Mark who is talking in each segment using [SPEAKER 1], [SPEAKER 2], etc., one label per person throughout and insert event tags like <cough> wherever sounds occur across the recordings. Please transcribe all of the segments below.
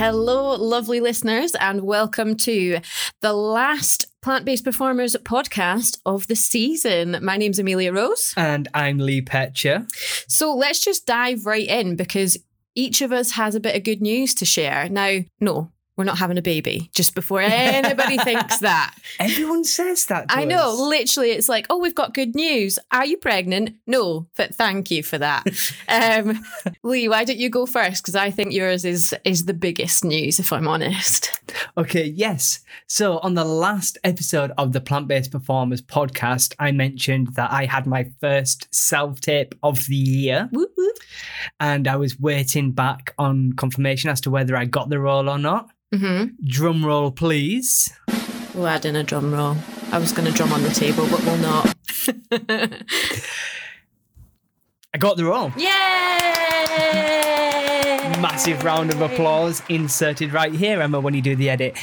[SPEAKER 1] Hello, lovely listeners, and welcome to the last Plant Based Performers podcast of the season. My name's Amelia Rose.
[SPEAKER 2] And I'm Lee Petcher.
[SPEAKER 1] So let's just dive right in because each of us has a bit of good news to share. Now, no, we're not having a baby, just before <laughs> anybody thinks that.
[SPEAKER 2] Everyone says that.
[SPEAKER 1] I know, literally, it's like, oh, we've got good news. Are you pregnant? No, but thank you for that. <laughs> um, Lee, why don't you go first? Because I think yours is is the biggest news, if I'm honest.
[SPEAKER 2] Okay, yes. So on the last episode of the Plant Based Performers podcast, I mentioned that I had my first self tape of the year.
[SPEAKER 1] Whoop, whoop.
[SPEAKER 2] And I was waiting back on confirmation as to whether I got the role or not.
[SPEAKER 1] Mm-hmm.
[SPEAKER 2] Drum roll, please.
[SPEAKER 1] We'll add in a drum roll. I was going to drum on the table, but we'll not. <laughs>
[SPEAKER 2] I got the role.
[SPEAKER 1] Yay!
[SPEAKER 2] Massive round of applause inserted right here, Emma, when you do the edit.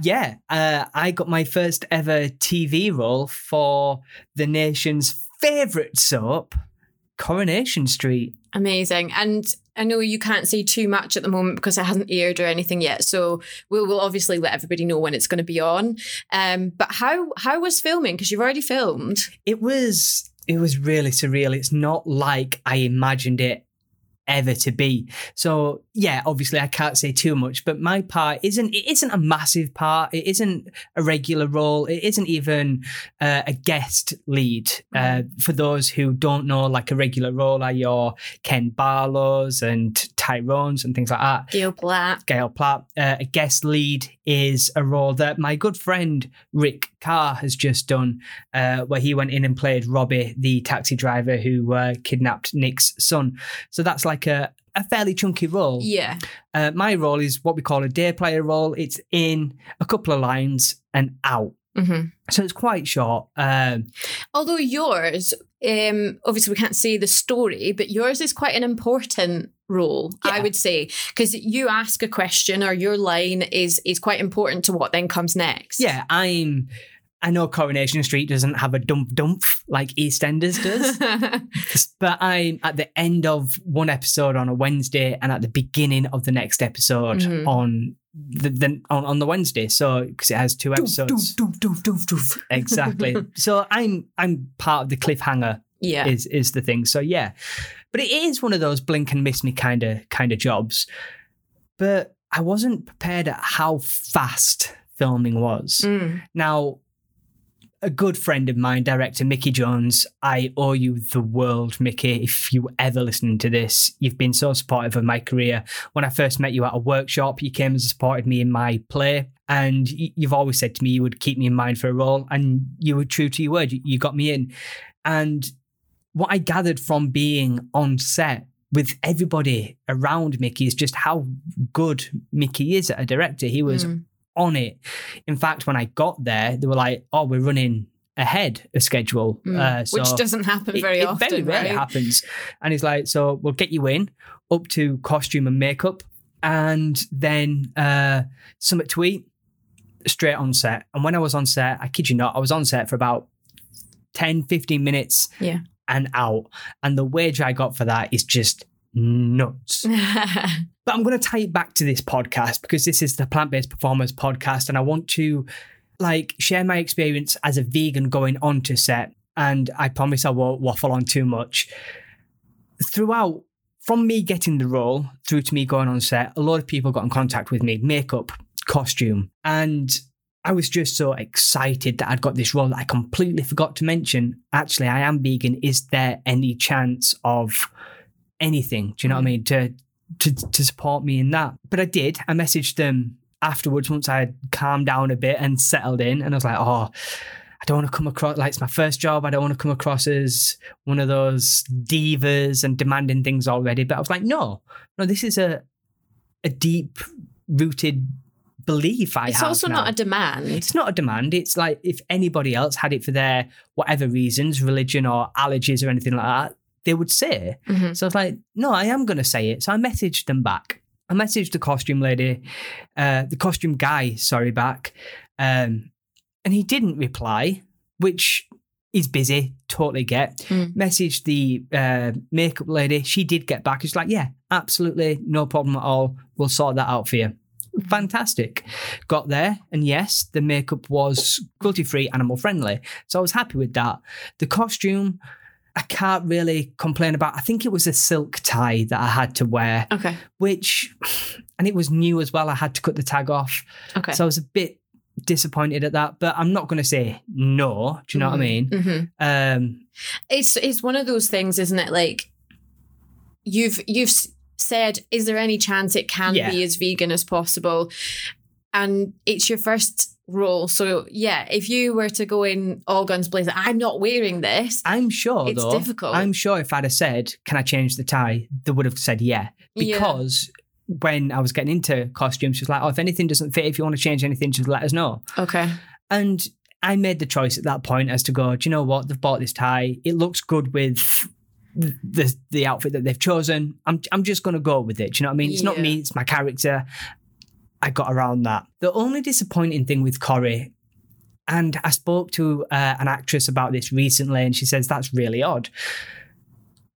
[SPEAKER 2] Yeah, uh, I got my first ever TV role for the nation's favourite soap, Coronation Street.
[SPEAKER 1] Amazing. And I know you can't say too much at the moment because it hasn't aired or anything yet. So we'll, obviously let everybody know when it's going to be on. Um, but how how was filming? Because you've already filmed.
[SPEAKER 2] It was it was really surreal. It's not like I imagined it ever to be. So yeah, obviously I can't say too much, but my part isn't it isn't a massive part. It isn't a regular role. It isn't even uh, a guest lead. Uh, for those who don't know, like a regular role are your Ken Barlows and Tyrones and things like that.
[SPEAKER 1] Gail Platt.
[SPEAKER 2] Gail Platt. Uh, a guest lead is a role that my good friend Rick Carr has just done, uh, where he went in and played Robbie, the taxi driver who uh, kidnapped Nick's son. So that's like a, a fairly chunky role.
[SPEAKER 1] Yeah.
[SPEAKER 2] Uh, my role is what we call a day player role. It's in a couple of lines and out.
[SPEAKER 1] hmm
[SPEAKER 2] So it's quite short. Um,
[SPEAKER 1] Although yours, um, obviously we can't say the story, but yours is quite an important role, I would say, because you ask a question or your line is is quite important to what then comes next.
[SPEAKER 2] yeah, I'm. I know Coronation Street doesn't have a dump dump like EastEnders does. <laughs> but I'm at the end of one episode on a Wednesday and at the beginning of the next episode
[SPEAKER 1] Mhm.
[SPEAKER 2] on the, the on, on the Wednesday. So because it has two episodes. <laughs> exactly. so I'm I'm part of the cliffhanger
[SPEAKER 1] yeah.
[SPEAKER 2] is is the thing. So yeah. But it is one of those blink and miss me kind of kind of jobs. But I wasn't prepared at how fast filming was.
[SPEAKER 1] Mm.
[SPEAKER 2] Now, a good friend of mine, director Mickey Jones, I owe you the world, Mickey. If you ever listening to this, you've been so supportive of my career. When I first met you at a workshop, you came and supported me in my play. And you've always said to me you would keep me in mind for a role, and you were true to your word. You- got me in. And what I gathered from being on set with everybody around Mickey is just how good Mickey is at a director. He was
[SPEAKER 1] Mm.
[SPEAKER 2] On it. In fact, when I got there, they were like, "Oh, we're running ahead of schedule,"
[SPEAKER 1] Mm.
[SPEAKER 2] uh, so
[SPEAKER 1] Which doesn't happen very
[SPEAKER 2] it
[SPEAKER 1] often.
[SPEAKER 2] Very rarely
[SPEAKER 1] right?
[SPEAKER 2] happens. And he's like, "So we'll get you in up to costume and makeup, and then uh, something to eat straight on set." And when I was on set, I kid you not, I was on set for about 10, 15 minutes
[SPEAKER 1] Yeah.
[SPEAKER 2] and out. And the wage I got for that is just nuts. <laughs> But I'm going to tie it back to this podcast because this is the Plant Based Performers podcast, and I want to like share my experience as a vegan going on to set. And I promise I won't waffle on too much. Throughout, from me getting the role through to me going on set, a lot of people got in contact with me, makeup, costume, and I was just so excited that I'd got this role that I completely forgot to mention. Actually, I am vegan. Is there any chance of anything? Do you know what I mm. mean? To to to support me in that. But I did. I messaged them afterwards once I had calmed down a bit and settled in, and I was like, oh. I don't want to come across like it's my first job. I don't want to come across as one of those divas and demanding things already. But I was like, no, no, this is a a deep rooted belief I
[SPEAKER 1] It's
[SPEAKER 2] have.
[SPEAKER 1] also
[SPEAKER 2] now.
[SPEAKER 1] not a demand.
[SPEAKER 2] It's not a demand. It's like if anybody else had it for their whatever reasons, religion or allergies or anything like that, they would say.
[SPEAKER 1] Mhm.
[SPEAKER 2] So I was like, no, I am going to say it. So I messaged them back. I messaged the costume lady, uh, the costume guy, sorry, back. Um, and he didn't reply, which is busy, totally get.
[SPEAKER 1] Mm.
[SPEAKER 2] Messaged the uh, makeup lady. She did get back. She's like, yeah, absolutely, no problem at all. We'll sort that out for you. Fantastic. Got there, and yes, the makeup was cruelty free, animal friendly. So I was happy with that. The costume, I can't really complain about. I think it was a silk tie that I had to wear,
[SPEAKER 1] Okay.
[SPEAKER 2] which, and it was new as well. I had to cut the tag off.
[SPEAKER 1] Okay.
[SPEAKER 2] So I was a bit disappointed at that, but I'm not going to say no. Do you know what I mean?
[SPEAKER 1] hmm
[SPEAKER 2] Um,
[SPEAKER 1] It's it's one of those things, isn't it? Like you've you've said, is there any chance it can
[SPEAKER 2] Yeah.
[SPEAKER 1] be as vegan as possible? And it's your first role, so yeah. If you were to go in all guns blazing, I'm not wearing this.
[SPEAKER 2] I'm sure,
[SPEAKER 1] It's
[SPEAKER 2] though.
[SPEAKER 1] difficult.
[SPEAKER 2] I'm sure if I'd have said, "Can I change the tie?" they would have said yeah,
[SPEAKER 1] Yeah.
[SPEAKER 2] because when I was getting into costumes, she was like, "Oh, if anything doesn't fit, if you want to change anything, just let us know."
[SPEAKER 1] Okay.
[SPEAKER 2] And I made the choice at that point as to go, do you know what? They've bought this tie. It looks good with the the outfit that they've chosen. I'm I'm just gonna go with it. Do you know what I mean? It's not me, it's my character. I got around that. The only disappointing thing with Corey, and I spoke to uh, an actress about this recently, and she says that's really odd.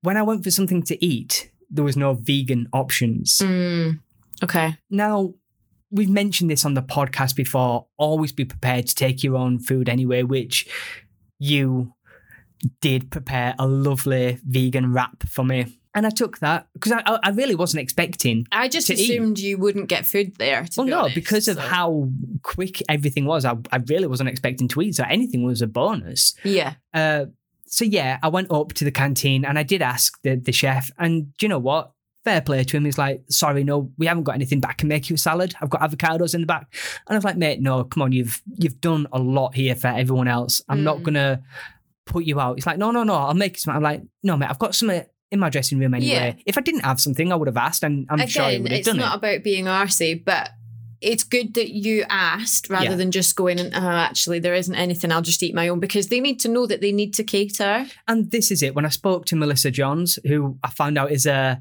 [SPEAKER 2] When I went for something to eat, there was no vegan options.
[SPEAKER 1] Mm, okay.
[SPEAKER 2] Now, we've mentioned this on the podcast before. Always be prepared to take your own food anyway, which you did prepare a lovely vegan wrap for me. And I took that because I, I really wasn't expecting.
[SPEAKER 1] I just
[SPEAKER 2] To eat.
[SPEAKER 1] assumed you wouldn't get food there. To
[SPEAKER 2] Well,
[SPEAKER 1] be
[SPEAKER 2] no,
[SPEAKER 1] honest,
[SPEAKER 2] because of
[SPEAKER 1] so-
[SPEAKER 2] how quick everything was, I, I really wasn't expecting to eat. So anything was a bonus.
[SPEAKER 1] Yeah.
[SPEAKER 2] Uh, so yeah, I went up to the canteen and I did ask the, the chef, and do you know what? Fair play to him. He's like, sorry, no, we haven't got anything, but I can make you a salad. I've got avocados in the back. And I was like, mate, no, come on, you've you've done a lot here for everyone else. I'm not
[SPEAKER 1] Mm.
[SPEAKER 2] gonna put you out. He's like, no, no, no, I'll make you some. I'm like, no, mate, I've got some in my dressing room anyway.
[SPEAKER 1] Yeah.
[SPEAKER 2] If I didn't have something, I would have asked, and I'm sure he
[SPEAKER 1] Again,
[SPEAKER 2] would have
[SPEAKER 1] it's not about being arsy, but it's good that you asked rather
[SPEAKER 2] Yeah.
[SPEAKER 1] than just going, oh, actually, there isn't anything. I'll just eat my own because they need to know that they need to cater.
[SPEAKER 2] And this is it. When I spoke to Melissa Johns, who I found out is a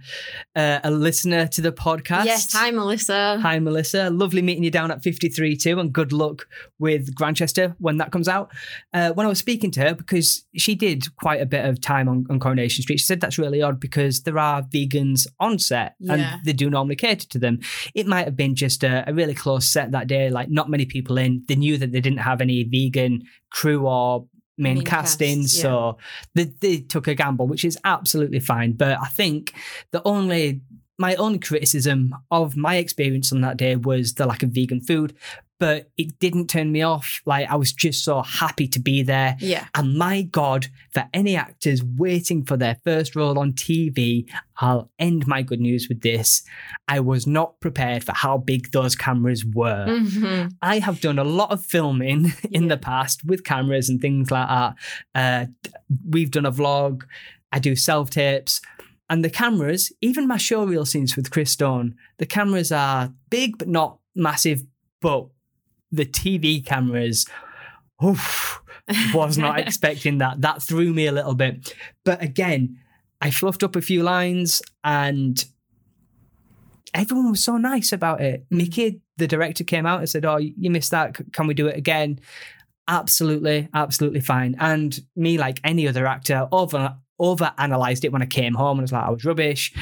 [SPEAKER 2] a, a listener to the podcast.
[SPEAKER 1] Yes. Hi, Melissa.
[SPEAKER 2] Hi, Melissa. Lovely meeting you down at 53two, and good luck with Grantchester when that comes out. Uh, when I was speaking to her, because she did quite a bit of time on, on Coronation Street, she said that's really odd because there are vegans on set
[SPEAKER 1] Yeah.
[SPEAKER 2] and they do normally cater to them. It might have been just a, a really close set that day, like not many people in. They knew that they didn't have any vegan crew or main,
[SPEAKER 1] Main cast,
[SPEAKER 2] castings,
[SPEAKER 1] yeah.
[SPEAKER 2] so they, they took a gamble, which is absolutely fine. But I think the only my only criticism of my experience on that day was the lack of vegan food, but it didn't turn me off. Like I was just so happy to be there.
[SPEAKER 1] Yeah.
[SPEAKER 2] And my God, for any actors waiting for their first role on TV, I'll end my good news with this. I was not prepared for how big those cameras were.
[SPEAKER 1] Mhm.
[SPEAKER 2] I have done a lot of filming <laughs> in
[SPEAKER 1] Yeah.
[SPEAKER 2] the past with cameras and things like that. Uh, we've done a vlog. I do self tapes. And the cameras, even my showreel scenes with Chris Stone, the cameras are big but not massive. But the TV cameras, oof, was not <laughs> expecting that. That threw me a little bit. But again, I fluffed up a few lines and everyone was so nice about it. Mickey, the director, came out and said, Oh, you missed that. Can we do it again? Absolutely, absolutely fine. And me, like any other actor, over over analyzed it when I came home and was like, I was rubbish.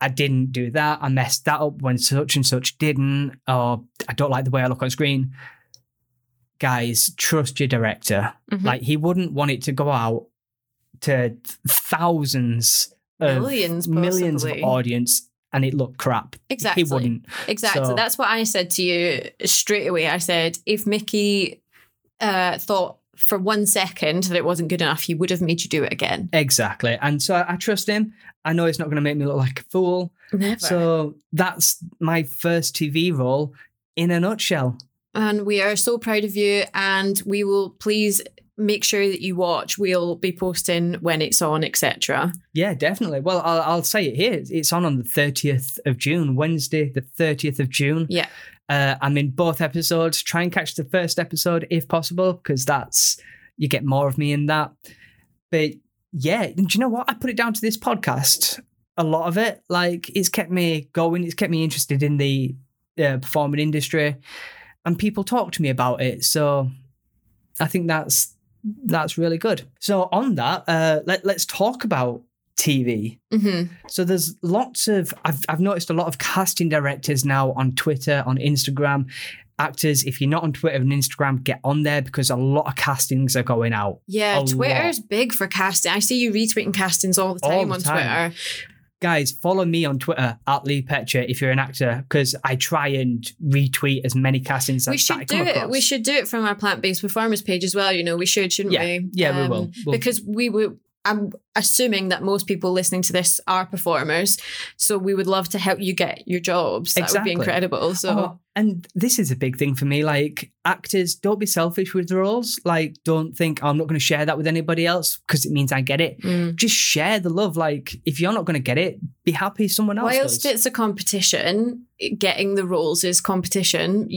[SPEAKER 2] I didn't do that. I messed that up when such and such didn't. Or I don't like the way I look on screen. Guys, trust your director.
[SPEAKER 1] Mhm.
[SPEAKER 2] Like he wouldn't want it to go out to thousands of
[SPEAKER 1] Millions,
[SPEAKER 2] millions of audience and it looked crap.
[SPEAKER 1] Exactly.
[SPEAKER 2] He wouldn't.
[SPEAKER 1] Exactly.
[SPEAKER 2] So-
[SPEAKER 1] That's what I said to you straight away. I said, if Mickey uh, thought for one second that it wasn't good enough, he would have made you do it again.
[SPEAKER 2] Exactly. And so I, I trust him. I know he's not going to make me look like a fool.
[SPEAKER 1] Never.
[SPEAKER 2] So that's my first TV role in a nutshell.
[SPEAKER 1] and we are so proud of you. And we will please make sure that you watch. We'll be posting when it's on, etc.
[SPEAKER 2] Yeah, definitely. Well, I'll, I'll say it here. It's on on the 30th of June, Wednesday, the 30th of June.
[SPEAKER 1] Yeah.
[SPEAKER 2] Uh, I'm in both episodes. Try and catch the first episode if possible, because that's you get more of me in that. But yeah, do you know what? I put it down to this podcast. A lot of it, like, it's kept me going. It's kept me interested in the uh, performing industry, and people talk to me about it. So I think that's that's really good. So on that, uh, let let's talk about TV.
[SPEAKER 1] hmm
[SPEAKER 2] So there's lots of I've I've noticed a lot of casting directors now on Twitter, on Instagram. Actors, if you're not on Twitter and Instagram, get on there because a lot of castings are going out.
[SPEAKER 1] Yeah,
[SPEAKER 2] A
[SPEAKER 1] Twitter's
[SPEAKER 2] lot.
[SPEAKER 1] big for casting. I see you retweeting castings all the
[SPEAKER 2] All
[SPEAKER 1] time
[SPEAKER 2] the
[SPEAKER 1] on
[SPEAKER 2] time.
[SPEAKER 1] Twitter.
[SPEAKER 2] Guys, follow me on Twitter at Lee Petra if you're an actor because I try and retweet as many castings
[SPEAKER 1] we
[SPEAKER 2] as I
[SPEAKER 1] should do it. We should do it from our plant-based performers page as well. You know, we should, shouldn't
[SPEAKER 2] Yeah.
[SPEAKER 1] we? Um,
[SPEAKER 2] Yeah, we will. We'll-
[SPEAKER 1] because we would. I'm assuming that most people listening to this are performers, so we would love to help you get your jobs. That would be incredible. So
[SPEAKER 2] Oh, and this is a big thing for me. Like actors, don't be selfish with the roles. Like, don't think "Oh, I'm not going to share that with anybody else because it means I get it.
[SPEAKER 1] mm.
[SPEAKER 2] Just share the love. Like, if you're not going to get it, be happy someone else
[SPEAKER 1] whilst
[SPEAKER 2] does.
[SPEAKER 1] it's a competition, getting the roles is competition.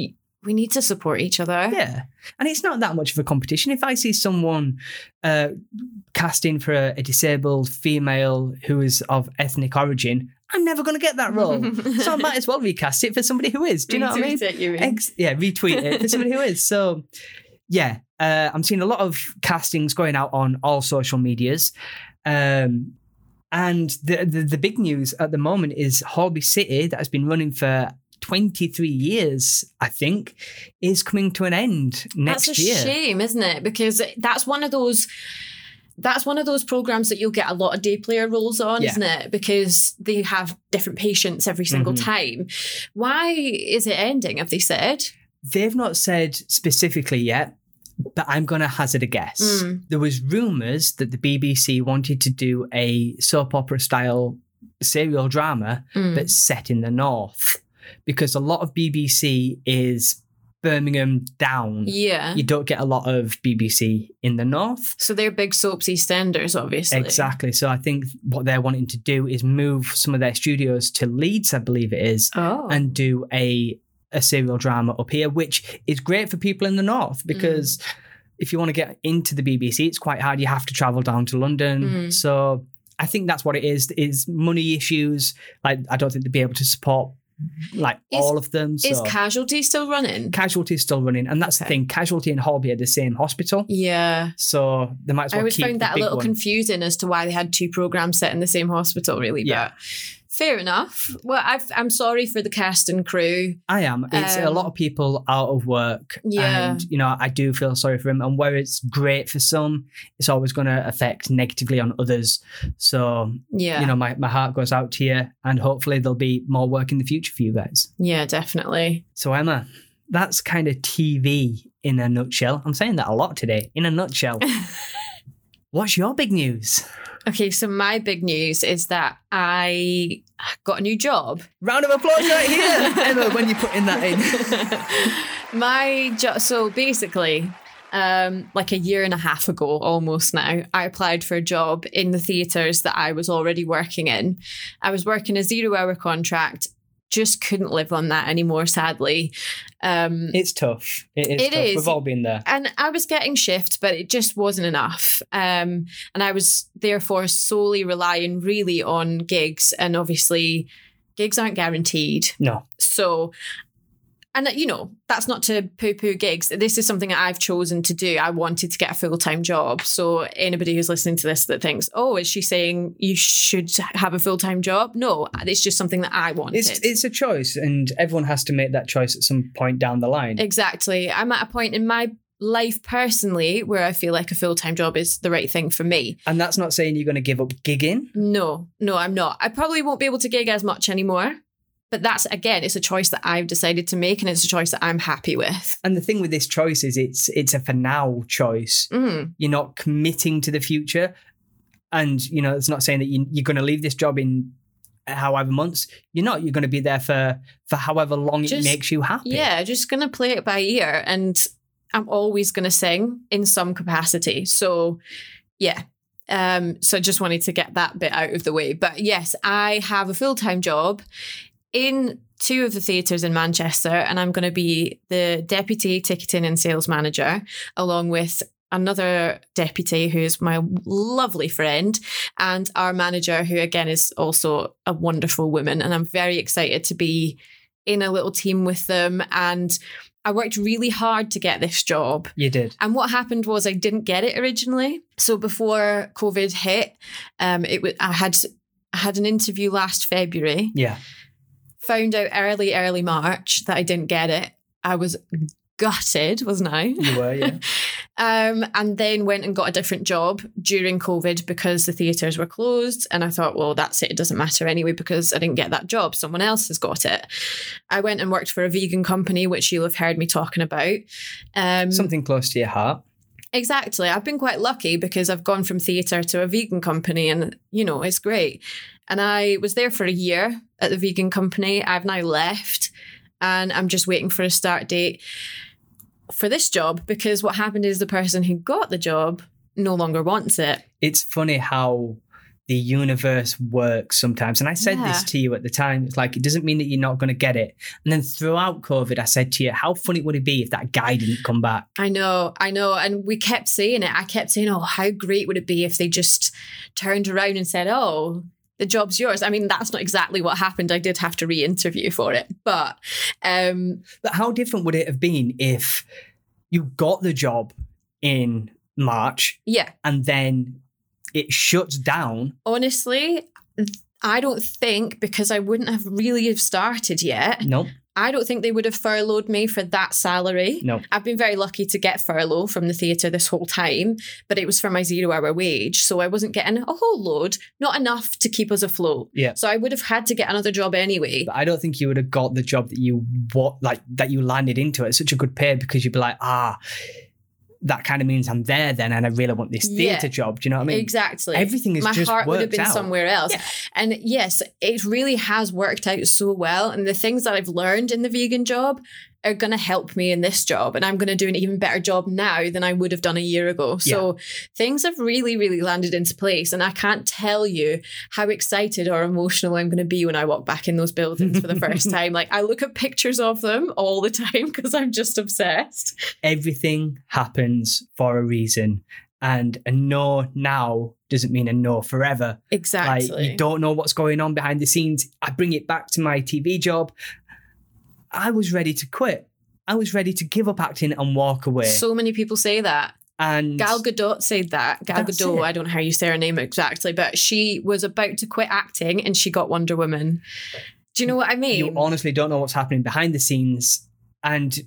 [SPEAKER 1] We need to support each other.
[SPEAKER 2] Yeah, and it's not that much of a competition. If I see someone uh, casting for a, a disabled female who is of ethnic origin, I'm never going to get that role. so I might as well recast it for somebody who is. Do you know what I mean?
[SPEAKER 1] It, you mean?
[SPEAKER 2] Ex- yeah, retweet it for somebody who is. So, yeah, uh, I'm seeing a lot of castings going out on all social medias. Um, and the, the the big news at the moment is Holby City, that has been running for 23 years, I think, is coming to an end next year.
[SPEAKER 1] that's a
[SPEAKER 2] year.
[SPEAKER 1] shame, isn't it? Because that's one of those. That's one of those programs that you'll get a lot of day player roles on,
[SPEAKER 2] Yeah.
[SPEAKER 1] isn't it? Because they have different patients every single
[SPEAKER 2] Mhm.
[SPEAKER 1] time. Why is it ending? Have they said?
[SPEAKER 2] They've not said specifically yet, but I'm going to hazard a guess.
[SPEAKER 1] Mm.
[SPEAKER 2] There was rumours that the BBC wanted to do a soap opera style serial drama
[SPEAKER 1] Mm.
[SPEAKER 2] that's set in the north because a lot of BBC is Birmingham down.
[SPEAKER 1] yeah.
[SPEAKER 2] You don't get a lot of BBC in the north.
[SPEAKER 1] So they're big soaps EastEnders, obviously.
[SPEAKER 2] Exactly. So I think what they're wanting to do is move some of their studios to Leeds, I believe it is,
[SPEAKER 1] Oh.
[SPEAKER 2] and do a a serial drama up here, which is great for people in the north because if you want to get into the BBC, it's quite hard. You have to travel down to London.
[SPEAKER 1] Mm.
[SPEAKER 2] So I think that's what it is. Is money issues. Like I don't think they'd be able to support like
[SPEAKER 1] Is-
[SPEAKER 2] all of them. So
[SPEAKER 1] is Casualty still running?
[SPEAKER 2] Casualty is still running, and that's the thing. Casualty and Holby are the same hospital,
[SPEAKER 1] Yeah.
[SPEAKER 2] so they might as
[SPEAKER 1] I
[SPEAKER 2] well
[SPEAKER 1] always
[SPEAKER 2] keep
[SPEAKER 1] found that a little
[SPEAKER 2] one.
[SPEAKER 1] confusing as to why they had two programs set in the same hospital, really.
[SPEAKER 2] Yeah.
[SPEAKER 1] But fair enough. Well, I've, I'm sorry for the cast and crew.
[SPEAKER 2] I am. It's a
[SPEAKER 1] Um,
[SPEAKER 2] lot of people out of work.
[SPEAKER 1] Yeah.
[SPEAKER 2] And, you know, I do feel sorry for them. And where it's great for some, it's always going to affect negatively on others. So,
[SPEAKER 1] Yeah.
[SPEAKER 2] you know, my, my heart goes out to you. And hopefully there'll be more work in the future for you guys.
[SPEAKER 1] yeah, definitely.
[SPEAKER 2] So, Emma, that's kind of TV in a nutshell. I'm saying that a lot today. In a nutshell. <laughs> What's your big news?
[SPEAKER 1] Okay, so my big news is that I got a new job.
[SPEAKER 2] Round of applause right here, <laughs> Emma, when you're putting that in. <laughs>
[SPEAKER 1] my job. So basically, um, like a year and a half ago, almost now, I applied for a job in the theatres that I was already working in. I was working a zero-hour contract. Just couldn't live on that anymore, sadly. Um,
[SPEAKER 2] It's tough. It is
[SPEAKER 1] It
[SPEAKER 2] tough.
[SPEAKER 1] is.
[SPEAKER 2] We've all been there.
[SPEAKER 1] and I was getting shift, but it just wasn't enough. Um, and I was therefore solely relying really on gigs, and obviously, gigs aren't guaranteed.
[SPEAKER 2] No.
[SPEAKER 1] So, and you know, that's not to poo poo gigs. This is something that I've chosen to do. I wanted to get a full time job. So, anybody who's listening to this that thinks, oh, is she saying you should have a full time job? No, it's just something that I wanted.
[SPEAKER 2] It's it's a choice, and everyone has to make that choice at some point down the line.
[SPEAKER 1] exactly. I'm at a point in my life personally where I feel like a full time job is the right thing for me.
[SPEAKER 2] and that's not saying you're going to give up gigging.
[SPEAKER 1] No, no, I'm not. I probably won't be able to gig as much anymore. But that's again, it's a choice that I've decided to make, and it's a choice that I'm happy with.
[SPEAKER 2] And the thing with this choice is it's it's a for now choice.
[SPEAKER 1] Mm.
[SPEAKER 2] You're not committing to the future, and you know it's not saying that you, you're going to leave this job in however months. You're not. You're going to be there for for however long
[SPEAKER 1] Just-
[SPEAKER 2] it makes you happy.
[SPEAKER 1] Yeah, just gonna play it by ear, and I'm always gonna sing in some capacity. So, yeah. Um, so I just wanted to get that bit out of the way. But yes, I have a full time job in two of the theatres in Manchester, and I'm going to be the deputy ticketing and sales manager, along with another deputy who's my lovely friend and our manager who again is also a wonderful woman and I'm very excited to be in a little team with them and I worked really hard to get this job
[SPEAKER 2] You did.
[SPEAKER 1] and what happened was I didn't get it originally. So before COVID hit, um, it was I had I had an interview last February.
[SPEAKER 2] Yeah.
[SPEAKER 1] Found out early, early March that I didn't get it. I was gutted, wasn't I?
[SPEAKER 2] You were, yeah. <laughs>
[SPEAKER 1] Um, and then went and got a different job during COVID because the theatres were closed. And I thought, well, that's it. It doesn't matter anyway because I didn't get that job. Someone else has got it. I went and worked for a vegan company, which you'll have heard me talking about. Um,
[SPEAKER 2] Something close to your heart.
[SPEAKER 1] Exactly. I've been quite lucky because I've gone from theatre to a vegan company and, you know, it's great. And I was there for a year at the vegan company. I've now left and I'm just waiting for a start date for this job because what happened is the person who got the job no longer wants it.
[SPEAKER 2] It's funny how the universe works sometimes. And I said
[SPEAKER 1] Yeah.
[SPEAKER 2] this to you at the time. It's like, it doesn't mean that you're not going to get it. And then throughout COVID, I said to you, how funny would it be if that guy didn't come back?
[SPEAKER 1] I know, I know. And we kept saying it. I kept saying, oh, how great would it be if they just turned around and said, oh, the job's yours. I mean, that's not exactly what happened. I did have to re interview for it. But um,
[SPEAKER 2] But how different would it have been if you got the job in March
[SPEAKER 1] yeah,
[SPEAKER 2] and then it shuts down?
[SPEAKER 1] honestly, I don't think because I wouldn't have really have started yet.
[SPEAKER 2] No,
[SPEAKER 1] I don't think they would have furloughed me for that salary.
[SPEAKER 2] no.
[SPEAKER 1] I've been very lucky to get furlough from the theatre this whole time, but it was for my zero hour wage. So I wasn't getting a whole load, not enough to keep us afloat.
[SPEAKER 2] Yeah.
[SPEAKER 1] So I would have had to get another job anyway.
[SPEAKER 2] But I don't think you would have got the job that you what like that you landed into at such a good pay because you'd be like, ah, that kind of means I'm there then and I really want this
[SPEAKER 1] Yeah.
[SPEAKER 2] theatre job. Do you know what I mean?
[SPEAKER 1] exactly.
[SPEAKER 2] Everything is
[SPEAKER 1] my
[SPEAKER 2] just
[SPEAKER 1] heart would have been
[SPEAKER 2] out.
[SPEAKER 1] somewhere else.
[SPEAKER 2] Yeah.
[SPEAKER 1] And yes, it really has worked out so well. And the things that I've learned in the vegan job are going to help me in this job. And I'm going to do an even better job now than I would have done a year ago. So things have really, really landed into place. And I can't tell you how excited or emotional I'm going to be when I walk back in those buildings for the first <laughs> time. Like I look at pictures of them all the time <laughs> because I'm just obsessed.
[SPEAKER 2] Everything happens for a reason. And a no now doesn't mean a no forever.
[SPEAKER 1] Exactly.
[SPEAKER 2] Like you don't know what's going on behind the scenes. I bring it back to my TV job. I was ready to quit. I was ready to give up acting and walk away.
[SPEAKER 1] so many people say that.
[SPEAKER 2] and
[SPEAKER 1] Gal Gadot said that. Gal Gadot,
[SPEAKER 2] it.
[SPEAKER 1] I don't know how you say her name exactly, but she was about to quit acting and she got Wonder Woman. Do you know what I mean?
[SPEAKER 2] you honestly don't know what's happening behind the scenes, and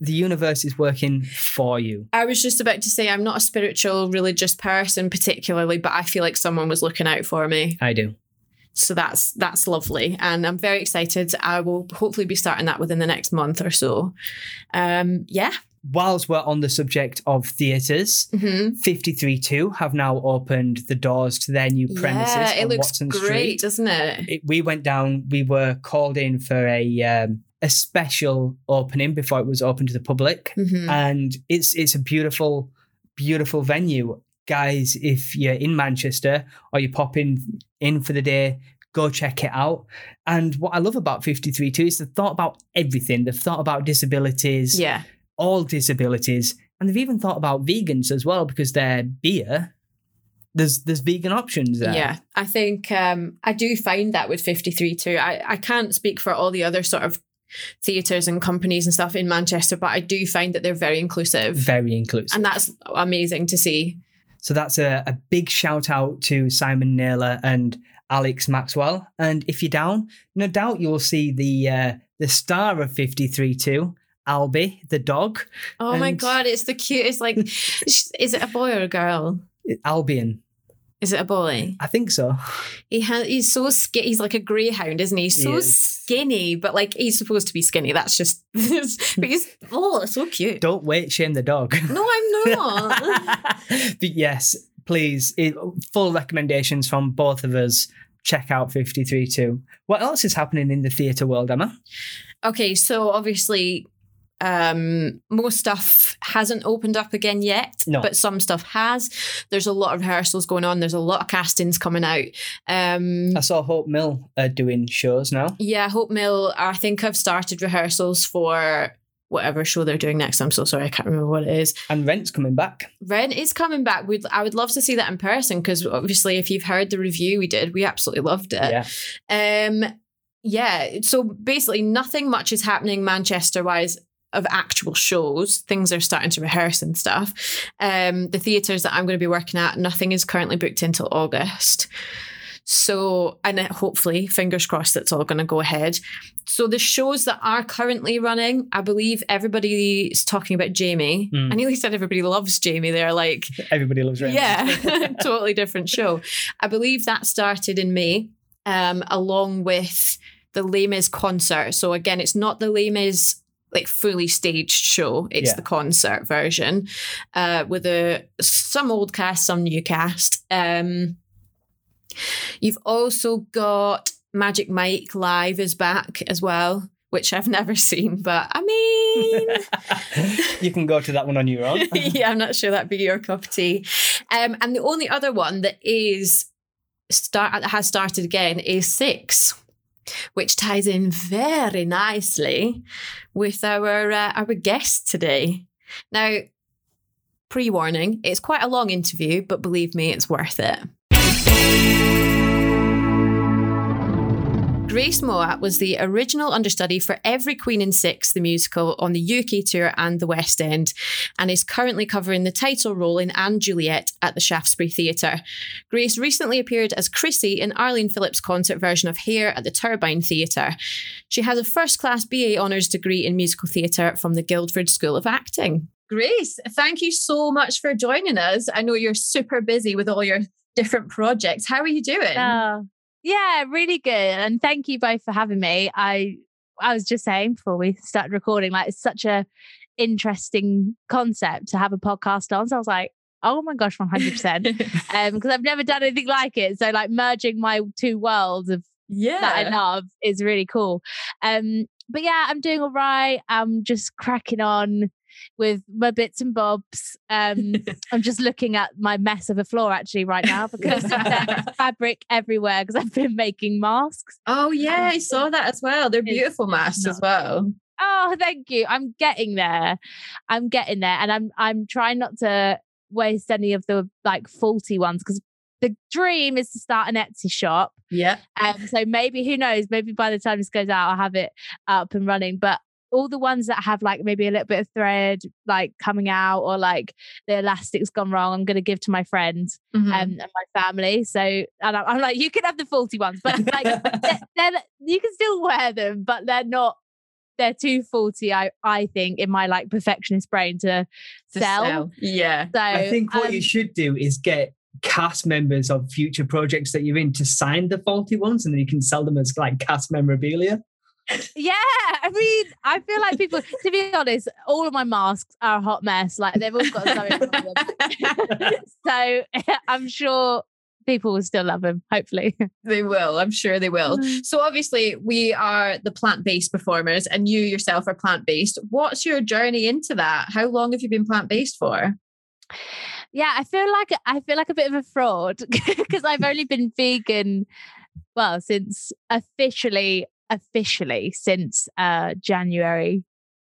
[SPEAKER 2] the universe is working for you.
[SPEAKER 1] I was just about to say I'm not a spiritual, religious person particularly, but I feel like someone was looking out for me.
[SPEAKER 2] I do.
[SPEAKER 1] So that's that's lovely, and I'm very excited. I will hopefully be starting that within the next month or so. Um, yeah.
[SPEAKER 2] Whilst we're on the subject of theatres,
[SPEAKER 1] hmm
[SPEAKER 2] 53two have now opened the doors to their new premises
[SPEAKER 1] Yeah, it
[SPEAKER 2] on
[SPEAKER 1] looks
[SPEAKER 2] Watson
[SPEAKER 1] great,
[SPEAKER 2] Street.
[SPEAKER 1] doesn't it?
[SPEAKER 2] It- we went down, we were called in for a um, a special opening before it was open to the public.
[SPEAKER 1] hmm
[SPEAKER 2] and it's it's a beautiful beautiful venue guys if you're in manchester or you're popping in for the day go check it out and what i love about 53two is they've thought about everything they've thought about disabilities
[SPEAKER 1] yeah.
[SPEAKER 2] all disabilities and they've even thought about vegans as well because their beer there's there's vegan options there
[SPEAKER 1] Yeah, I think um, I do find that with 53two. I, I can't speak for all the other sort of theatres and companies and stuff in Manchester, but I do find that they're very inclusive.
[SPEAKER 2] very inclusive
[SPEAKER 1] And that's amazing to see.
[SPEAKER 2] So that's a, a big shout out to Simon Naylor and Alex Maxwell. And if you're down, no doubt you'll see the uh, the star of 53two, Albie, the dog,
[SPEAKER 1] Oh my God, it's the cutest. Like, <laughs> is it a boy or a girl?
[SPEAKER 2] Albion.
[SPEAKER 1] Is it a boy?
[SPEAKER 2] I think so.
[SPEAKER 1] He has, he's so skinny. He's like a greyhound, isn't he? He's so
[SPEAKER 2] He is.
[SPEAKER 1] skinny, but like he's supposed to be skinny. That's just, <laughs> but he's, oh, so cute.
[SPEAKER 2] Don't wait, shame the dog.
[SPEAKER 1] No, I'm not. <laughs>
[SPEAKER 2] but yes, please, it, full recommendations from both of us. Check out 53two. What else is happening in the theatre world, Emma?
[SPEAKER 1] Okay, so obviously Um, most stuff hasn't opened up again yet,
[SPEAKER 2] No.
[SPEAKER 1] but some stuff has. There's a lot of rehearsals going on. There's a lot of castings coming out. Um,
[SPEAKER 2] I saw Hope Mill uh, doing shows now.
[SPEAKER 1] yeah, Hope Mill. I think I've started rehearsals for whatever show they're doing next. I'm so sorry, I can't remember what it is.
[SPEAKER 2] And Rent's coming back.
[SPEAKER 1] Rent is coming back. We'd, I would love to see that in person because obviously, if you've heard the review we did, we absolutely loved it.
[SPEAKER 2] Yeah.
[SPEAKER 1] Um, yeah. So basically, nothing much is happening Manchester wise of actual shows. Things are starting to rehearse and stuff. Um, the theatres that I'm going to be working at, nothing is currently booked until August. So, and it, hopefully, fingers crossed, it's all going to go ahead. So, the shows that are currently running, I believe everybody's talking about Jamie.
[SPEAKER 2] Mm.
[SPEAKER 1] I nearly said everybody loves Jamie. They're like,
[SPEAKER 2] Everybody loves Jamie.
[SPEAKER 1] yeah, <laughs> <laughs> totally different show. I believe that started in May, um, along with the Les Mis concert. So again, it's not the Les Mis like fully staged show; it's
[SPEAKER 2] Yeah.
[SPEAKER 1] the concert version uh, with a some old cast, some new cast. Um, you've also got Magic Mike live is back as well. Which I've <laughs> never seen, but I mean, <laughs>
[SPEAKER 2] you can go to that one on your own. <laughs>
[SPEAKER 1] yeah, I'm not sure that'd be your cup of tea. Um, and the only other one that is start that has started again is six, which ties in very nicely with our uh, our guest today. Now, pre-warning, it's quite a long interview, but believe me, it's worth it. Grace Mouat was the original understudy for Every Queen in Six, the musical, on the UK tour and the West End, and is currently covering the title role in & Juliet at the Shaftesbury Theatre. Grace recently appeared as Chrissy in Arlene Phillips' concert version of Hair at the Turbine Theatre. She has a first class BA Honours degree in musical theatre from the Guildford School of Acting. Grace, thank you so much for joining us. I know you're super busy with all your different projects. How are you doing?
[SPEAKER 3] Oh, yeah, really good. And thank you both for having me. I I was just saying before we started recording, like it's such a interesting concept to have a podcast on. So I was like, oh my gosh, 100%. <laughs> Um, because I've never done anything like it. So like merging my two worlds of
[SPEAKER 1] yeah.
[SPEAKER 3] that I love is really cool. Um, but yeah, I'm doing all right. I'm just cracking on with my bits and bobs. Um, <laughs> I'm just looking at my mess of a floor actually right now because there's <laughs> fabric everywhere because I've been making masks.
[SPEAKER 1] Oh yeah, I saw that as well. They're beautiful masks as well.
[SPEAKER 3] Oh, thank you. I'm getting there. I'm getting there, and I'm I'm trying not to waste any of the like faulty ones because the dream is to start an Etsy shop.
[SPEAKER 1] Yeah.
[SPEAKER 3] Um, so maybe who knows? Maybe by the time this goes out, I'll have it up and running. But all the ones that have like maybe a little bit of thread like coming out or like the elastic's gone wrong, I'm gonna give to my friends
[SPEAKER 1] Mm-hmm.
[SPEAKER 3] um, and my family. So and I'm, I'm like, you can have the faulty ones, but like <laughs> they're, they're, you can still wear them, but they're not. They're too faulty, I I think, in my like perfectionist brain to,
[SPEAKER 1] To
[SPEAKER 3] sell.
[SPEAKER 1] Yeah.
[SPEAKER 3] So
[SPEAKER 2] I think what
[SPEAKER 3] um,
[SPEAKER 2] you should do is get cast members of future projects that you're in to sign the faulty ones and then you can sell them as like cast memorabilia.
[SPEAKER 3] Yeah, I mean, I feel like people. To be honest, all of my masks are a hot mess. Like they've all got something wrong with them. so <laughs> <laughs> I'm sure people will still love them. Hopefully,
[SPEAKER 1] They will. I'm sure they will. Mm. So obviously we are the plant-based performers and you yourself are plant-based. What's your journey into that? How long have you been plant-based for?
[SPEAKER 3] yeah, I feel like I feel like a bit of a fraud <laughs> because I've only been vegan, well, since officially officially since uh January.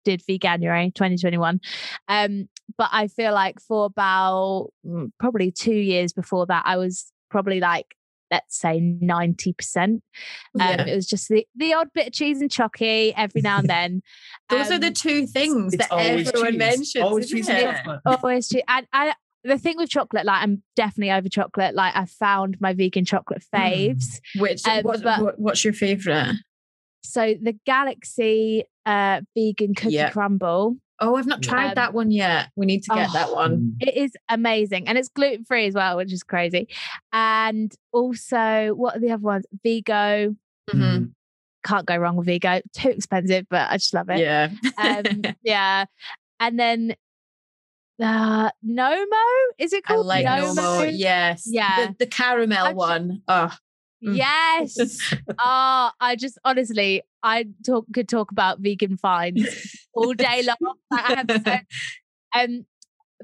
[SPEAKER 3] Did veganuary 2021. Um, but I feel like for about mm, probably two years before that, I was probably like let's say 90%. Um,
[SPEAKER 1] Yeah.
[SPEAKER 3] It was just the, the odd bit of cheese and chocky every now and then. <laughs>
[SPEAKER 1] Those are the
[SPEAKER 3] Um,
[SPEAKER 1] two things that everyone
[SPEAKER 2] cheese.
[SPEAKER 1] mentions.
[SPEAKER 2] Always
[SPEAKER 1] isn't
[SPEAKER 2] cheese and chocolate.
[SPEAKER 3] always cheese. And I, the thing with chocolate, like I'm definitely over chocolate. Like I found my vegan chocolate faves.
[SPEAKER 1] Which
[SPEAKER 3] Um,
[SPEAKER 1] what,
[SPEAKER 3] but-
[SPEAKER 1] what- what's your favorite?
[SPEAKER 3] So the Galaxy uh, vegan cookie
[SPEAKER 1] Yeah.
[SPEAKER 3] crumble.
[SPEAKER 1] Oh, I've not tried
[SPEAKER 3] Um,
[SPEAKER 1] that one yet. We need to get
[SPEAKER 3] oh,
[SPEAKER 1] that one.
[SPEAKER 3] It is amazing and it's gluten free as well, which is crazy. And also, what are the other ones? Vego.
[SPEAKER 1] Mhm.
[SPEAKER 3] Can't go wrong with Vego. Too expensive, but I just love it.
[SPEAKER 1] Yeah.
[SPEAKER 3] Um, <laughs> yeah. And then uh, Nomo, is it
[SPEAKER 1] I
[SPEAKER 3] called
[SPEAKER 1] like
[SPEAKER 3] Nomo?
[SPEAKER 1] Nomo. Yes.
[SPEAKER 3] Yeah.
[SPEAKER 1] The, the caramel
[SPEAKER 3] I'm-
[SPEAKER 1] one. Oh, Mm.
[SPEAKER 3] Yes. <laughs> oh, I just honestly, I talk could talk about vegan finds <laughs> all day long. Like, I have so, <laughs> um,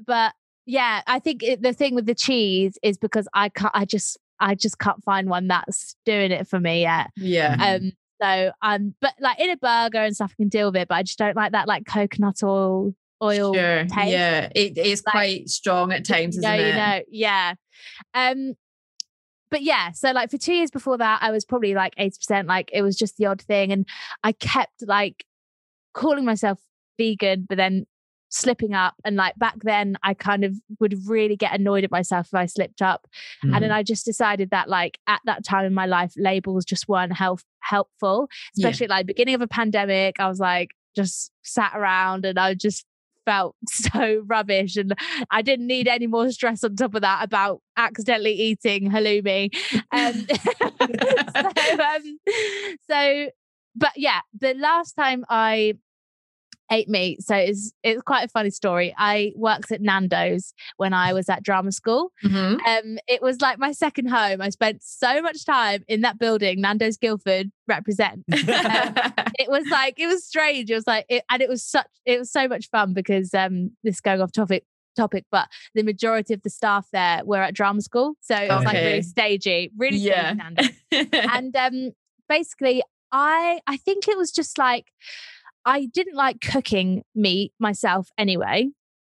[SPEAKER 3] but yeah, I think it, the thing with the cheese is because I can't. I just, I just can't find one that's doing it for me yet.
[SPEAKER 1] Yeah.
[SPEAKER 3] Um, so um, but like in a burger and stuff, I can deal with it. But I just don't like that like coconut oil oil
[SPEAKER 1] Sure.
[SPEAKER 3] taste.
[SPEAKER 1] Yeah. It is
[SPEAKER 3] Like,
[SPEAKER 1] quite strong at times,
[SPEAKER 3] you
[SPEAKER 1] isn't
[SPEAKER 3] know,
[SPEAKER 1] it?
[SPEAKER 3] you know, yeah. Um, but yeah, so like for two years before that, I was probably like 80%, like it was just the odd thing. And I kept like calling myself vegan, but then slipping up. And like back then, I kind of would really get annoyed at myself if I slipped up. And
[SPEAKER 2] Mm.
[SPEAKER 3] then I just decided that like at that time in my life, labels just weren't help- helpful,
[SPEAKER 1] Yeah.
[SPEAKER 3] especially like beginning of a pandemic. I was like, just sat around and I just felt <laughs> so rubbish and I didn't need any more stress on top of that about accidentally eating halloumi. Um, <laughs> so, um, so, but yeah, the last time I ate meat, so it's it's quite a funny story. I worked at Nando's when I was at drama school.
[SPEAKER 1] Mhm.
[SPEAKER 3] Um, it was like my second home. I spent so much time in that building, Nando's Guildford represent. Um, <laughs> it was like it was strange. It was like it, and it was such it was so much fun because um this is going off topic topic, but the majority of the staff there were at drama school, so it was like really stagey, really
[SPEAKER 1] Yeah.
[SPEAKER 3] stagey Nando's. <laughs> and um basically I I think it was just like I didn't like cooking meat myself anyway.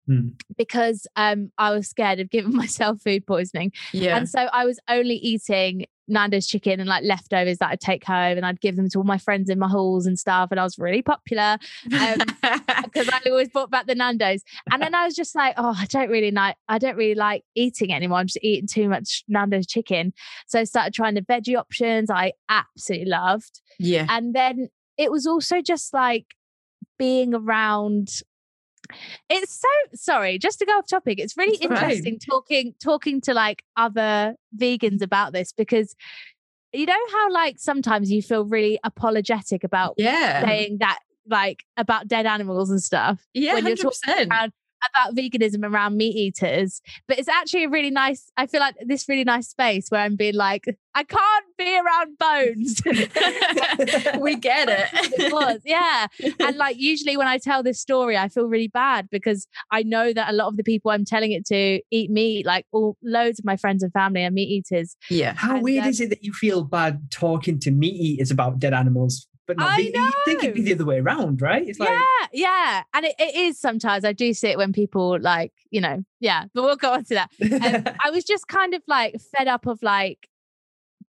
[SPEAKER 2] Hmm.
[SPEAKER 3] Because um, I was scared of giving <laughs> myself food poisoning.
[SPEAKER 1] yeah.
[SPEAKER 3] And so I was only eating Nando's chicken and like leftovers that I'd take home and I'd give them to all my friends in my halls and stuff. And I was really popular um, <laughs> because I always brought back the Nando's. And then I was just like, oh, I don't really like, I don't really like eating anymore. I'm just eating too much Nando's chicken. So I started trying the veggie options I absolutely loved.
[SPEAKER 1] yeah.
[SPEAKER 3] And then it was also just like being around it's so sorry just to go off topic it's really
[SPEAKER 1] It's
[SPEAKER 3] interesting talking talking to like other vegans about this because you know how like sometimes you feel really apologetic about
[SPEAKER 1] Yeah.
[SPEAKER 3] saying that like about dead animals and stuff
[SPEAKER 1] Yeah.
[SPEAKER 3] when you're
[SPEAKER 1] 100%.
[SPEAKER 3] around about veganism around meat eaters but it's actually a really nice i feel like this really nice space where i'm being like i can't be around bones <laughs>
[SPEAKER 1] we get
[SPEAKER 3] it <laughs>
[SPEAKER 1] it.
[SPEAKER 3] was yeah and like usually when i tell this story i feel really bad because i know that a lot of the people i'm telling it to eat meat like all loads of my friends and family are meat eaters
[SPEAKER 1] yeah.
[SPEAKER 2] How
[SPEAKER 3] And,
[SPEAKER 2] weird
[SPEAKER 3] um,
[SPEAKER 2] is it that you feel bad talking to meat eaters about dead animals, but not
[SPEAKER 3] I
[SPEAKER 2] vegan? You think it'd be the other way around, right? It's like,
[SPEAKER 3] yeah yeah and it, it is sometimes i do see it when people like you know yeah but we'll go on to that um, <laughs> I was just kind of like fed up of like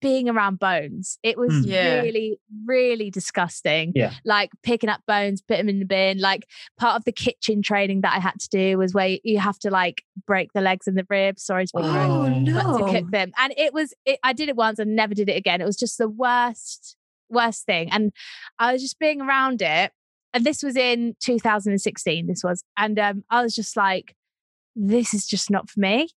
[SPEAKER 3] being around bones. It was
[SPEAKER 2] Mm.
[SPEAKER 1] Yeah.
[SPEAKER 3] really, really disgusting.
[SPEAKER 2] Yeah.
[SPEAKER 3] Like picking up bones, put them in the bin. Like part of the kitchen training that I had to do was where you have to like break the legs and the ribs. Sorry to be gross.
[SPEAKER 1] Oh,
[SPEAKER 3] but to cook them. And it was, it, I did it once and never did it again. It was just the worst, worst thing. And I was just being around it. And this was in 2016, this was. And um, I was just like, this is just not for me.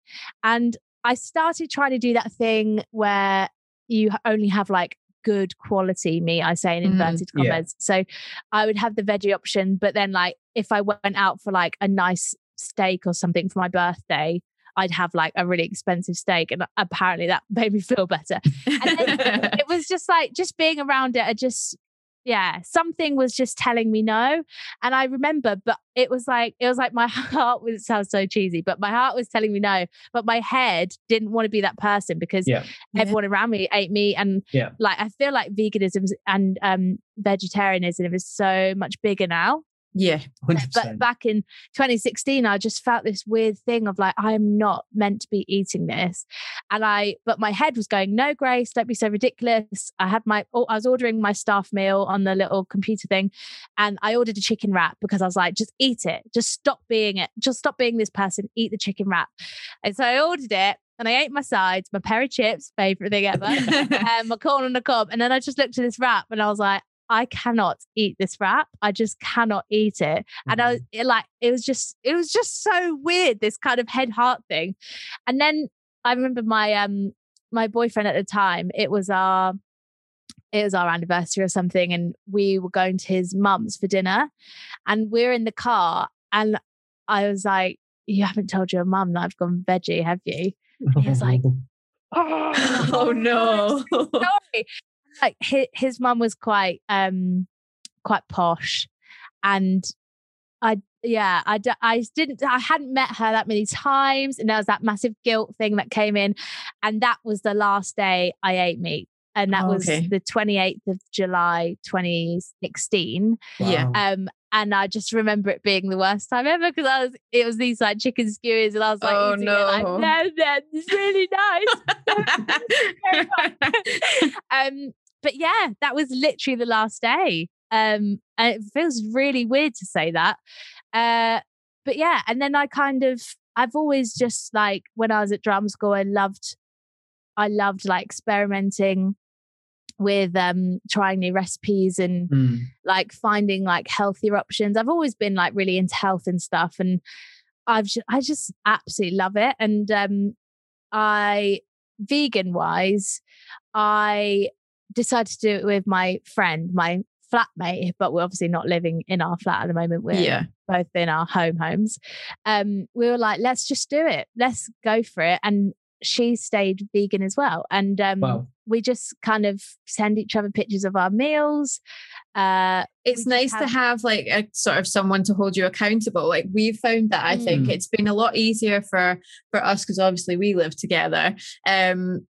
[SPEAKER 3] And I started trying to do that thing where you only have like good quality meat, I say in
[SPEAKER 1] Mm,
[SPEAKER 3] inverted
[SPEAKER 2] yeah.
[SPEAKER 3] commas. So I would have the veggie option, but then like if I went out for like a nice steak or something for my birthday, I'd have like a really expensive steak. And apparently that <laughs> made me feel better. And then <laughs> it was just like just being around it, I just yeah, something was just telling me no. And I remember, but it was like it was like my <laughs> heart was it sounds so cheesy, but my heart was telling me no. But my head didn't want to be that person because
[SPEAKER 2] Yeah.
[SPEAKER 3] everyone around me ate meat. And
[SPEAKER 2] Yeah.
[SPEAKER 3] like I feel like veganism and um vegetarianism is so much bigger now
[SPEAKER 1] yeah.
[SPEAKER 2] 100%.
[SPEAKER 3] but back in 2016 i just felt this weird thing of like i'm not meant to be eating this and i but my head was going no grace don't be so ridiculous i had my oh, i was ordering my staff meal on the little computer thing and i ordered a chicken wrap because i was like just eat it just stop being it just stop being this person eat the chicken wrap and so i ordered it and I ate my sides, my pair of chips, favorite thing ever, <laughs> and my corn on the cob. And then I just looked at this wrap and I was like, I cannot eat this wrap. I just cannot eat it. And I was it, like, it was just, it was just so weird, this kind of head heart thing. And then I remember my um my boyfriend at the time, it was our it was our anniversary or something, and we were going to his mum's for dinner. And we are in the car, and I was like, You haven't told your mum that I've gone veggie, have you? he was like, <laughs> <laughs>
[SPEAKER 1] Oh no. <laughs>
[SPEAKER 3] story. Like his, his mum was quite um quite posh, and I yeah I, I didn't I hadn't met her that many times, and there was that massive guilt thing that came in, and that was the last day I ate meat, and that
[SPEAKER 1] Oh,
[SPEAKER 3] was
[SPEAKER 1] okay.
[SPEAKER 3] the twenty eighth of July, twenty sixteen.
[SPEAKER 1] Yeah.
[SPEAKER 3] Um, and I just remember it being the worst time ever because I was it was these like chicken skewers, and I was like,
[SPEAKER 1] Oh,
[SPEAKER 3] eating it, like,
[SPEAKER 1] no.
[SPEAKER 3] no, no, it's really nice. <laughs> <laughs> <laughs> um, but yeah, that was literally the last day. Um, and it feels really weird to say that. Uh, but yeah, and then I kind of, I've always just like when I was at drum school, I loved, I loved like experimenting with um trying new recipes and
[SPEAKER 2] Mm.
[SPEAKER 3] like finding like healthier options. I've always been like really into health and stuff, and I've ju- I just absolutely love it. And um, I vegan wise, I decided to do it with my friend, my flatmate, but we're obviously not living in our flat at the moment. We're
[SPEAKER 1] yeah.
[SPEAKER 3] both in our home homes. Um, we were like, let's just do it. Let's go for it. And she stayed vegan as well. And um,
[SPEAKER 2] Wow.
[SPEAKER 3] we just kind of send each other pictures of our meals. Uh,
[SPEAKER 1] It's nice
[SPEAKER 3] just
[SPEAKER 1] to have like a sort of someone to hold you accountable. Like we've found that I think
[SPEAKER 2] Mm.
[SPEAKER 1] it's been a lot easier for for us because obviously we live together. Um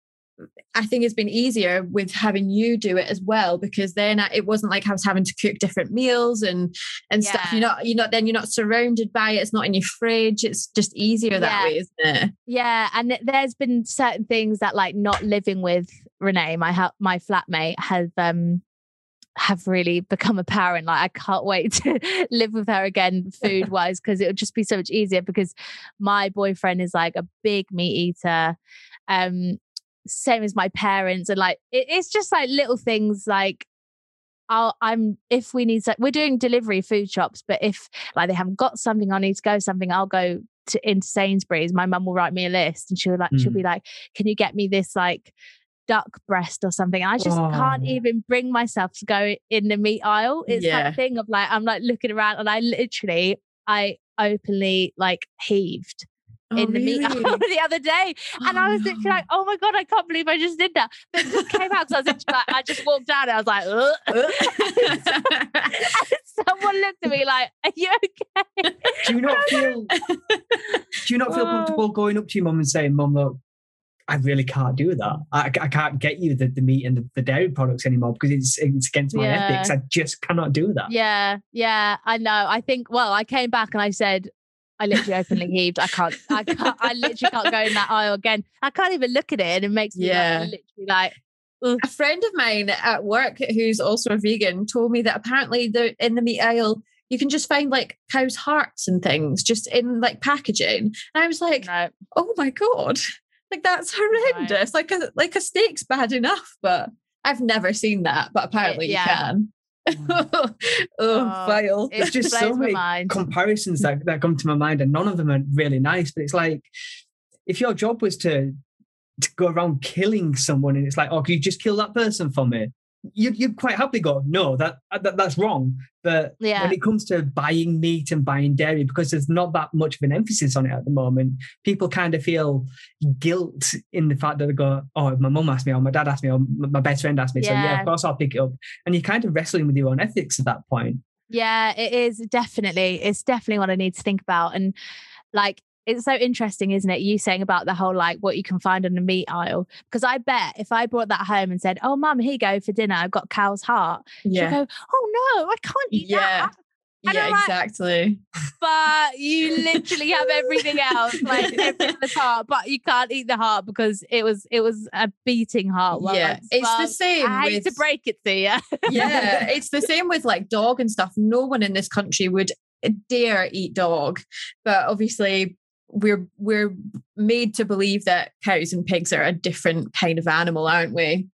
[SPEAKER 1] I think it's been easier with having you do it as well because then I- it wasn't like I was having to cook different meals and and stuff. You're not you're not then you're not surrounded by it. It's not in your fridge. It's just easier that
[SPEAKER 3] Yeah.
[SPEAKER 1] way, isn't it?
[SPEAKER 3] Yeah, and there's been certain things that like not living with Renee, my my flatmate, have um have really become apparent. Like I can't <laughs> wait to live with her again, <laughs> food wise, because it would just be so much easier. Because my boyfriend is like a big meat eater, um, same as my parents, and like it, it's just like little things like. I'll, I'm if we need to, we're doing delivery food shops, but if like they haven't got something, I need to go something, I'll go to into Sainsbury's. My mum will write me a list, and she'll like she'll
[SPEAKER 2] Mm.
[SPEAKER 3] be like, "Can you get me this like duck breast or something?" I just can't
[SPEAKER 2] Oh.
[SPEAKER 3] even bring myself to go in the meat aisle. It's
[SPEAKER 1] Yeah.
[SPEAKER 3] that thing of like I'm like looking around, and I literally I openly like heaved Oh, in the meat aisle <laughs> the other day, and I was literally oh. like, "Oh my god, I can't believe I just did that." But it just came out, so I was like, I just walked down, and I was like, <laughs> <laughs> and someone looked at me like, "Are you okay?"
[SPEAKER 2] Do you not feel? do you not feel
[SPEAKER 3] Oh.
[SPEAKER 2] comfortable going up to your mum and saying, "Mum, look, I really can't do that. I, I can't get you the, the meat and the, the dairy products anymore because it's it's against my
[SPEAKER 3] Yeah.
[SPEAKER 2] ethics. I just cannot do that."
[SPEAKER 3] Yeah, yeah, I know. I think. Well, I came back and I said, I literally openly heaved. I can't. I can't. I literally can't go in that aisle again. I can't even look at it, and it makes me
[SPEAKER 1] Yeah.
[SPEAKER 3] like, literally like. ugh.
[SPEAKER 1] a friend of mine at work who's also a vegan told me that apparently the in the meat aisle you can just find like cow's hearts and things just in like packaging. And I was like,
[SPEAKER 3] No,
[SPEAKER 1] oh my god, like that's horrendous. Like a like a steak's bad enough, but I've never seen that. But apparently
[SPEAKER 3] yeah.
[SPEAKER 1] you can. Mm. <laughs> oh,
[SPEAKER 3] Oh,
[SPEAKER 1] vile. <laughs>
[SPEAKER 3] it
[SPEAKER 2] just so many
[SPEAKER 3] mind.
[SPEAKER 2] comparisons that, that come to my mind, and none of them are really nice. But it's like if your job was to to go around killing someone, and it's like, oh, can you just kill that person for me? You'd, you'd quite happily go, no, that, uh, that that's wrong. But
[SPEAKER 3] Yeah.
[SPEAKER 2] when it comes to buying meat and buying dairy, because there's not that much of an emphasis on it at the moment, people kind of feel guilt in the fact that they go, oh, my mum asked me, or my dad asked me, or my best friend asked me. So yeah,
[SPEAKER 3] Yeah.
[SPEAKER 2] of course I'll pick it up. And you're kind of wrestling with your own ethics at that point.
[SPEAKER 3] Yeah, it is definitely. It's definitely what I need to think about. And like, it's so interesting, isn't it? You saying about the whole like what you can find on the meat aisle. Because I bet if I brought that home and said, "Oh, mum, here you go for dinner. I've got cow's heart,"
[SPEAKER 1] Yeah.
[SPEAKER 3] go, "Oh no, I can't eat
[SPEAKER 1] Yeah.
[SPEAKER 3] that." And
[SPEAKER 1] Yeah,
[SPEAKER 3] like-
[SPEAKER 1] exactly.
[SPEAKER 3] But you <laughs> literally have everything else, like every other part, but you can't eat the heart because it was it was a beating heart.
[SPEAKER 1] yeah.
[SPEAKER 3] once.
[SPEAKER 1] It's
[SPEAKER 3] Well,
[SPEAKER 1] the same
[SPEAKER 3] I hate
[SPEAKER 1] with
[SPEAKER 3] to break it to you.
[SPEAKER 1] yeah, <laughs> it's the same with like dog and stuff. No one in this country would eh, dare eat dog, but obviously we're we're made to believe that cows and pigs are a different kind of animal, aren't we?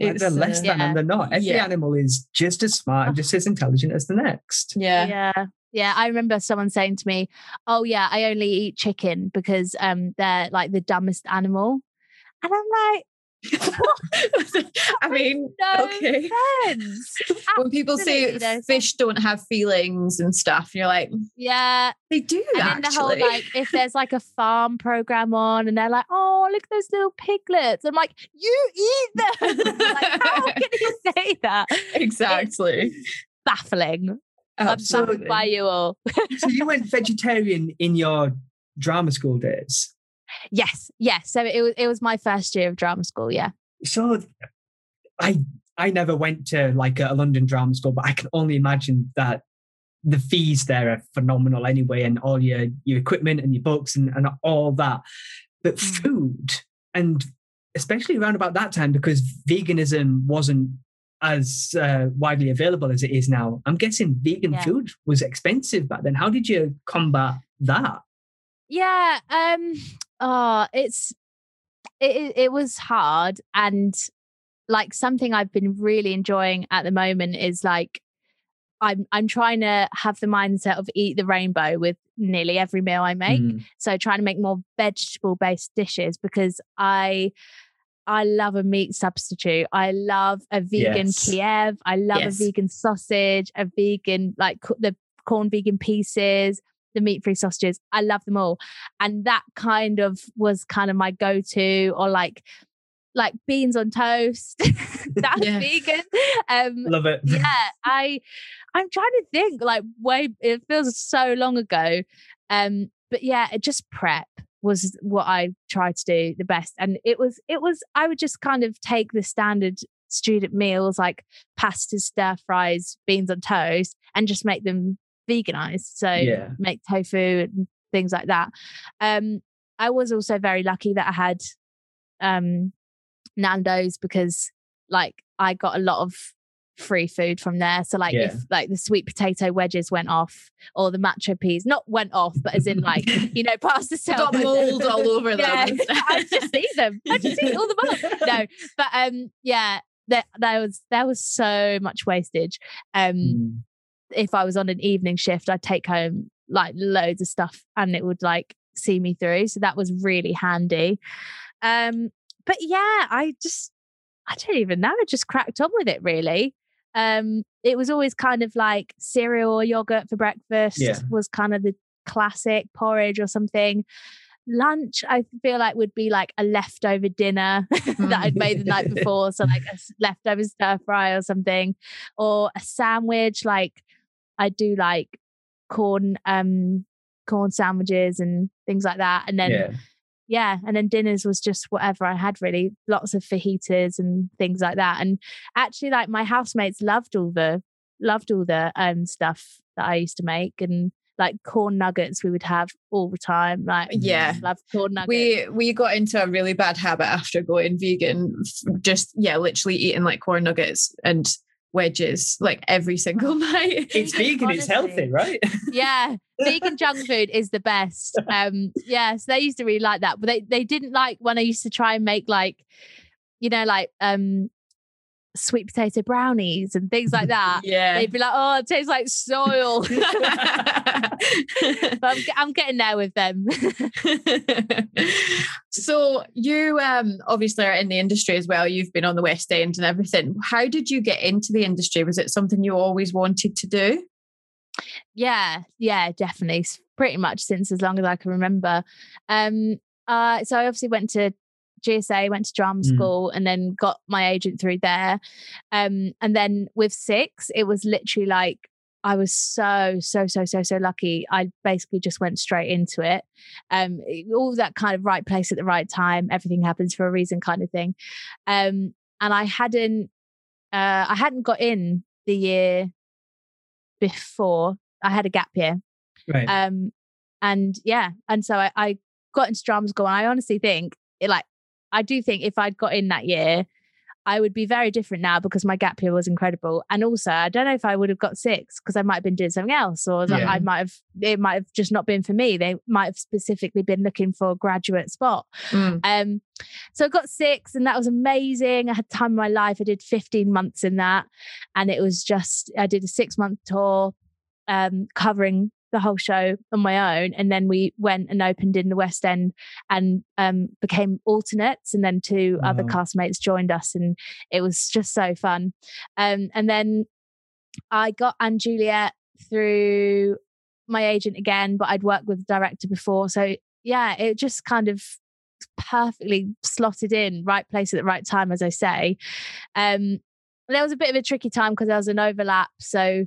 [SPEAKER 2] Like they're less
[SPEAKER 1] uh,
[SPEAKER 2] than
[SPEAKER 3] yeah.
[SPEAKER 2] and they're not. Every
[SPEAKER 1] Yeah.
[SPEAKER 2] animal is just as smart and just as intelligent as the next.
[SPEAKER 1] yeah.
[SPEAKER 3] yeah yeah i remember someone saying to me oh yeah i only eat chicken because um they're like the dumbest animal and i'm like <laughs>
[SPEAKER 1] I mean,
[SPEAKER 3] No
[SPEAKER 1] okay. When people say
[SPEAKER 3] Absolutely no sense.
[SPEAKER 1] fish don't have feelings and stuff, you're like,
[SPEAKER 3] Yeah.
[SPEAKER 1] they do
[SPEAKER 3] And then the whole
[SPEAKER 1] actually.
[SPEAKER 3] like if there's like a farm program on and they're like, oh, look at those little piglets. I'm like, you eat them. <laughs> like, how <laughs> can you say that?
[SPEAKER 1] exactly.
[SPEAKER 3] Baffling. I'm
[SPEAKER 2] Absolutely.
[SPEAKER 3] baffled by you all.
[SPEAKER 2] so you went vegetarian in your drama school days.
[SPEAKER 3] Yes, yes. So it was it was my first year of drama school. Yeah.
[SPEAKER 2] So I I never went to like a London drama school, but I can only imagine that the fees there are phenomenal anyway, and all your your equipment and your books and, and all that. But
[SPEAKER 3] Mm.
[SPEAKER 2] food and especially around about that time because veganism wasn't as uh, widely available as it is now. I'm guessing vegan
[SPEAKER 3] Yeah.
[SPEAKER 2] food was expensive back then. How did you combat that?
[SPEAKER 3] Yeah. Um. Oh, it's it it- was hard and like something I've been really enjoying at the moment is like I'm I'm trying to have the mindset of eat the rainbow with nearly every meal I make.
[SPEAKER 2] Mm,
[SPEAKER 3] So trying to make more vegetable based dishes because I I love a meat substitute. I love a vegan
[SPEAKER 2] Yes.
[SPEAKER 3] Kiev. I love
[SPEAKER 1] Yes.
[SPEAKER 3] a vegan sausage, a vegan like the Quorn vegan pieces, the meat free sausages. I love them all. And that kind of was kind of my go to or like like beans on toast. <laughs> That's
[SPEAKER 1] Yeah.
[SPEAKER 3] vegan. Um
[SPEAKER 2] love it.
[SPEAKER 3] yeah <laughs> i i'm trying to think like way it feels so long ago um but yeah it just prep was what i tried to do the best and it was it was i would just kind of take the standard student meals like pasta stir fries beans on toast and just make them veganized so
[SPEAKER 2] Yeah.
[SPEAKER 3] make tofu and things like that um i was also very lucky that i had um nando's because like i got a lot of free food from there so like if like the sweet potato wedges went off or the macho peas not went off but as in like <laughs> you know past the
[SPEAKER 1] Got mold all over them.
[SPEAKER 3] yeah,
[SPEAKER 1] and. <laughs>
[SPEAKER 3] I just eat them. I just eat all the mold. No, <laughs> but um, yeah, there, there was there was so much wastage. Um,
[SPEAKER 2] Mm.
[SPEAKER 3] If I was on an evening shift, I'd take home like loads of stuff and it would like see me through. So that was really handy. Um, but yeah, I just I don't even know. I just cracked on with it really. Um, it was always kind of like cereal or yogurt for breakfast
[SPEAKER 2] Yeah.
[SPEAKER 3] was kind of the classic porridge or something. Lunch, I feel like would be like a leftover dinner <laughs> that I'd made the night <laughs> before. So like a leftover stir fry or something, or a sandwich. Like I do like Quorn, um, Quorn sandwiches and things like that. And then
[SPEAKER 2] yeah.
[SPEAKER 3] yeah, and then dinners was just whatever I had really, lots of fajitas and things like that. And actually, like my housemates loved all the loved all the um stuff that I used to make and like Quorn nuggets we would have all the time. Like
[SPEAKER 1] Yeah.
[SPEAKER 3] love Quorn nuggets.
[SPEAKER 1] We we got into a really bad habit after going vegan. Just yeah, literally eating like Quorn nuggets and wedges like every single <laughs> night.
[SPEAKER 2] It's vegan, it's healthy, right?
[SPEAKER 3] yeah <laughs> vegan junk food is the best um yeah so they used to really like that but they they didn't like when i used to try and make like you know like um sweet potato brownies and things like that <laughs>
[SPEAKER 1] yeah.
[SPEAKER 3] they'd be like oh it tastes like soil <laughs> but I'm, I'm getting there with them <laughs>
[SPEAKER 1] so you um obviously are in the industry as well. You've been on the West End and everything. How did you get into the industry? Was it something you always wanted to do?
[SPEAKER 3] Yeah, yeah, definitely. Pretty much since as long as I can remember. Um, uh, so I obviously went to GSA, went to drama
[SPEAKER 2] Mm.
[SPEAKER 3] school, and then got my agent through there. Um, and then with six, it was literally like I was so, so, so, so, so lucky. I basically just went straight into it. Um, all that kind of right place at the right time, everything happens for a reason kind of thing. Um, and I hadn't uh I hadn't got in the year before. I had a gap year.
[SPEAKER 2] Right.
[SPEAKER 3] Um, and yeah, and so I, I got into drama school. And I honestly think, it, like, I do think if I'd got in that year, I would be very different now because my gap year was incredible. And also, I don't know if I would have got six because I might have been doing something else, or
[SPEAKER 2] Yeah.
[SPEAKER 3] I might have it might have just not been for me. They might have specifically been looking for a graduate spot. Um, so I got six, and that was amazing. I had time of my life. I did 15 months in that, and it was just I did a six month tour, um, covering the whole show on my own. And then we went and opened in the West End and um, became alternates. And then two other
[SPEAKER 2] Wow.
[SPEAKER 3] castmates joined us, and it was just so fun. Um, and then I got & Juliet through my agent again, but I'd worked with the director before. So yeah, it just kind of perfectly slotted in, right place at the right time, as I say. Um, there was a bit of a tricky time because there was an overlap. So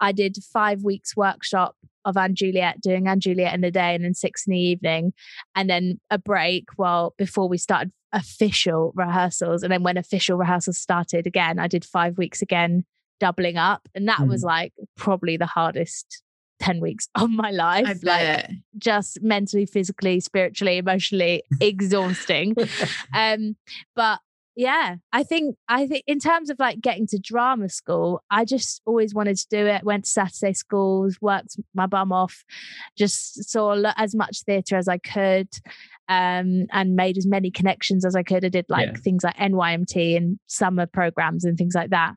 [SPEAKER 3] I did five weeks workshop of & Juliet, doing & Juliet in the day and then six in the evening, and then a break Well, before we started official rehearsals. And then when official rehearsals started again, I did five weeks again, doubling up. And that was like probably the hardest 10 weeks <laughs> of my life. Like just mentally, physically, spiritually, emotionally <laughs> exhausting. <laughs> um, but yeah, I think I think in terms of like getting to drama school, I just always wanted to do it. Went to Saturday schools, worked my bum off, just saw as much theatre as I could, um, and made as many connections as I could. I did like
[SPEAKER 2] Yeah.
[SPEAKER 3] things like NYMT and summer programs and things like that.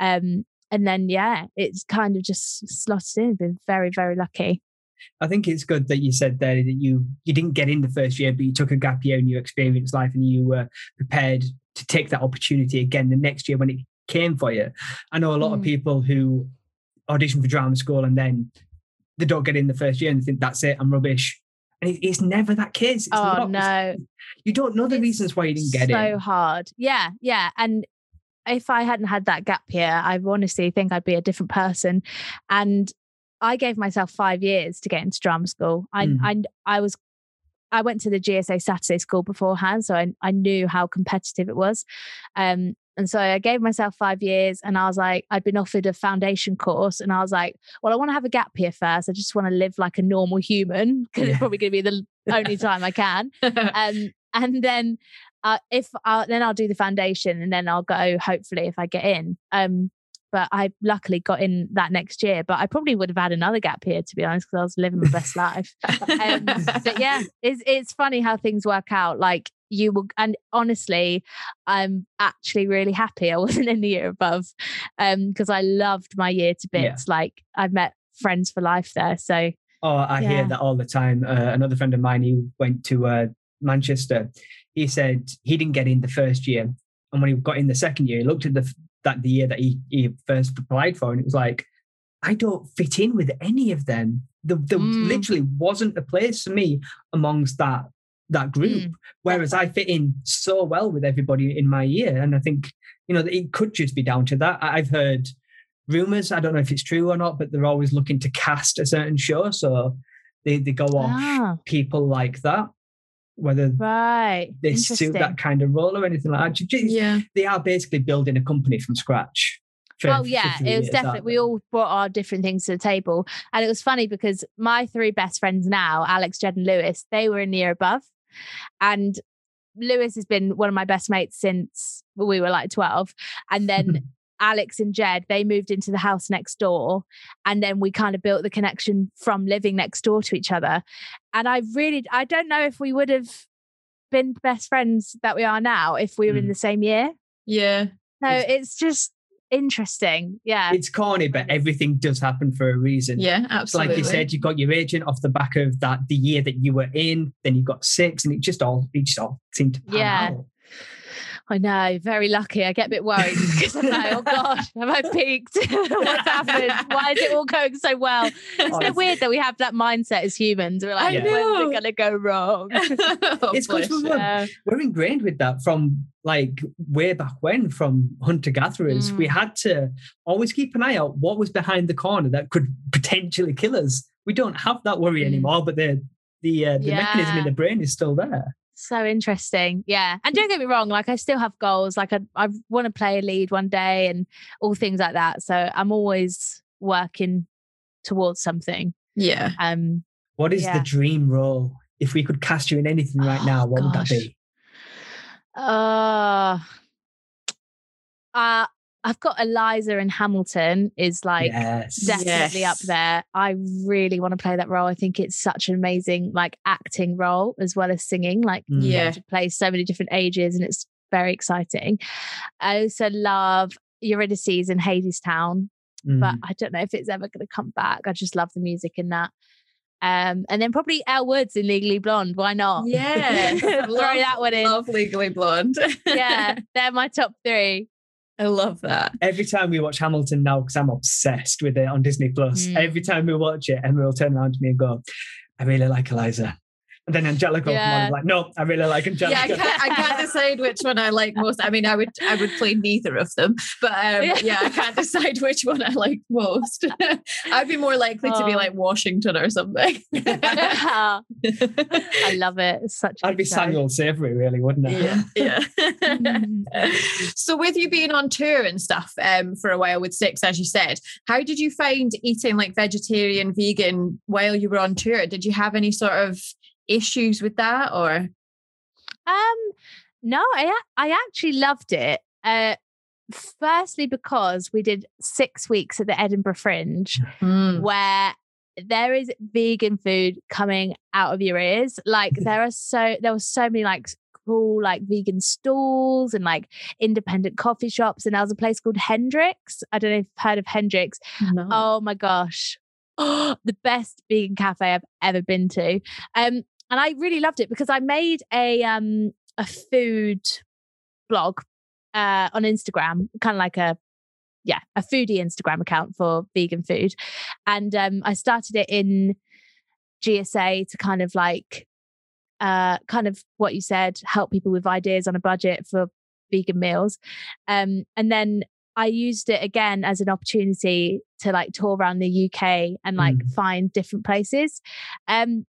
[SPEAKER 3] Um, and then yeah, it's kind of just slotted in. Been very very lucky.
[SPEAKER 2] I think it's good that you said there that you you didn't get in the first year, but you took a gap year and you experienced life and you were prepared to take that opportunity again the next year when it came for you. I know a lot of
[SPEAKER 3] Mm.
[SPEAKER 2] people who audition for drama school and then they don't get in the first year and they think that's it, I'm rubbish. And it, it's never that case. It's
[SPEAKER 3] oh
[SPEAKER 2] not.
[SPEAKER 3] no,
[SPEAKER 2] You don't know the
[SPEAKER 3] It's
[SPEAKER 2] reasons why you didn't get in.
[SPEAKER 3] so hard. Yeah, yeah. And if I hadn't had that gap year, I honestly think I'd be a different person. And I gave myself five years to get into drama school. I
[SPEAKER 2] Mm.
[SPEAKER 3] I I was I went to the GSA Saturday school beforehand, so I I knew how competitive it was. Um and so I gave myself five years and I was like, I'd been offered a foundation course and I was like, well, I want to have a gap year first. I just want to live like a normal human because
[SPEAKER 2] Yeah.
[SPEAKER 3] it's probably going to be the only time I can <laughs> um, and then uh, if I, then I'll do the foundation, and then I'll go. Hopefully, if I get in. Um, but I luckily got in that next year. But I probably would have had another gap here, to be honest, because I was living my best <laughs> life. Um, <laughs> but yeah, it's it's funny how things work out. Like you will, and honestly, I'm actually really happy I <laughs> wasn't in the year above, um, because I loved my year to
[SPEAKER 2] Yeah.
[SPEAKER 3] bits. Like I've met friends for life there. So
[SPEAKER 2] Oh, I
[SPEAKER 3] Yeah.
[SPEAKER 2] hear that all the time. Uh, another friend of mine who went to uh, Manchester, he said he didn't get in the first year, and when he got in the second year, he looked at the that the year that he, he first applied for, and it was like, I don't fit in with any of them. There, there
[SPEAKER 3] Mm.
[SPEAKER 2] literally wasn't a place for me amongst that that group.
[SPEAKER 3] Mm,
[SPEAKER 2] Whereas I fit in so well with everybody in my year, and I think you know it could just be down to that. I've heard rumors. I don't know if it's true or not, but they're always looking to cast a certain show, so they they go off
[SPEAKER 3] ah,
[SPEAKER 2] people like that, whether
[SPEAKER 3] right,
[SPEAKER 2] they suit that kind of role or anything like that. Ju- ju-
[SPEAKER 1] yeah.
[SPEAKER 2] They are basically building a company from scratch. for-
[SPEAKER 3] Oh yeah,
[SPEAKER 2] three
[SPEAKER 3] it was
[SPEAKER 2] years,
[SPEAKER 3] definitely. We all brought our different things to the table, and it was funny because my three best friends now, Alex, Jed, and Lewis, they were in the year above, and Lewis has been one of my best mates since we were like twelve, and then <laughs> Alex and Jed they moved into the house next door, and then we kind of built the connection from living next door to each other, and I really I don't know if we would have been best friends that we are now if we were in
[SPEAKER 2] Mm.
[SPEAKER 3] the same year.
[SPEAKER 1] Yeah.
[SPEAKER 3] So
[SPEAKER 2] It's-
[SPEAKER 3] it's just interesting. Yeah.
[SPEAKER 2] It's corny, but everything does happen for a reason.
[SPEAKER 1] Yeah, absolutely.
[SPEAKER 2] like you said, you got your agent off the back of that the year that you were in, then you got six, and it just all it just all seemed to pan
[SPEAKER 3] Yeah.
[SPEAKER 2] out.
[SPEAKER 3] I know, very lucky. I get a bit worried <laughs> because I'm like, oh God, have I peaked? <laughs> What's happened? Why is it all going so well? It's so weird that we have that mindset as humans. We're like,
[SPEAKER 1] I
[SPEAKER 3] when's
[SPEAKER 1] know.
[SPEAKER 3] it going to go wrong? <laughs>
[SPEAKER 1] Oh,
[SPEAKER 2] It's 'cause
[SPEAKER 1] bless
[SPEAKER 2] we
[SPEAKER 1] you.
[SPEAKER 2] were-
[SPEAKER 3] Yeah.
[SPEAKER 2] We're ingrained with that from like way back when, from hunter gatherers. We
[SPEAKER 3] Mm.
[SPEAKER 2] had to always keep an eye out what was behind the corner that could potentially kill us. We don't have that worry
[SPEAKER 3] Mm.
[SPEAKER 2] anymore, but the the uh, the mechanism in the brain is still there.
[SPEAKER 3] So interesting. Yeah. And don't get me wrong, like I still have goals. Like I, I want to play a lead one day and all things like that. So I'm always working towards something.
[SPEAKER 1] Yeah.
[SPEAKER 3] Um,
[SPEAKER 2] What is
[SPEAKER 3] Yeah.
[SPEAKER 2] the dream role? If we could cast you in anything right
[SPEAKER 3] Oh,
[SPEAKER 2] now, what would that be?
[SPEAKER 3] Uh, uh I've got Eliza in Hamilton is like
[SPEAKER 2] yes.
[SPEAKER 3] definitely up there. I really want to play that role. I think it's such an amazing like acting role as well as singing. Like
[SPEAKER 2] Mm.
[SPEAKER 3] you get
[SPEAKER 1] Yeah.
[SPEAKER 3] to play so many different ages and it's very exciting. I also love Eurydice in Hadestown. but
[SPEAKER 2] Mm.
[SPEAKER 3] I don't know if it's ever going to come back. I just love the music in that. Um, and then probably Elle Woods in Legally Blonde. Why not?
[SPEAKER 1] Yeah. <laughs>
[SPEAKER 3] throw that one in.
[SPEAKER 1] Love Legally Blonde.
[SPEAKER 3] Yeah, <laughs> they're my top three.
[SPEAKER 1] I love that.
[SPEAKER 2] Every time we watch Hamilton now, because I'm obsessed with it on Disney Plus,
[SPEAKER 3] Mm.
[SPEAKER 2] every time we watch it, Emma will turn around to me and go, I really like Eliza. And then Angelica will
[SPEAKER 3] Yeah.
[SPEAKER 2] and like, no, I really like
[SPEAKER 1] Yeah,
[SPEAKER 2] Angelica.
[SPEAKER 1] I can't, I can't decide which one I like most. I mean, I would I would play neither of them, but um,
[SPEAKER 3] Yeah.
[SPEAKER 1] yeah, I can't decide which one I like most. <laughs> I'd be more likely to be
[SPEAKER 3] Oh.
[SPEAKER 1] like Washington or something. <laughs> <laughs>
[SPEAKER 3] I love it. It's such. a
[SPEAKER 2] I'd be
[SPEAKER 3] good show.
[SPEAKER 2] Samuel Seabury, really, wouldn't I?
[SPEAKER 1] yeah, yeah. So with you being on tour and stuff um, for a while with Six, as you said, how did you find eating like vegetarian, vegan while you were on tour? Did you have any sort of issues with that or?
[SPEAKER 3] Um, no, I actually loved it. Uh, firstly because we did six weeks at the Edinburgh Fringe,
[SPEAKER 1] Mm.
[SPEAKER 3] where there is vegan food coming out of your ears. Like <laughs> there are so there were so many like cool like vegan stalls and like independent coffee shops. And there was a place called Hendrix. I don't know if you've heard of Hendrix.
[SPEAKER 1] No.
[SPEAKER 3] Oh my gosh. <gasps> the best vegan cafe I've ever been to. Um, and I really loved it because I made a um a food blog uh on Instagram, kind of like a yeah, a foodie Instagram account for vegan food. And um I started it in GSA to kind of like uh kind of what you said, help people with ideas on a budget for vegan meals. Um and then I used it again as an opportunity to like tour around the UK and like
[SPEAKER 2] Mm.
[SPEAKER 3] find different places. Um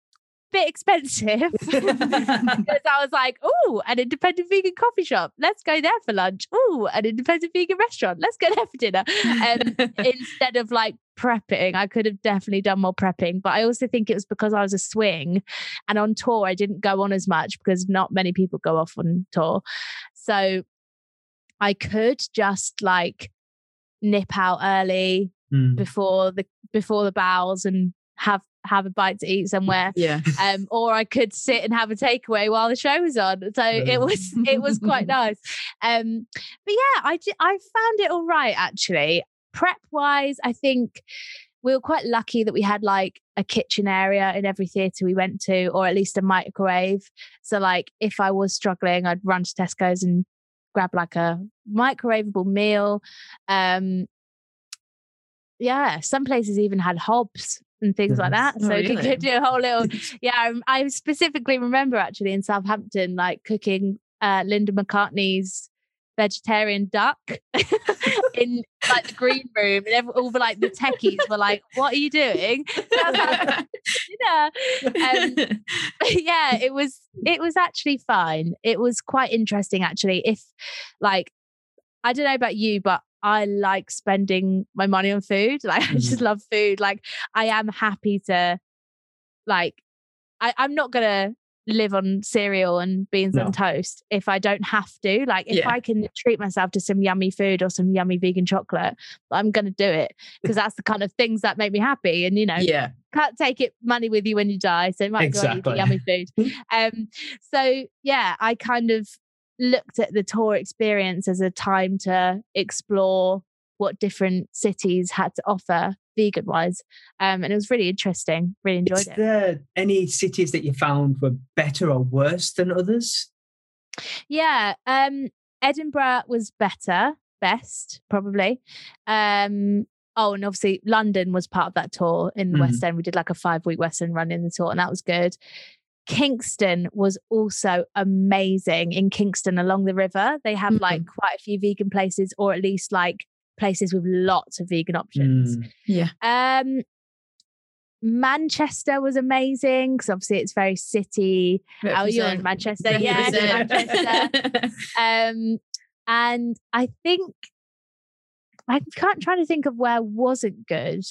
[SPEAKER 3] bit expensive <laughs> because I was like, oh, an independent vegan coffee shop. Let's go there for lunch. Oh, an independent vegan restaurant. Let's go there for dinner. Um, <laughs> instead of like prepping, I could have definitely done more prepping. But I also think it was because I was a swing and on tour, I didn't go on as much because not many people go off on tour. So I could just like nip out early
[SPEAKER 2] Mm.
[SPEAKER 3] before the before the bowels and have have a bite to eat somewhere
[SPEAKER 1] yeah. <laughs>
[SPEAKER 3] um, or I could sit and have a takeaway while the show was on. So it was it was quite <laughs> nice. Um, but yeah, I di- I found it all right actually. Prep wise, I think we were quite lucky that we had like a kitchen area in every theatre we went to, or at least a microwave. So like if I was struggling, I'd run to Tesco's and grab like a microwavable meal. Um, yeah, some places even had hobs and things like
[SPEAKER 2] Nice.
[SPEAKER 3] that.
[SPEAKER 1] Oh,
[SPEAKER 3] So you could do a whole little <laughs> yeah, I, I specifically remember actually in Southampton, like cooking uh, Linda McCartney's vegetarian duck <laughs> in like the green room, and every, all the like the techies were like, "What are you doing?" And I was like, <laughs> dinner. Um, yeah, it was it was actually fine. It was quite interesting actually. If like I don't know about you, but I like spending my money on food. Like I just love food. Like I am happy to like I, I'm not gonna live on cereal and beans
[SPEAKER 2] No.
[SPEAKER 3] and toast if I don't have to. Like if
[SPEAKER 1] Yeah.
[SPEAKER 3] I can treat myself to some yummy food or some yummy vegan chocolate, I'm gonna do it <laughs> because that's the kind of things that make me happy. And you know,
[SPEAKER 1] yeah.
[SPEAKER 3] can't take it money with you when you die, so might as well eat
[SPEAKER 2] Exactly.
[SPEAKER 3] yummy food. <laughs> um, so yeah, I kind of looked at the tour experience as a time to explore what different cities had to offer vegan wise, um, and it was really interesting. Really enjoyed
[SPEAKER 2] Is
[SPEAKER 3] it.
[SPEAKER 2] there any cities that you found were better or worse than others?
[SPEAKER 3] Yeah, um, Edinburgh was better, best probably. Um, oh, and obviously London was part of that tour in the
[SPEAKER 2] Mhm.
[SPEAKER 3] West End. We did like a five week West End run in the tour, and that was good. Kingston was also amazing in Kingston along the river. They have like quite a few vegan places, or at least like places with lots of vegan options.
[SPEAKER 2] Mm.
[SPEAKER 1] Yeah.
[SPEAKER 3] Um, Manchester was amazing because obviously it's very city. Oh, you're in Manchester, yeah, <laughs> Manchester. <laughs> Um, and I think I can't try to think of where wasn't good.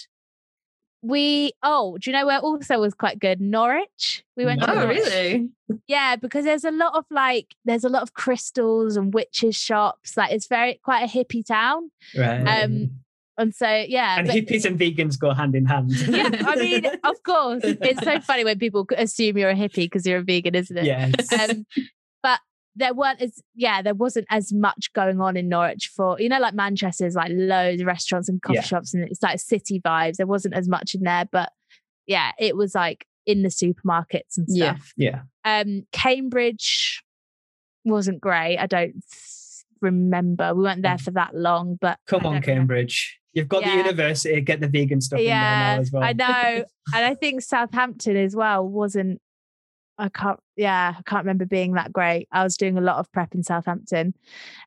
[SPEAKER 3] We oh, do you know where also was quite good? Norwich. We went to
[SPEAKER 1] Oh,
[SPEAKER 3] Norwich.
[SPEAKER 1] really?
[SPEAKER 3] Yeah, because there's a lot of like there's a lot of crystals and witches shops. Like it's very quite a hippie town.
[SPEAKER 2] Right.
[SPEAKER 3] Um, And so yeah,
[SPEAKER 2] and
[SPEAKER 3] but-
[SPEAKER 2] hippies and vegans go hand in hand.
[SPEAKER 3] yeah, I mean, of course, it's so <laughs> funny when people assume you're a hippie because you're a vegan, isn't it?
[SPEAKER 2] yes.
[SPEAKER 3] Um, there weren't as yeah, there wasn't as much going on in Norwich for you know, like Manchester's like loads of restaurants and coffee
[SPEAKER 2] Yeah.
[SPEAKER 3] shops and it's like city vibes. There wasn't as much in there, but yeah, it was like in the supermarkets and stuff.
[SPEAKER 2] Yeah.
[SPEAKER 3] Um, Cambridge wasn't great. I don't remember. We weren't there for that long, but
[SPEAKER 2] Come on. Cambridge. You've got the university, get the vegan stuff in there
[SPEAKER 3] Yeah,
[SPEAKER 2] now as well.
[SPEAKER 3] I know, <laughs> and I think Southampton as well wasn't. I can't. Yeah, I can't remember being that great. I was doing a lot of prep in Southampton,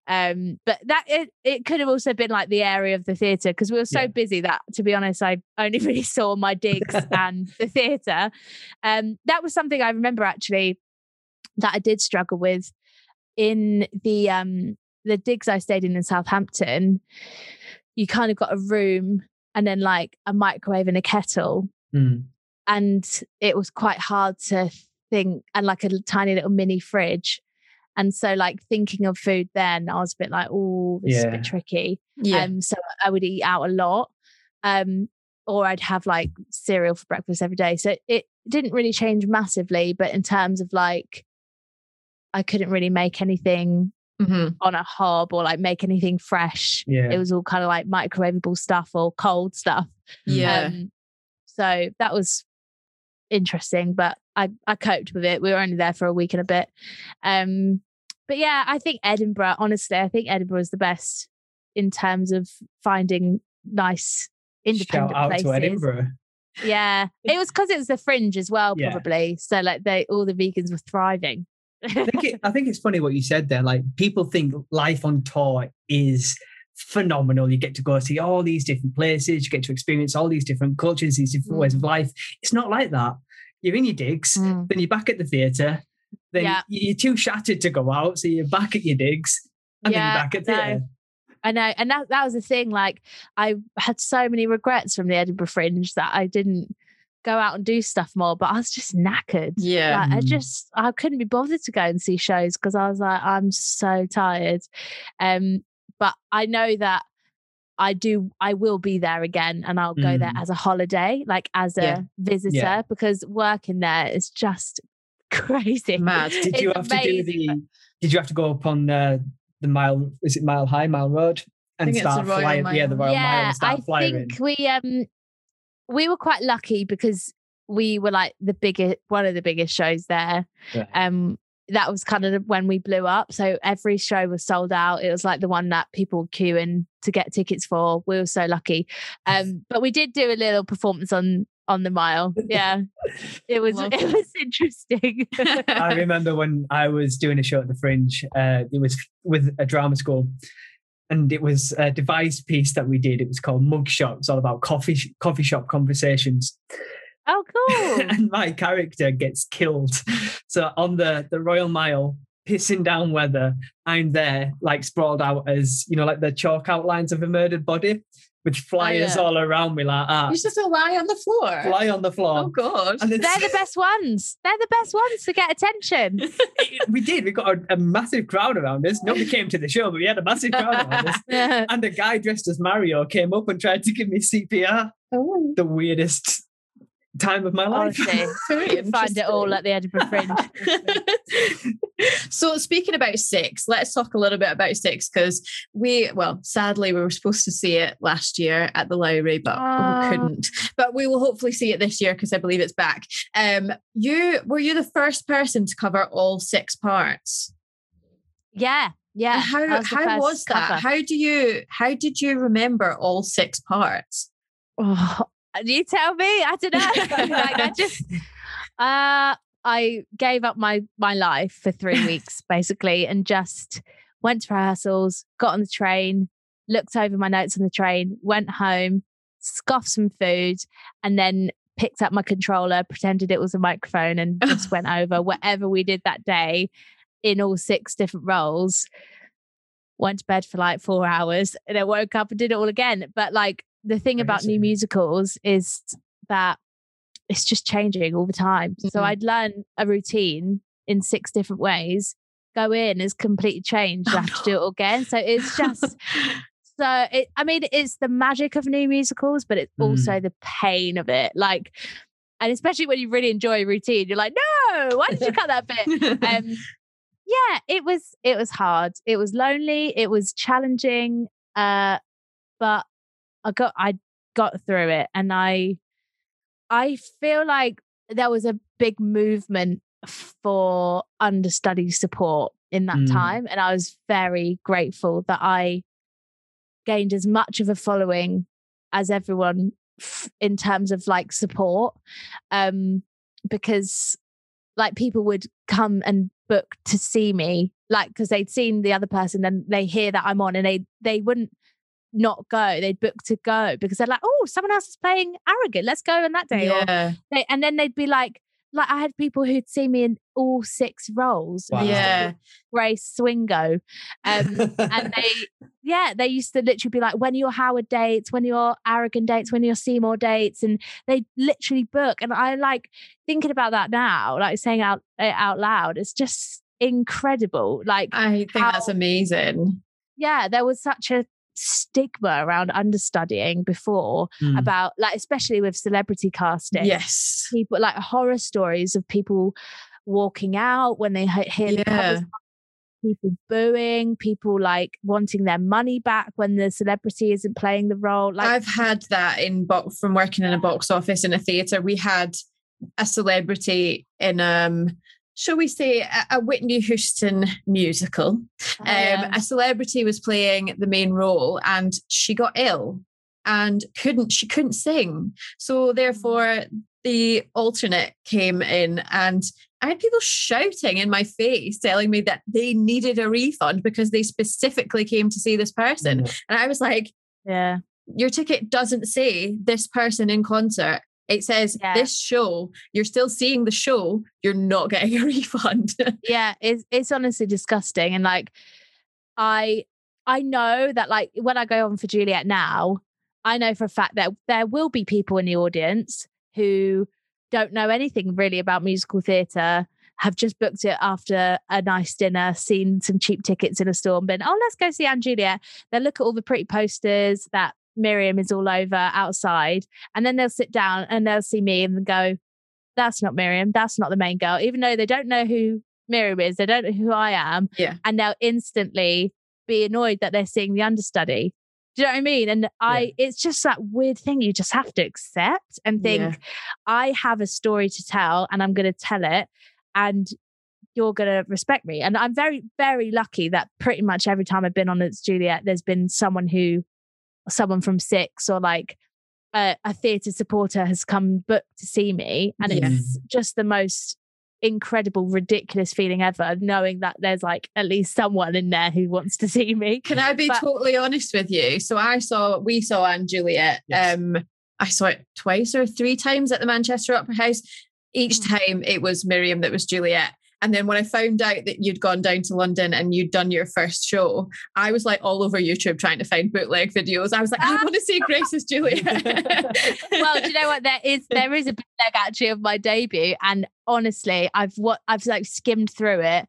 [SPEAKER 3] um, but that it it could have also been like the area of the theatre because we were so
[SPEAKER 2] Yeah.
[SPEAKER 3] busy that, to be honest, I only <laughs> really saw my digs <laughs> and the theatre. Um, that was something I remember actually that I did struggle with in the um the digs I stayed in in Southampton. You kind of got a room and then like a microwave and a kettle
[SPEAKER 2] Mm.
[SPEAKER 3] and it was quite hard to think and like a tiny little mini fridge and so like thinking of food then i was a bit like oh this is a bit tricky
[SPEAKER 1] Yeah.
[SPEAKER 3] um so i would eat out a lot um or i'd have like cereal for breakfast every day so it didn't really change massively but in terms of like i couldn't really make anything
[SPEAKER 1] Mhm.
[SPEAKER 3] on a hob or like make anything fresh
[SPEAKER 2] Yeah.
[SPEAKER 3] it was all kind of like microwavable stuff or cold stuff
[SPEAKER 1] Yeah.
[SPEAKER 3] um, so that was interesting, but I, I coped with it. We were only there for a week and a bit. Um, but yeah, I think Edinburgh, honestly, I think Edinburgh is the best in terms of finding nice independent
[SPEAKER 2] Shout out
[SPEAKER 3] places.
[SPEAKER 2] to Edinburgh.
[SPEAKER 3] Yeah. It was because it was the fringe as well,
[SPEAKER 2] Yeah.
[SPEAKER 3] probably. So like they all the vegans were thriving.
[SPEAKER 2] I think, it, I think it's funny what you said there. Like people think life on tour is phenomenal. You get to go see all these different places. You get to experience all these different cultures, these different ways of life. It's not like that. You're in your digs,
[SPEAKER 3] Mm.
[SPEAKER 2] then you're back at the theatre. Then
[SPEAKER 3] Yeah.
[SPEAKER 2] you're too shattered to go out, so you're back at your digs, and then you're back at
[SPEAKER 3] no.
[SPEAKER 2] theatre.
[SPEAKER 3] I know. And that, that was the thing. Like, I had so many regrets from the Edinburgh Fringe that I didn't go out and do stuff more, but I was just knackered.
[SPEAKER 1] Yeah.
[SPEAKER 3] Like, I
[SPEAKER 2] Mm.
[SPEAKER 3] just, I couldn't be bothered to go and see shows because I was like, I'm so tired. Um, but I know that I do, I will be there again and I'll go there
[SPEAKER 2] Mm.
[SPEAKER 3] as a holiday, like as a
[SPEAKER 1] Yeah.
[SPEAKER 3] visitor, because working there is just <laughs> crazy.
[SPEAKER 1] Mad.
[SPEAKER 2] Did you
[SPEAKER 3] It's
[SPEAKER 2] have to do the? Did you have to go up on the the mile? Is it Mile High, Mile Road, and
[SPEAKER 1] think it's the
[SPEAKER 2] start flying? Yeah, the
[SPEAKER 1] Mile.
[SPEAKER 2] Royal Mile
[SPEAKER 3] yeah,
[SPEAKER 2] and start
[SPEAKER 3] I
[SPEAKER 2] flying.
[SPEAKER 3] think we um we were quite lucky because we were like the biggest one of the biggest shows there.
[SPEAKER 2] Yeah.
[SPEAKER 3] Um that was kind of when we blew up. So every show was sold out. It was like the one that people were queuing to get tickets for. We were so lucky. Um <laughs> but we did do a little performance on on the mile. Yeah. It was
[SPEAKER 1] Love
[SPEAKER 3] it
[SPEAKER 1] that.
[SPEAKER 3] was interesting. <laughs>
[SPEAKER 2] I remember when I was doing a show at the Fringe. Uh, it was with a drama school, and it was a devised piece that we did. It was called Mugshot. It's all about coffee coffee shop conversations.
[SPEAKER 3] Oh cool. <laughs>
[SPEAKER 2] and my character gets killed. So on the the Royal Mile, pissing down weather, I'm there like sprawled out as you know, like the chalk outlines of a murdered body, with oh, flyers
[SPEAKER 1] yeah.
[SPEAKER 2] all around me like that.
[SPEAKER 1] You used to have lie on the floor.
[SPEAKER 2] Fly on the floor.
[SPEAKER 1] Oh god.
[SPEAKER 2] And
[SPEAKER 3] They're the <laughs> best ones. They're the best ones to get attention. <laughs>
[SPEAKER 2] we did. We got a, a massive crowd around us. Nobody came to the show, but we had a massive crowd around us. And a guy dressed as Mario came up and tried to give me CPR.
[SPEAKER 1] Oh,
[SPEAKER 2] The weirdest time of my life.
[SPEAKER 3] Honestly, <laughs> find it all at the Edinburgh Fringe. <laughs>
[SPEAKER 1] so speaking about six, let's talk a little bit about six because we, well, sadly, we were supposed to see it last year at the Lowry, but we couldn't. But we will hopefully see it this year because I believe it's back. Um, you were you the first person to cover all six parts?
[SPEAKER 3] Yeah, yeah.
[SPEAKER 1] And how
[SPEAKER 3] was
[SPEAKER 1] how was that?
[SPEAKER 3] cover.
[SPEAKER 1] How do you how did you remember all six parts?
[SPEAKER 3] Oh, you tell me. I don't know. <laughs> <laughs> like I just, uh, I gave up my my life for three <laughs> weeks basically, and just went to rehearsals, got on the train, looked over my notes on the train, went home, scoffed some food, and then picked up my controller, pretended it was a microphone, and just went over whatever we did that day in all six different roles. Went to bed for like four hours and then woke up and did it all again. But like the thing about new musicals is that it's just changing all the time. So
[SPEAKER 1] Mhm.
[SPEAKER 3] I'd learn a routine in six different ways. Go in is completely changed. You have to do it again. So it's just <laughs> so it I mean it's the magic of new musicals, but it's also the pain of it. Like and especially when you really enjoy a routine, you're like, no, why did you cut that bit? Um <laughs> yeah, it was it was hard. It was lonely. It was challenging. Uh, but I got I got through it, and I I feel like there was a big movement for understudy support in that
[SPEAKER 2] Mm.
[SPEAKER 3] time, and I was very grateful that I gained as much of a following as everyone f- in terms of like support um because like people would come and book to see me like because they'd seen the other person and they hear that i'm on and they they wouldn't not go they'd book to go because they're like oh someone else is playing Aragon let's go on that day
[SPEAKER 1] Yeah.
[SPEAKER 3] they, and then they'd be like like i had people who'd see me in all six roles
[SPEAKER 2] Wow.
[SPEAKER 1] Yeah.
[SPEAKER 3] grace swingo um and <laughs> they yeah they used to literally be like when are your howard dates when are your Aragon dates when are your seymour dates and they literally book and i like thinking about that now like saying out out loud it's just incredible like
[SPEAKER 1] I think that's amazing.
[SPEAKER 3] yeah there was such a stigma around understudying before
[SPEAKER 2] Mm.
[SPEAKER 3] about like especially with celebrity casting
[SPEAKER 1] Yes.
[SPEAKER 3] people like horror stories of people walking out when they he- hear the covers people booing, people like wanting their money back when the celebrity isn't playing the role. Like,
[SPEAKER 1] I've had that in box from working in a box office in a theatre. We had a celebrity in um shall we say a, a Whitney Houston musical.
[SPEAKER 3] oh,
[SPEAKER 1] Um a celebrity was playing the main role and she got ill and couldn't she couldn't sing. So therefore the alternate came in and I had people shouting in my face telling me that they needed a refund because they specifically came to see this person.
[SPEAKER 2] Yeah.
[SPEAKER 1] And I was like,
[SPEAKER 3] yeah,
[SPEAKER 1] your ticket doesn't say this person in concert. It says
[SPEAKER 3] Yeah.
[SPEAKER 1] this show. You're still seeing the show. You're not getting a <laughs> refund.
[SPEAKER 3] yeah. It's it's honestly disgusting. And like, I I know that like when I go on for Juliet now, I know for a fact that there will be people in the audience who don't know anything really about musical theatre. Have just booked it after a nice dinner, seen some cheap tickets in a store, and been, oh, let's go see & Juliet. They'll look at all the pretty posters that Miriam is all over outside, and then they'll sit down and they'll see me and go, that's not Miriam, that's not the main girl, even though they don't know who Miriam is, they don't know who I am,
[SPEAKER 1] Yeah.
[SPEAKER 3] and they'll instantly be annoyed that they're seeing the understudy. Do you know what I mean? And I, it's just that weird thing you just have to accept and think,
[SPEAKER 1] Yeah.
[SPEAKER 3] I have a story to tell and I'm going to tell it and you're going to respect me. And I'm very, very lucky that pretty much every time I've been on It's Juliet, there's been someone who, someone from Six or like a, a theatre supporter has come booked to see me. And
[SPEAKER 1] Yeah.
[SPEAKER 3] it's just the most incredible, ridiculous feeling ever, knowing that there's like at least someone in there who wants to see me.
[SPEAKER 1] Can I be
[SPEAKER 3] But-
[SPEAKER 1] totally honest with you? So I saw, we saw & Juliet.
[SPEAKER 2] Yes.
[SPEAKER 1] Um, I saw it twice or three times at the Manchester Opera House. Each
[SPEAKER 3] Mm.
[SPEAKER 1] time it was Miriam that was Juliet. And then when I found out that you'd gone down to London and you'd done your first show, I was like all over YouTube trying to find bootleg videos. I was like, I
[SPEAKER 3] Ah.
[SPEAKER 1] want to see Grace's Juliet. <laughs>
[SPEAKER 3] well, do you know what? There is there is a bootleg actually of my debut, and honestly, I've what I've like skimmed through it.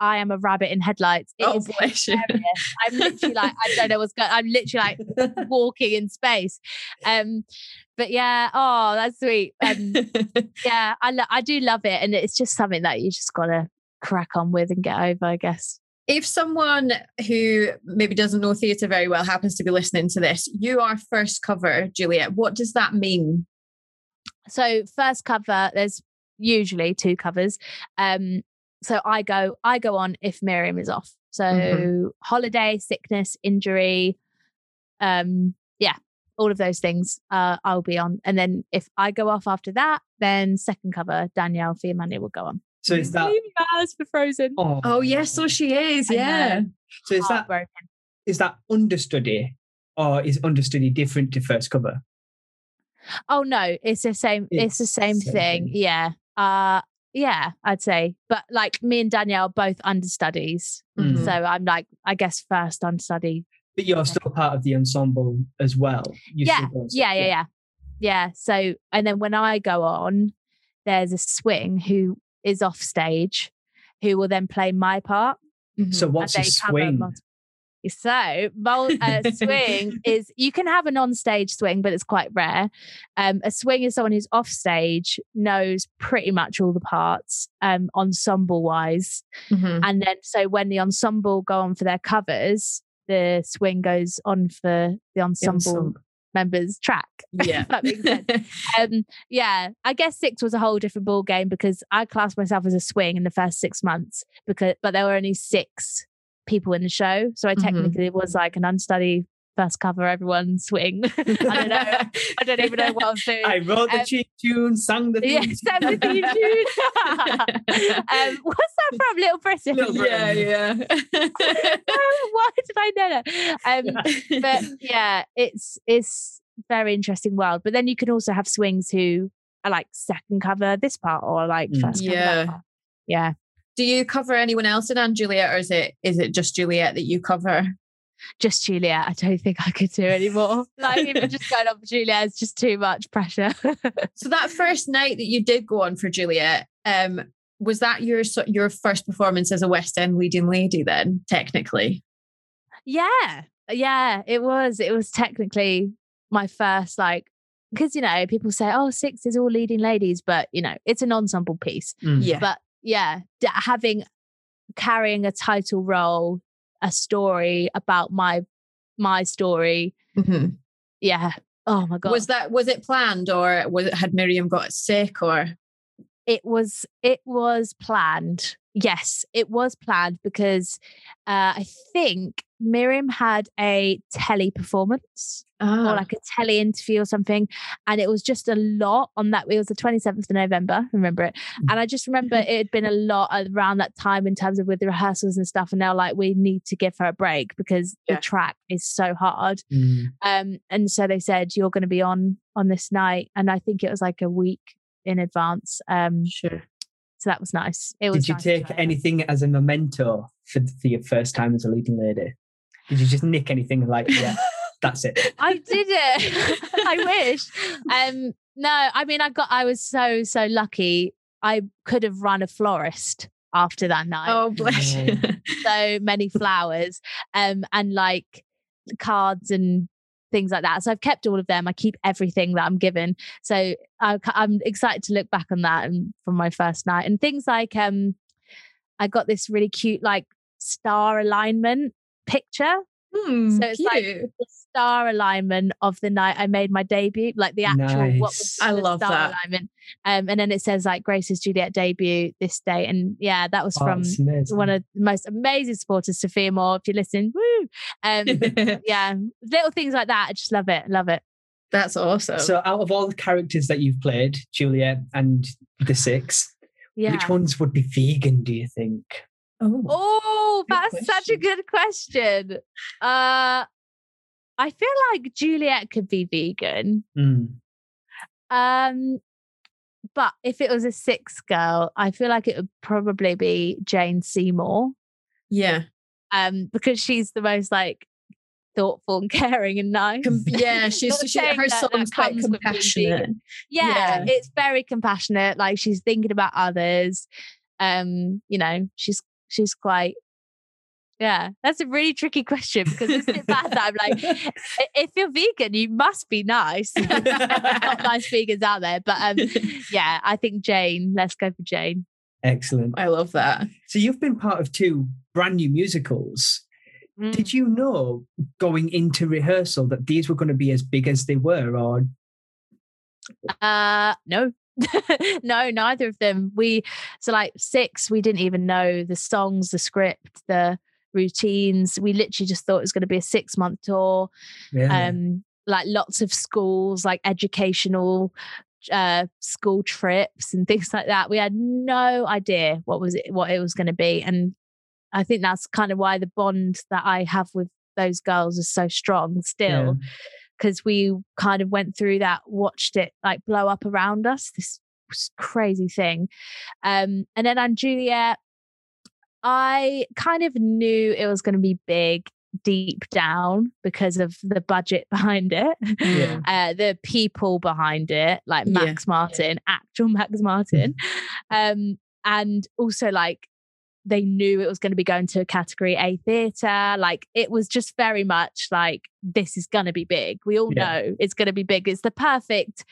[SPEAKER 3] I am a rabbit in headlights. It
[SPEAKER 1] oh, bless you.
[SPEAKER 3] I'm literally like I don't know what's going. I'm literally like <laughs> walking in space. Um, but yeah, oh, that's sweet. Um, <laughs> yeah, I lo- I do love it, and it's just something that you just gotta crack on with and get over, I guess.
[SPEAKER 1] if someone who maybe doesn't know theatre very well happens to be listening to this, you are first cover, Juliet. What does that mean?
[SPEAKER 3] So first cover, there's usually two covers. Um, so I go, I go on if Miriam is off. So
[SPEAKER 1] Mhm.
[SPEAKER 3] holiday, sickness, injury, um, yeah, all of those things uh, I'll be on. And then if I go off after that, then second cover, Danielle Fiamanya will go on.
[SPEAKER 2] So is that?
[SPEAKER 3] As for Frozen?
[SPEAKER 2] Oh,
[SPEAKER 1] Oh, yes, so she is.
[SPEAKER 3] I
[SPEAKER 1] Yeah.
[SPEAKER 2] So is that
[SPEAKER 3] Heartbroken.
[SPEAKER 2] is that understudy, or is understudy different to first cover?
[SPEAKER 3] Oh no, it's the same. It's, the same,
[SPEAKER 2] same
[SPEAKER 3] thing.
[SPEAKER 2] thing.
[SPEAKER 3] Yeah. Uh yeah, I'd say. But like me and Danielle both understudies.
[SPEAKER 2] Mhm.
[SPEAKER 3] So I'm like, I guess first understudy.
[SPEAKER 2] But you're still part of the ensemble as well. You
[SPEAKER 3] Yeah,
[SPEAKER 2] go
[SPEAKER 3] Yeah, yeah, yeah. Yeah. So and then when I go on, there's a swing who is off stage who will then play my part.
[SPEAKER 2] So what's a
[SPEAKER 3] and they cover
[SPEAKER 2] swing?
[SPEAKER 3] multi- So, mul- uh, <laughs> swing is you can have an on-stage swing, but it's quite rare. Um, a swing is someone who's off stage, knows pretty much all the parts, um, ensemble-wise,
[SPEAKER 1] Mhm.
[SPEAKER 3] and then so when the ensemble go on for their covers, the swing goes on for the ensemble
[SPEAKER 1] ensemble.
[SPEAKER 3] members' track. <laughs>
[SPEAKER 1] Yeah.
[SPEAKER 3] that makes sense. <laughs> um, yeah, I guess six was a whole different ball game because I classed myself as a swing in the first six months because, but there were only six people in the show, so I
[SPEAKER 1] Mhm.
[SPEAKER 3] technically was like an unstudied first cover, everyone swing. <laughs> I don't know. <laughs> I don't even know what I was doing.
[SPEAKER 2] I wrote the
[SPEAKER 3] Um,
[SPEAKER 2] cheap tune, sang the
[SPEAKER 3] yeah,
[SPEAKER 2] theme
[SPEAKER 3] sang the theme tune. <laughs> um, what's that from? Little Britain.
[SPEAKER 2] Little Britain.
[SPEAKER 1] yeah, yeah.
[SPEAKER 3] Why did I know that? Um, but yeah, it's it's very interesting world. But then you can also have swings who are like second cover this part or like
[SPEAKER 2] Mm.
[SPEAKER 3] first cover
[SPEAKER 1] Yeah.
[SPEAKER 3] that part. Yeah.
[SPEAKER 1] Do you cover anyone else in & Juliet, or is it is it just Juliet that you cover?
[SPEAKER 3] Just Juliet. I don't think I could do anymore. <laughs> like even just going on for Juliet is just too much pressure. <laughs>
[SPEAKER 1] So that first night that you did go on for Juliet, um, was that your your first performance as a West End leading lady? Then technically,
[SPEAKER 3] yeah. Yeah. It was. It was technically my first like because you know people say oh six is all leading ladies but you know it's an ensemble piece
[SPEAKER 2] Mm.
[SPEAKER 1] yeah,
[SPEAKER 3] but yeah having carrying a title role a story about my my story.
[SPEAKER 1] Mhm.
[SPEAKER 3] yeah. Oh my god.
[SPEAKER 1] was that was it planned, or was it, had Miriam got sick, or?
[SPEAKER 3] It was it was planned yes it was planned because uh i think miriam had a telly performance or
[SPEAKER 1] Ah,
[SPEAKER 3] like a telly interview or something and it was just a lot on that it was the 27th of november remember it and i just remember it had been a lot around that time in terms of with the rehearsals and stuff and they're like we need to give her a break because
[SPEAKER 1] Yeah.
[SPEAKER 3] the track is so hard
[SPEAKER 2] Mm.
[SPEAKER 3] um and so they said you're going to be on on this night and i think it was like a week in advance um
[SPEAKER 1] sure.
[SPEAKER 3] So that was nice it was
[SPEAKER 2] Did you
[SPEAKER 3] nice
[SPEAKER 2] take anything as a memento for, for your first time as a leading lady? Did you just nick anything like, yeah, <laughs> that's it?
[SPEAKER 3] I did it. <laughs> I wish. <laughs> Um, no, I mean, I got. I was so so lucky. I could have run a florist after that night.
[SPEAKER 1] Oh bless you.
[SPEAKER 3] So many flowers, um, and like cards and things like that. So I've kept all of them. I keep everything that I'm given. So I, I'm excited to look back on that and from my first night and things like um, I got this really cute like star alignment picture
[SPEAKER 1] Hmm,
[SPEAKER 3] So it's like- the star alignment of the night I made my debut, like the actual what was
[SPEAKER 1] I
[SPEAKER 3] the
[SPEAKER 1] love
[SPEAKER 3] star
[SPEAKER 1] that.
[SPEAKER 3] alignment. Um, and then it says like Grace's Juliet debut this day, and yeah, that was
[SPEAKER 2] Oh,
[SPEAKER 3] from one of the most amazing supporters, Sophia Moore. If you listen, woo! Um, <laughs> yeah, little things like that. I just love it, love it.
[SPEAKER 1] That's awesome.
[SPEAKER 2] So, out of all the characters that you've played, Juliet and the six,
[SPEAKER 3] Yeah.
[SPEAKER 2] which ones would be vegan? Do you think?
[SPEAKER 1] Oh,
[SPEAKER 3] Oh, that's such a good question. Uh, I feel like Juliet could be vegan.
[SPEAKER 2] Mm.
[SPEAKER 3] Um, but if it was a six girl, I feel like it would probably be Jane Seymour.
[SPEAKER 1] yeah.
[SPEAKER 3] Um, because she's the most like thoughtful and <laughs> caring and nice.
[SPEAKER 1] Com- yeah, <laughs> she's she, her song's quite
[SPEAKER 3] comes with being
[SPEAKER 1] compassionate.
[SPEAKER 3] yeah,
[SPEAKER 1] yeah.
[SPEAKER 3] it's very compassionate. Like she's thinking about others. Um, you know, she's she's quite yeah, that's a really tricky question because isn't it bad that I'm like, if you're vegan, you must be nice. <laughs> Not <laughs> nice vegans out there, but um, yeah, I think Jane. Let's go for Jane.
[SPEAKER 2] Excellent.
[SPEAKER 1] I love that.
[SPEAKER 2] So, you've been part of two brand new musicals.
[SPEAKER 3] Mm.
[SPEAKER 2] Did you know going into rehearsal that these were going to be as big as they were, or
[SPEAKER 3] Uh, no, <laughs> no, neither of them. We so like six. We didn't even know the songs, the script, the routines. We literally just thought it was going to be a six month tour.
[SPEAKER 2] yeah.
[SPEAKER 3] um like lots of schools like educational uh school trips and things like that we had no idea what was it what it was going to be and i think that's kind of why the bond that i have with those girls is so strong still because we kind of went through that watched it like blow up around us this was crazy thing um and then on juliet i kind of knew it was going to be big deep down because of the budget <laughs> behind it
[SPEAKER 2] Yeah.
[SPEAKER 3] uh the people behind it like
[SPEAKER 1] Yeah.
[SPEAKER 3] max martin actual max martin um and also like they knew it was going to be going to a category A theatre. Like it was just very much like this is going to be big. We all
[SPEAKER 2] Yeah.
[SPEAKER 3] know it's going to be big. It's the perfect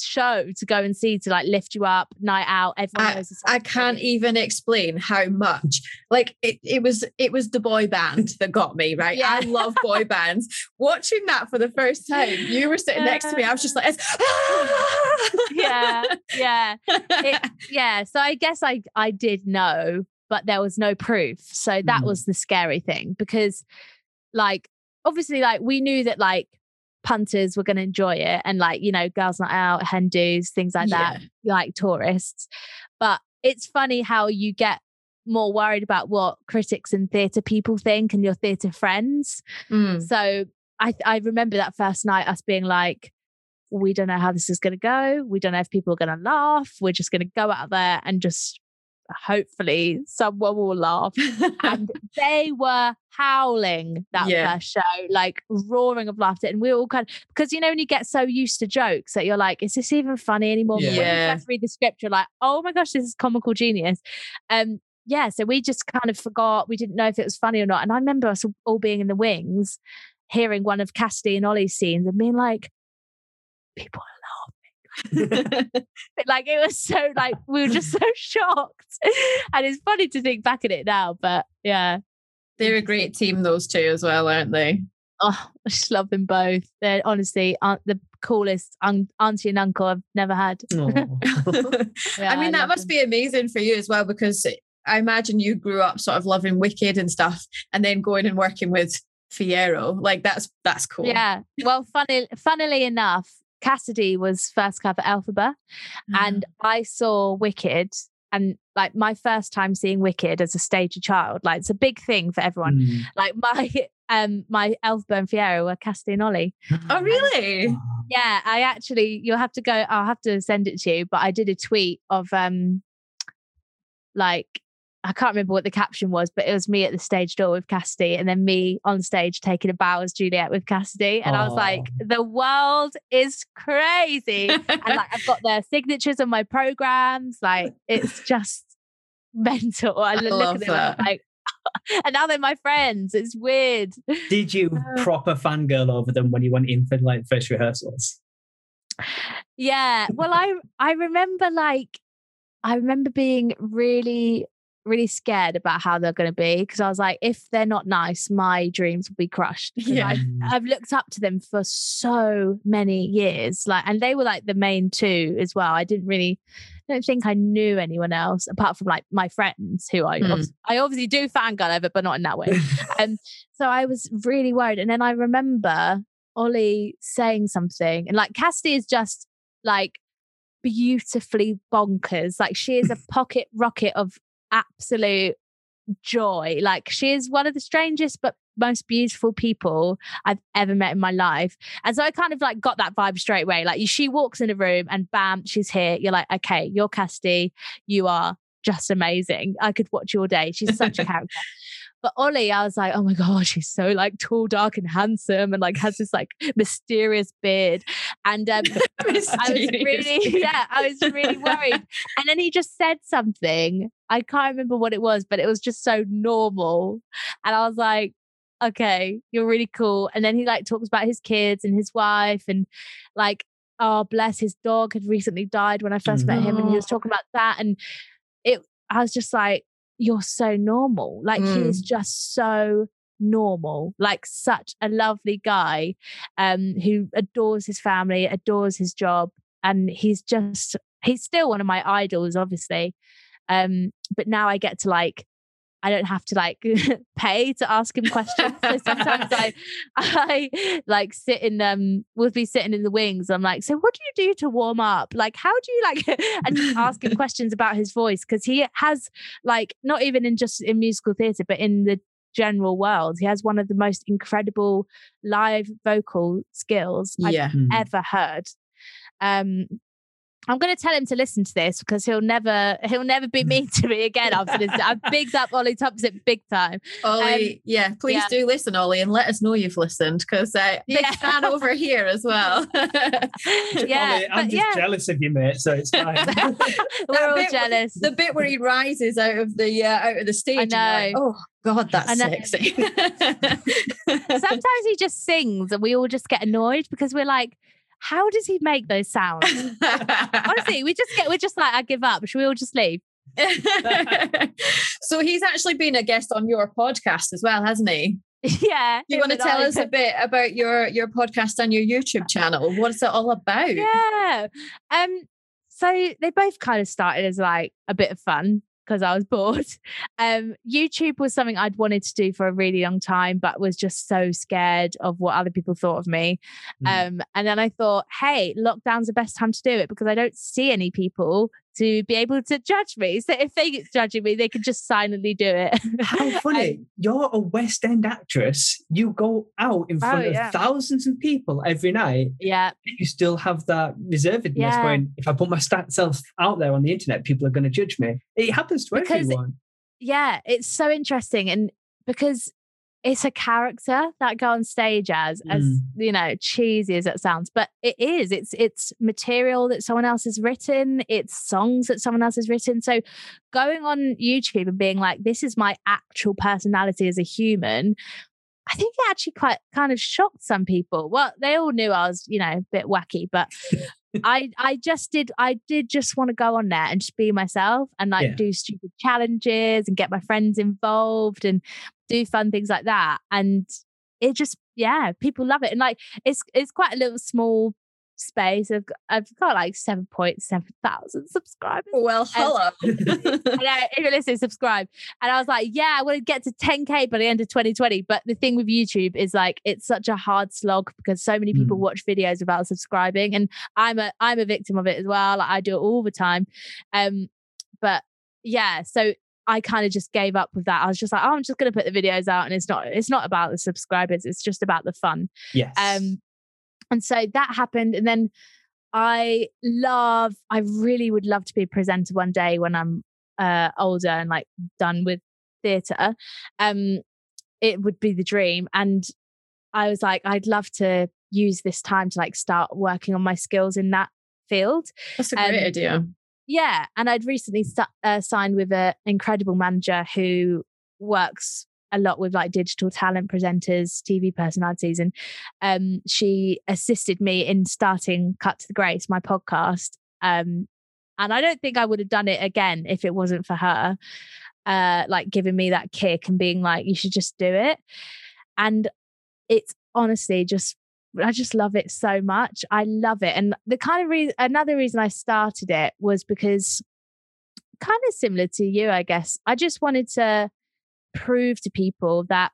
[SPEAKER 3] show to go and see to like lift you up, night out. Everyone knows.
[SPEAKER 1] I can't even explain how much. Like it, it was it was the boy band that got me, right?
[SPEAKER 3] yeah.
[SPEAKER 1] I love boy bands. Watching that for the first time, you were sitting next to me. I was just like, <laughs>
[SPEAKER 3] yeah, yeah. It- <laughs> yeah so i guess i i did know but there was no proof so that
[SPEAKER 2] Mm.
[SPEAKER 3] was the scary thing because like obviously like we knew that like punters were going to enjoy it and like you know girls not out hen do's things like that like tourists but it's funny how you get more worried about what critics and theatre people think and your theatre friends
[SPEAKER 1] Mm.
[SPEAKER 3] so I I remember that first night us being like, we don't know how this is going to go. We don't know if people are going to laugh. We're just going to go out there and just hopefully someone will laugh. <laughs> and they were howling that
[SPEAKER 1] Yeah.
[SPEAKER 3] first show, like roaring of laughter. And we were all kind of because you know when you get so used to jokes that you're like, is this even funny anymore? But when you
[SPEAKER 1] Yeah.
[SPEAKER 3] first read the script, you're like, oh my gosh, this is comical genius. Um, yeah, so we just kind of forgot. We didn't know if it was funny or not. And I remember us all being in the wings, hearing one of Cassidy and Ollie's scenes and being like, people. <laughs> like it was so like we were just so <laughs> shocked. And it's funny to think back at it now, but yeah.
[SPEAKER 1] They're a great team, those two as well, aren't they?
[SPEAKER 3] Oh, I just love them both. They're honestly uh, the coolest un- auntie and uncle I've never had. <laughs> Yeah,
[SPEAKER 1] I mean, that must
[SPEAKER 3] them.
[SPEAKER 1] be amazing for you as well, because I imagine you grew up sort of loving Wicked and stuff, and then going and working with Fiyero. Like that's that's cool.
[SPEAKER 3] Yeah. Well, funny, funnily enough, Cassidy was first cover Elphaba, and I saw Wicked. And like my first time seeing Wicked as a stage child, like it's a big thing for everyone.
[SPEAKER 2] Mm.
[SPEAKER 3] Like my <laughs> um my Elphaba and Fiyero were Cassidy and Ollie.
[SPEAKER 1] Oh, really?
[SPEAKER 3] Yeah, I actually you'll have to go. I'll have to send it to you. But I did a tweet of um like I can't remember what the caption was, but it was me at the stage door with Cassidy, and then me on stage taking a bow as Juliet with Cassidy. And I was like, the world is crazy. <laughs> and like I've got their signatures on my programs. Like it's just mental. I, look
[SPEAKER 1] love
[SPEAKER 3] at them and
[SPEAKER 1] that.
[SPEAKER 3] like, <laughs> and now they're my friends. It's weird.
[SPEAKER 2] Did you <laughs> proper fangirl over them when you went in for like first rehearsals?
[SPEAKER 3] Yeah. Well, I I remember like I remember being really really scared about how they're going to be because I was like, if they're not nice, my dreams will be crushed.
[SPEAKER 1] Yeah.
[SPEAKER 3] I've, I've looked up to them for so many years, like, and they were like the main two as well. I didn't really, I don't think I knew anyone else apart from like my friends who I,
[SPEAKER 1] Hmm.
[SPEAKER 3] obvi- I obviously do fangirl over, but not in that way. <laughs> Um, so I was really worried. And then I remember Ollie saying something, and like Cassidy is just like beautifully bonkers. Like she is a <laughs> pocket rocket of absolute joy. Like she is one of the strangest but most beautiful people I've ever met in my life. And so I kind of like got that vibe straight away. Like she walks in a room and bam, she's here. You're like, okay, you're Cassidy. You are just amazing. I could watch you all day. She's such a <laughs> character. But Ollie, I was like, oh my gosh, he's so like tall, dark, and handsome, and like has this like mysterious beard. And um, <laughs> <laughs> I was really, <laughs> yeah, I was really worried. And then he just said something. I can't remember what it was, but it was just so normal. And I was like, okay, you're really cool. And then he like talks about his kids and his wife and like, oh, bless his dog had recently died when I first met him. And he was talking about that. And it, I was just like, you're so normal. Like he is just so normal, like such a lovely guy um, who adores his family, adores his job. And he's just, he's still one of my idols, obviously. Um, but now I get to like, I don't have to like <laughs> pay to ask him questions. So sometimes I, <laughs> I like sit in um, we'll be sitting in the wings. I'm like, so what do you do to warm up? Like, how do you like, <laughs> and just ask him questions about his voice because he has like not even in just in musical theatre, but in the general world, he has one of the most incredible live vocal skills I've
[SPEAKER 1] yeah.
[SPEAKER 2] Mm.
[SPEAKER 3] ever heard. Um, I'm going to tell him to listen to this because he'll never he'll never be mean to me again after this. I've <laughs> bigged up Ollie Tompsett big time.
[SPEAKER 1] Ollie,
[SPEAKER 3] Um,
[SPEAKER 1] yeah, please
[SPEAKER 3] yeah.
[SPEAKER 1] do listen, Ollie, and let us know you've listened because uh, <laughs> big
[SPEAKER 3] Yeah.
[SPEAKER 1] fan over here as well. <laughs>
[SPEAKER 3] Yeah,
[SPEAKER 2] Ollie, I'm
[SPEAKER 3] but
[SPEAKER 2] just
[SPEAKER 3] yeah.
[SPEAKER 2] jealous of you, mate. So it's fine.
[SPEAKER 3] We're all
[SPEAKER 1] bit-
[SPEAKER 3] jealous.
[SPEAKER 1] the bit where he rises out of the uh, out of the stage.
[SPEAKER 3] I
[SPEAKER 1] you're like, oh God, that's
[SPEAKER 3] I know.
[SPEAKER 1] sexy.
[SPEAKER 3] Sometimes he just sings and we all just get annoyed because we're like, how does he make those sounds? Honestly, we just get we're just like, I give up. Should we all just leave? <laughs>
[SPEAKER 1] so he's actually been a guest on your podcast as well, hasn't he?
[SPEAKER 3] yeah.
[SPEAKER 1] Do you want to tell
[SPEAKER 3] I.
[SPEAKER 1] us a bit about your your podcast and your YouTube channel? What's it all about?
[SPEAKER 3] Yeah. Um, so they both kind of started as like a bit of fun because I was bored. <laughs> Um, YouTube was something I'd wanted to do for a really long time, but was just so scared of what other people thought of me.
[SPEAKER 2] Mm.
[SPEAKER 3] Um, and then I thought, hey, lockdown's the best time to do it because I don't see any people to be able to judge me. So if they get judging me, they can just silently do it.
[SPEAKER 2] How <laughs> funny. You're a West End actress. You go out in oh, front
[SPEAKER 3] Oh, yeah.
[SPEAKER 2] of thousands of people every night.
[SPEAKER 3] yeah.
[SPEAKER 2] You still have that reservedness
[SPEAKER 3] Yeah.
[SPEAKER 2] going, if I put my self out there on the internet, people are going to judge me. It happens to
[SPEAKER 3] Because
[SPEAKER 2] everyone.
[SPEAKER 3] yeah, it's so interesting. And because it's a character that go on stage as, as
[SPEAKER 2] Mm.
[SPEAKER 3] you know, cheesy as it sounds, but it is. It's it's material that someone else has written, it's songs that someone else has written. So going on YouTube and being like, this is my actual personality as a human. I think it actually quite kind of shocked some people. Well, they all knew I was, you know, a bit wacky, but <laughs> I I just did I did just want to go on there and just be myself and like
[SPEAKER 2] Yeah.
[SPEAKER 3] do stupid challenges and get my friends involved and do fun things like that. And it just yeah, people love it. And like it's it's quite a little small space. I've got, I've got like seven point seven thousand subscribers.
[SPEAKER 1] Well, hello.
[SPEAKER 3] and <laughs> I know, if you're listening, subscribe. And I was like, yeah, I want to get to 10K by the end of 2020. But the thing with YouTube is like it's such a hard slog because so many people
[SPEAKER 2] Mm.
[SPEAKER 3] watch videos without subscribing. And I'm a I'm a victim of it as well. Like I do it all the time. Um, but yeah, so I kind of just gave up with that. I was just like, oh, I'm just gonna put the videos out and it's not it's not about the subscribers, it's just about the fun.
[SPEAKER 2] yes.
[SPEAKER 3] Um, and so that happened. And then I love, I really would love to be a presenter one day when I'm uh, older and like done with theatre. Um, it would be the dream. And I was like, I'd love to use this time to like start working on my skills in that field.
[SPEAKER 1] That's a great
[SPEAKER 3] Um,
[SPEAKER 1] idea.
[SPEAKER 3] Yeah, and I'd recently uh, signed with an incredible manager who works a lot with like digital talent presenters, TV personalities, and um, she assisted me in starting Cut to the Grace, my podcast. Um, and I don't think I would have done it again if it wasn't for her, uh, like giving me that kick and being like, "You should just do it." And it's honestly just I just love it so much. I love it. And the kind of reason, another reason I started it was because kind of similar to you, I guess. I just wanted to prove to people that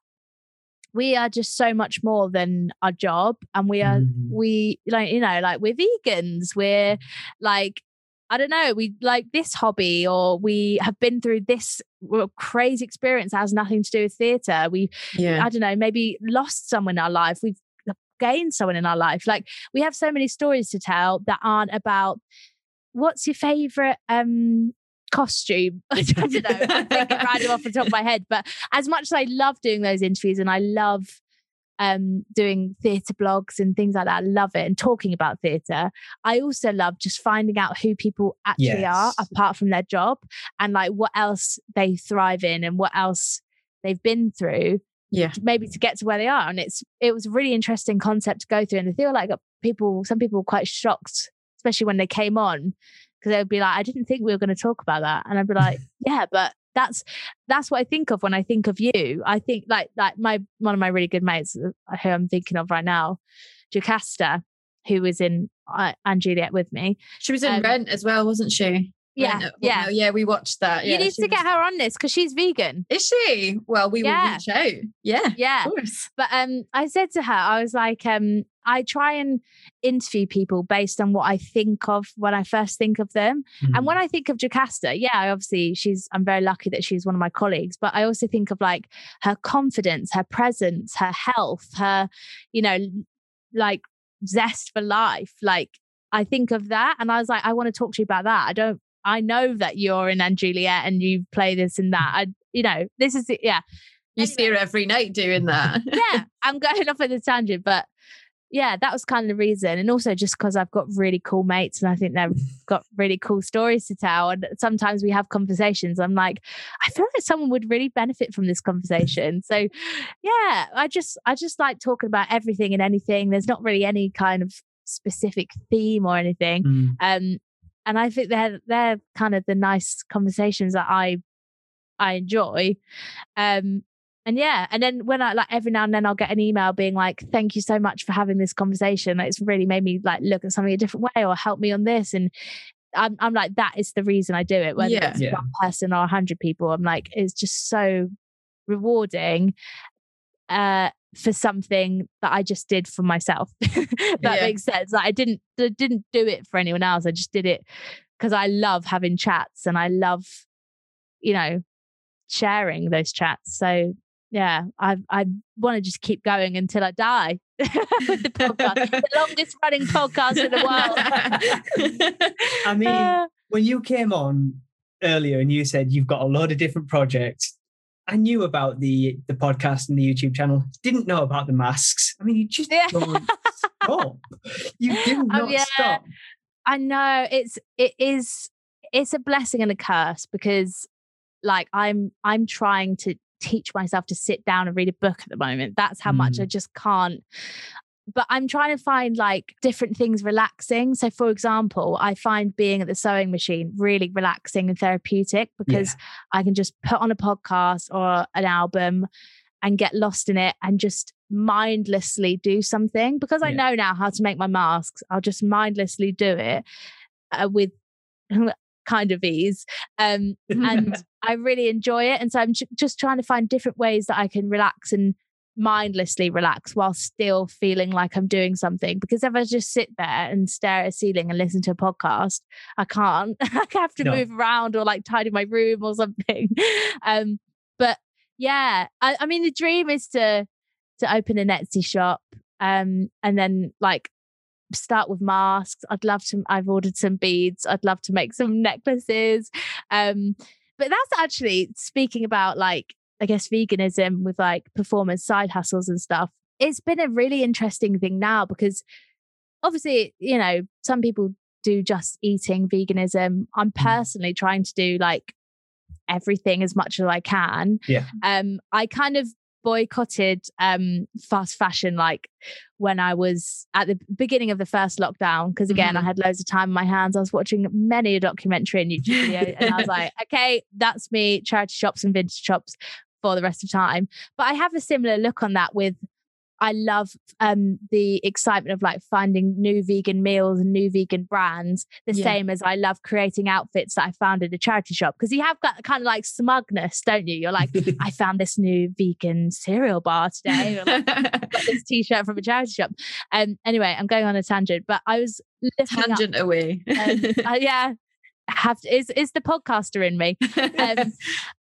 [SPEAKER 3] we are just so much more than our job and we are,
[SPEAKER 2] Mm.
[SPEAKER 3] we like, you know, like we're vegans, we're like, I don't know, we like this hobby or we have been through this crazy experience that has nothing to do with theatre. We
[SPEAKER 1] Yeah.
[SPEAKER 3] I don't know, maybe lost someone in our life. We've gained someone in our life. Like we have so many stories to tell that aren't about what's your favorite um costume. <laughs> I don't know. I'm thinking right off the top of my head. But as much as I love doing those interviews and I love um doing theatre blogs and things like that, I love it and talking about theatre. I also love just finding out who people actually are apart from their job and like what else they thrive in and what else they've been through
[SPEAKER 1] Yeah.
[SPEAKER 3] maybe to get to where they are. And it's it was a really interesting concept to go through. And I feel like people, some people were quite shocked, especially when they came on, because they would be like, I didn't think we were going to talk about that. And I'd be like, <laughs> Yeah, but that's that's what I think of when I think of you. I think like like my one of my really good mates uh, who I'm thinking of right now, Jocasta, who was in uh, & Juliet with me.
[SPEAKER 1] She was in
[SPEAKER 3] Um,
[SPEAKER 1] Rent as well, wasn't she?
[SPEAKER 3] Yeah,
[SPEAKER 1] Rent
[SPEAKER 3] yeah.
[SPEAKER 1] Hotmail. Yeah, we watched that.
[SPEAKER 3] you need to get her on this because she's vegan.
[SPEAKER 1] Is she? Well, we
[SPEAKER 3] Yeah.
[SPEAKER 1] will reach out. Yeah.
[SPEAKER 3] Yeah.
[SPEAKER 1] Of course.
[SPEAKER 3] But um, I said to her, I was like, um, I try and interview people based on what I think of when I first think of them.
[SPEAKER 2] Mm.
[SPEAKER 3] And when I think of Jocasta, yeah, I obviously she's I'm very lucky that she's one of my colleagues, but I also think of like her confidence, her presence, her health, her, you know, like zest for life. Like I think of that and I was like, I want to talk to you about that. I don't, I know that you're in & Juliet and you play this and that. I, you know, this is, it. yeah.
[SPEAKER 1] You see her every night doing that. <laughs>
[SPEAKER 3] yeah, I'm going off on the tangent, but yeah, that was kind of the reason. And also just because I've got really cool mates and I think they've <laughs> got really cool stories to tell. And sometimes we have conversations. I'm like, I feel like someone would really benefit from this conversation. So yeah, I just I just like talking about everything and anything. There's not really any kind of specific theme or anything.
[SPEAKER 2] Mm.
[SPEAKER 3] Um and I think they're they're kind of the nice conversations that I I enjoy. Um and yeah, and then when I like every now and then I'll get an email being like, "Thank you so much for having this conversation. Like, it's really made me like look at something a different way, or help me on this." And I'm I'm like, that is the reason I do it. Whether
[SPEAKER 1] Yeah.
[SPEAKER 3] it's
[SPEAKER 2] Yeah.
[SPEAKER 3] one person or a hundred people, I'm like, it's just so rewarding uh for something that I just did for myself. <laughs> that
[SPEAKER 1] Yeah.
[SPEAKER 3] makes sense. Like I didn't I didn't do it for anyone else. I just did it because I love having chats and I love, you know, sharing those chats. So yeah, I I want to just keep going until I die <laughs> with the podcast, <laughs> the longest running podcast in the world.
[SPEAKER 2] I mean,
[SPEAKER 3] Uh,
[SPEAKER 2] when you came on earlier and you said you've got a lot of different projects, I knew about the the podcast and the YouTube channel. Didn't know about the masks. I mean, you just
[SPEAKER 3] Yeah.
[SPEAKER 2] don't stop. You do <laughs> oh, not
[SPEAKER 3] yeah.
[SPEAKER 2] stop.
[SPEAKER 3] I know it's it is it's a blessing and a curse because like I'm I'm trying to teach myself to sit down and read a book at the moment. That's how much I mm. just can't. But I'm trying to find like different things relaxing. So for example, I find being at the sewing machine really relaxing and therapeutic because I can just put on a podcast or an album and get lost in it and just mindlessly do something because I
[SPEAKER 2] Yeah.
[SPEAKER 3] know now how to make my masks. I'll just mindlessly do it uh, with <laughs> kind of ease. Um, and <laughs> I really enjoy it. And so I'm ju- just trying to find different ways that I can relax and mindlessly relax while still feeling like I'm doing something. Because if I just sit there and stare at a ceiling and listen to a podcast, I can't. <laughs> I have to
[SPEAKER 2] No.
[SPEAKER 3] move around or like tidy my room or something. <laughs> Um, but yeah, I, I mean, the dream is to to open an Etsy shop, um, and then like start with masks. I'd love to. I've ordered some beads. I'd love to make some <laughs> necklaces. Um, but that's actually speaking about like I guess veganism with like performance side hustles and stuff. It's been a really interesting thing now because obviously, you know, some people do just eating veganism. I'm personally trying to do like everything as much as I can.
[SPEAKER 2] Yeah.
[SPEAKER 3] Um, I kind of boycotted um fast fashion like when I was at the beginning of the first lockdown because again I
[SPEAKER 1] Mhm.
[SPEAKER 3] had loads of time in my hands. I was watching many a documentary and <laughs> YouTube video and I was like, okay, that's me, charity shops and vintage shops for the rest of time. But I have a similar look on that with I love um the excitement of like finding new vegan meals and new vegan brands, the
[SPEAKER 1] Yeah.
[SPEAKER 3] same as I love creating outfits that I found at a charity shop. Because you have got kind of like smugness, don't you? You're like, <laughs> I found this new vegan cereal bar today. Or like, got this <laughs> t-shirt from a charity shop. Um anyway, I'm going on a tangent, but I was looking up-
[SPEAKER 1] Tangent away.
[SPEAKER 3] um, <laughs> uh, yeah. Have to, is is the podcaster in me? um,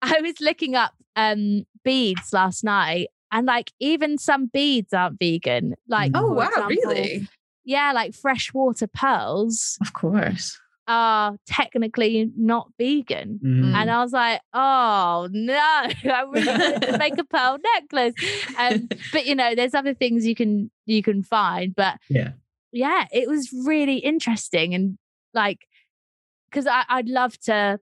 [SPEAKER 3] I was looking up um beads last night, and like even some beads aren't vegan. Like,
[SPEAKER 1] oh wow,
[SPEAKER 3] example,
[SPEAKER 1] really?
[SPEAKER 3] Yeah, like freshwater pearls
[SPEAKER 1] Of course.
[SPEAKER 3] are technically not vegan.
[SPEAKER 2] Mm.
[SPEAKER 3] And I was like, oh no, <laughs> I really wanted to make a <laughs> pearl necklace. Um, but you know, there's other things you can you can find. But
[SPEAKER 2] Yeah.
[SPEAKER 3] yeah, it was really interesting and like because I'd love to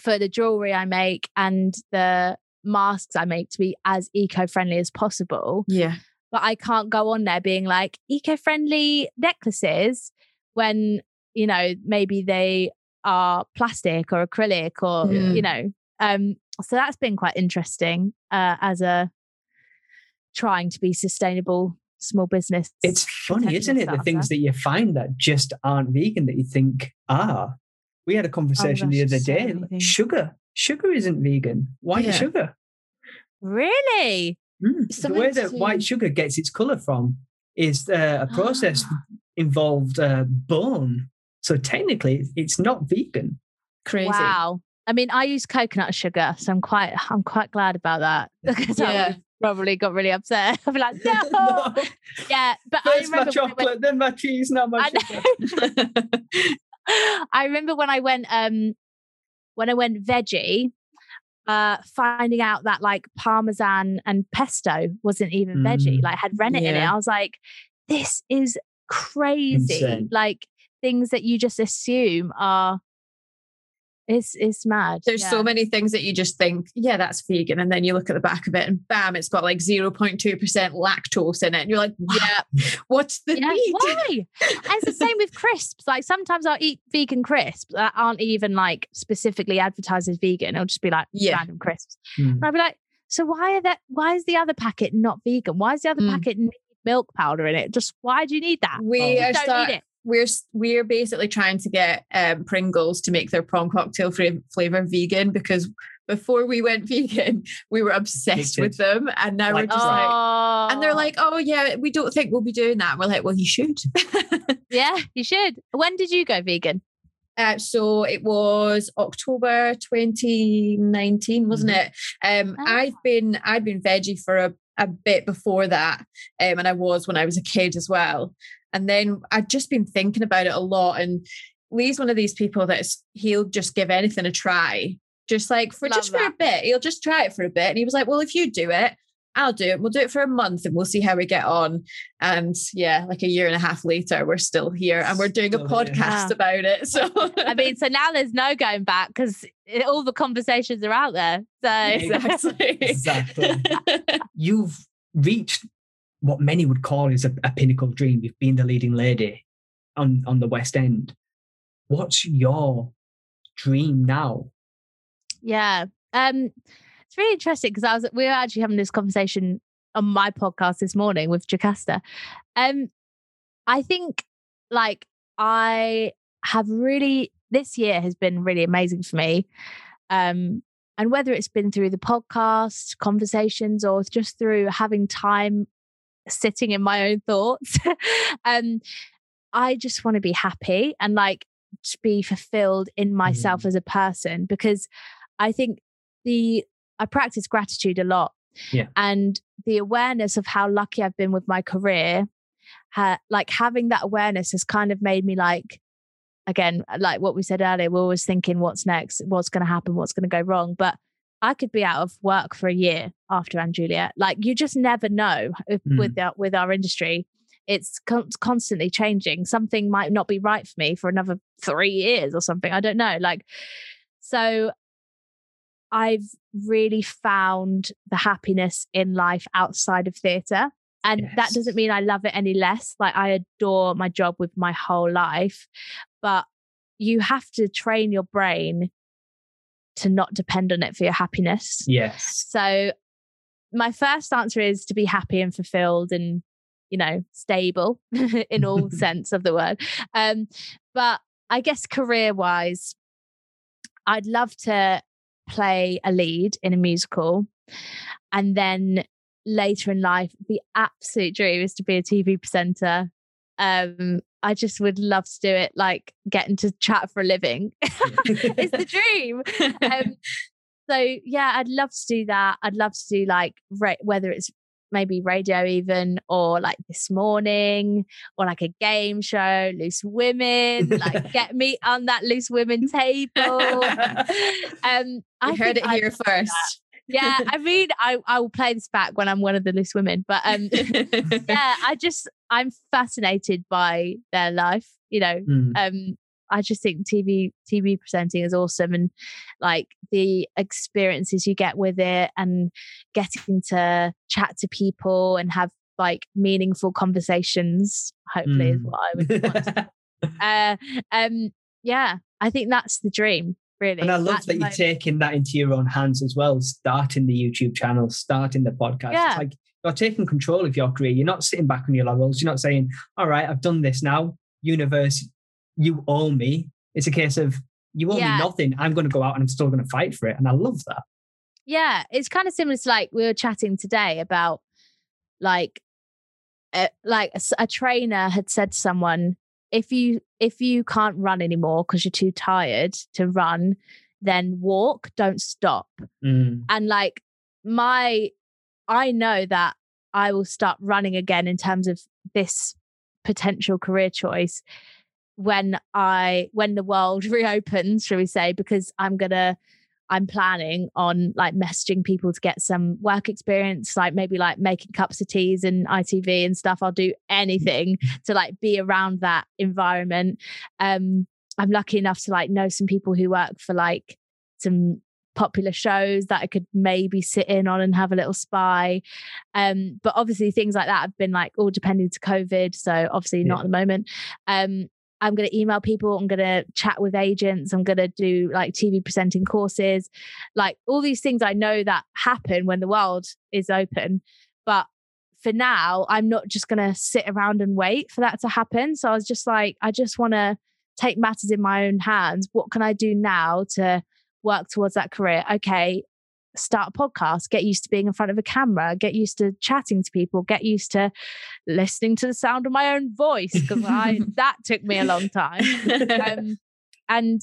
[SPEAKER 3] for the jewelry I make and the masks I make to be as eco-friendly as possible.
[SPEAKER 1] Yeah.
[SPEAKER 3] But I can't go on there being like eco-friendly necklaces when, you know, maybe they are plastic or acrylic or, you know. Um, so that's been quite interesting uh, as a trying to be sustainable small business.
[SPEAKER 2] It's funny, isn't it? The things that you find that just aren't vegan that you think are. We had a conversation the
[SPEAKER 3] Oh,
[SPEAKER 2] other
[SPEAKER 3] so
[SPEAKER 2] day. like. Sugar. Sugar isn't vegan. White
[SPEAKER 1] Yeah.
[SPEAKER 2] sugar.
[SPEAKER 3] Really?
[SPEAKER 2] Mm. The way that
[SPEAKER 1] to-
[SPEAKER 2] white sugar gets its color from is uh, a <gasps> process
[SPEAKER 3] Ah.
[SPEAKER 2] involved uh, bone. So technically, it's not vegan.
[SPEAKER 1] Crazy.
[SPEAKER 3] Wow. I mean, I use coconut sugar, so I'm quite I'm quite glad about that. <laughs> Because
[SPEAKER 1] Yeah.
[SPEAKER 3] would probably got really upset. <laughs> I'd be like, <laughs> no. Yeah, but I
[SPEAKER 2] First my
[SPEAKER 3] remember when went-
[SPEAKER 2] chocolate, then my cheese, now my
[SPEAKER 3] I
[SPEAKER 2] sugar. <laughs>
[SPEAKER 3] I remember when I went um when I went veggie, uh finding out that like parmesan and pesto wasn't even veggie,
[SPEAKER 2] Mm.
[SPEAKER 3] like had rennet in it. I was like, this is crazy.
[SPEAKER 2] Insane.
[SPEAKER 3] Like things that you just assume are it's it's mad.
[SPEAKER 1] There's
[SPEAKER 3] yeah.
[SPEAKER 1] so many things that you just think, yeah, that's vegan. And then you look at the back of it and bam, it's got like 0.2% lactose in it. And you're like, yeah, what's the
[SPEAKER 3] Yeah,
[SPEAKER 1] need?
[SPEAKER 3] why? and it's the same with crisps. Like sometimes I'll eat vegan crisps that aren't even like specifically advertised as vegan. It'll just be like
[SPEAKER 1] Yeah.
[SPEAKER 3] random crisps.
[SPEAKER 2] Mm.
[SPEAKER 3] And I'll be like, so why are that? Why is the other packet not vegan? Why is the other
[SPEAKER 1] Mm.
[SPEAKER 3] packet milk powder in it? Just why do you need that?
[SPEAKER 1] We
[SPEAKER 2] Oh.
[SPEAKER 1] are
[SPEAKER 3] don't
[SPEAKER 1] start-
[SPEAKER 3] need it.
[SPEAKER 1] We're we're basically trying to get um, Pringles to make their prawn cocktail fra- flavor vegan because before we went <laughs> vegan, we were obsessed with them, and now we're
[SPEAKER 2] Like
[SPEAKER 1] just like, and they're
[SPEAKER 3] Oh.
[SPEAKER 1] like, oh yeah, we don't think we'll be doing that. And we're like, well, you should. <laughs>
[SPEAKER 3] yeah, you should. When did you go vegan?
[SPEAKER 1] Uh, so it was October 2019, wasn't it? Um,
[SPEAKER 3] Ah.
[SPEAKER 1] I've been I'd been veggie for a, a bit before that, um, and I was when I was a kid as well. And then I'd just been thinking about it a lot. And Lee's one of these people that's he'll just give anything a try, just like for
[SPEAKER 3] Love
[SPEAKER 1] just for a bit. He'll just try it for a bit, and he was like, "Well, if you do it." I'll do it. We'll do it for a month and we'll see how we get on. And yeah, like a year and a half later, we're still here and we're doing a
[SPEAKER 2] Still here.
[SPEAKER 1] podcast
[SPEAKER 3] Wow.
[SPEAKER 1] about it. So
[SPEAKER 3] I mean, so now there's no going back because all the conversations are out there. So
[SPEAKER 1] exactly.
[SPEAKER 2] Exactly. <laughs> You've reached what many would call is a, a pinnacle dream. You've been the leading lady on, on the West End. What's your dream now?
[SPEAKER 3] Yeah. Um, it's really interesting because I was we were actually having this conversation on my podcast this morning with Jocasta. Um, I think like I have really this year has been really amazing for me. Um, and whether it's been through the podcast, conversations, or just through having time sitting in my own thoughts, <laughs> um, I just want to be happy and like to be fulfilled in myself as a person because I think the I practice gratitude a lot.
[SPEAKER 2] Yeah.
[SPEAKER 3] And the awareness of how lucky I've been with my career, ha- like having that awareness has kind of made me like, again, like what we said earlier, we're always thinking what's next, what's going to happen, what's going to go wrong. But I could be out of work for a year after & Juliet. Like you just never know if- hmm. with our, with our industry. It's con- constantly changing. Something might not be right for me for another three years or something. I don't know. Like, so I've really found the happiness in life outside of theatre. And that doesn't mean I love it any less. Like, I adore my job with my whole life, but you have to train your brain to not depend on it for your happiness.
[SPEAKER 2] Yes.
[SPEAKER 3] So, my first answer is to be happy and fulfilled and, you know, stable <laughs> in all <laughs> sense of the word. Um, but I guess career wise, I'd love to play a lead in a musical. And then later in life, the absolute dream is to be a TV presenter. Um, I just would love to do it, like getting to chat for a living. <laughs> it's the dream. Um, <laughs> so yeah, I'd love to do that. I'd love to do like ra- whether it's maybe radio even or like this morning or like a game show, loose women, like <laughs> get me on that loose women table. Um, I
[SPEAKER 1] heard it here first.
[SPEAKER 3] Yeah, I mean, I I will play this back when I'm one of the loose women, but um, <laughs> yeah, I just I'm fascinated by their life. You know,
[SPEAKER 2] Mm.
[SPEAKER 3] um I just think TV TV presenting is awesome and like the experiences you get with it and getting to chat to people and have like meaningful conversations hopefully is
[SPEAKER 2] Mm.
[SPEAKER 3] what I would want to <laughs> uh, um yeah I think that's the dream really
[SPEAKER 2] And I love that you're taking that into your own hands as well, starting the YouTube channel, starting the podcast.
[SPEAKER 3] Yeah.
[SPEAKER 2] It's like you're taking control of your career. You're not sitting back on your laurels. You're not saying, all right, I've done this now. Universe, you owe me. It's a case of you owe
[SPEAKER 3] Yeah.
[SPEAKER 2] me nothing. I'm going to go out and I'm still going to fight for it. And I love that.
[SPEAKER 3] yeah it's kind of similar to like we were chatting today about like uh, like a trainer had said to someone if you if you can't run anymore because you're too tired to run then walk don't stop
[SPEAKER 2] Mm.
[SPEAKER 3] and like my I know that I will start running again in terms of this potential career choice when I when the world <laughs> reopens, shall we say, because I'm gonna I'm planning on like messaging people to get some work experience, like maybe like making cups of teas and ITV and stuff. I'll do anything to like be around that environment. Um, I'm lucky enough to like know some people who work for like some popular shows that I could maybe sit in on and have a little spy. Um, but obviously things like that have been like all depending to COVID. So obviously not at the moment. Um, I'm going to email people. I'm going to chat with agents. I'm going to do like TV presenting courses, like all these things I know that happen when the world is open. But for now, I'm not just going to sit around and wait for that to happen. So I was just like, I just want to take matters in my own hands. What can I do now to work towards that career? Okay, start a podcast, get used to being in front of a camera, get used to chatting to people, get used to listening to the sound of my own voice because I <laughs> that took me a long time. Um, and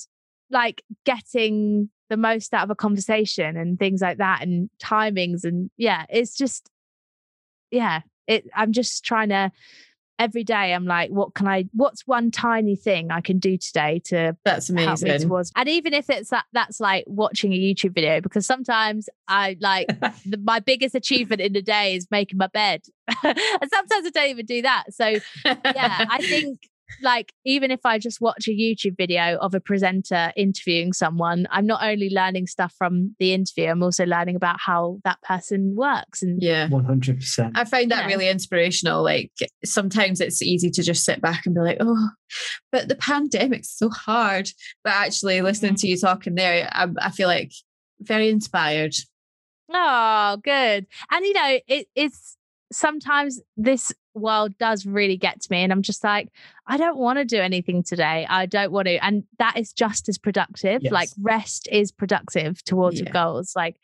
[SPEAKER 3] like getting the most out of a conversation and things like that and timings and yeah, it's just yeah, it I'm just trying to every day I'm like, what can I what's one tiny thing I can do today to
[SPEAKER 1] That's
[SPEAKER 3] help me
[SPEAKER 1] amazing.
[SPEAKER 3] towards and even if it's that that's like watching a youtube video because sometimes i like <laughs> the, my biggest achievement in the day is making my bed <laughs> and sometimes i don't even do that so yeah i think like even if i just watch a youtube video of a presenter interviewing someone i'm not only learning stuff from the interview i'm also learning about how that person works and
[SPEAKER 1] yeah.
[SPEAKER 2] 100%.
[SPEAKER 1] I find that
[SPEAKER 3] Yeah.
[SPEAKER 1] really inspirational. Like sometimes it's easy to just sit back and be like, oh, but the pandemic's so hard. But actually, listening mm-hmm. to you talking there, I, I feel like very inspired.
[SPEAKER 3] Oh, good. And you know, it, it's sometimes this world does really get to me, and I'm just like, I don't want to do anything today. I don't want to, and that is just as productive. Like rest is productive towards your goals. Like,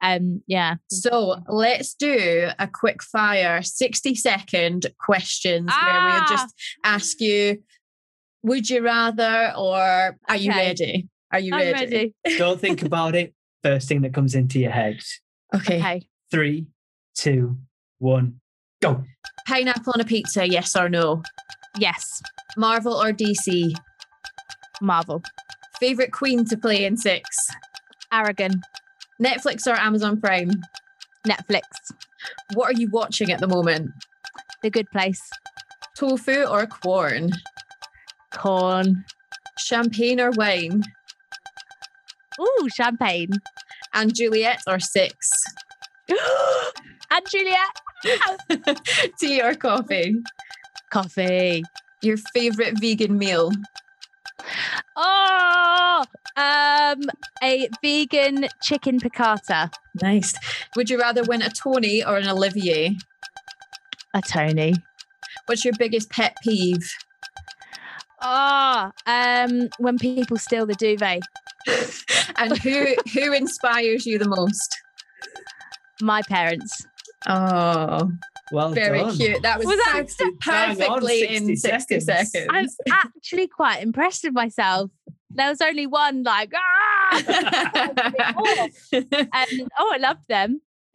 [SPEAKER 3] um, yeah.
[SPEAKER 1] So let's do a quick fire 60 second questions where we'll
[SPEAKER 3] Ah!
[SPEAKER 1] just ask you, would you rather or are you
[SPEAKER 3] Okay.
[SPEAKER 1] ready? Are you
[SPEAKER 3] I'm
[SPEAKER 1] ready?
[SPEAKER 3] ready.
[SPEAKER 2] Don't think <laughs> about it. First thing that comes into your head.
[SPEAKER 1] Okay.
[SPEAKER 3] Okay.
[SPEAKER 2] Three, two, one, go.
[SPEAKER 1] Pineapple on a pizza, yes or no?
[SPEAKER 3] Yes.
[SPEAKER 1] Marvel or DC?
[SPEAKER 3] Marvel.
[SPEAKER 1] Favorite queen to play in six?
[SPEAKER 3] Aragon.
[SPEAKER 1] Netflix or Amazon Prime?
[SPEAKER 3] Netflix.
[SPEAKER 1] What are you watching at the moment?
[SPEAKER 3] The Good Place.
[SPEAKER 1] Tofu or Quorn?
[SPEAKER 3] Quorn.
[SPEAKER 1] Champagne or wine?
[SPEAKER 3] Ooh, champagne.
[SPEAKER 1] & Juliet or six? <gasps>
[SPEAKER 3] & Juliet. <laughs>
[SPEAKER 1] Tea or coffee?
[SPEAKER 3] Coffee.
[SPEAKER 1] Your favorite vegan meal?
[SPEAKER 3] Oh, um, a vegan chicken piccata.
[SPEAKER 1] Nice. Would you rather win a Tony or an Olivier?
[SPEAKER 3] A Tony.
[SPEAKER 1] What's your biggest pet peeve?
[SPEAKER 3] Oh, um, when people steal the duvet. <laughs>
[SPEAKER 1] And who who inspires you the most?
[SPEAKER 3] My parents.
[SPEAKER 1] Oh,
[SPEAKER 2] Well
[SPEAKER 1] very
[SPEAKER 2] done.
[SPEAKER 1] cute. That was,
[SPEAKER 3] Was that-
[SPEAKER 1] perfect-
[SPEAKER 2] Bang on,
[SPEAKER 1] perfectly
[SPEAKER 2] 60
[SPEAKER 1] in 60
[SPEAKER 2] seconds.
[SPEAKER 1] seconds.
[SPEAKER 3] I'm actually quite impressed with myself. There was only one like, ah! <laughs> and oh, I loved them. <laughs>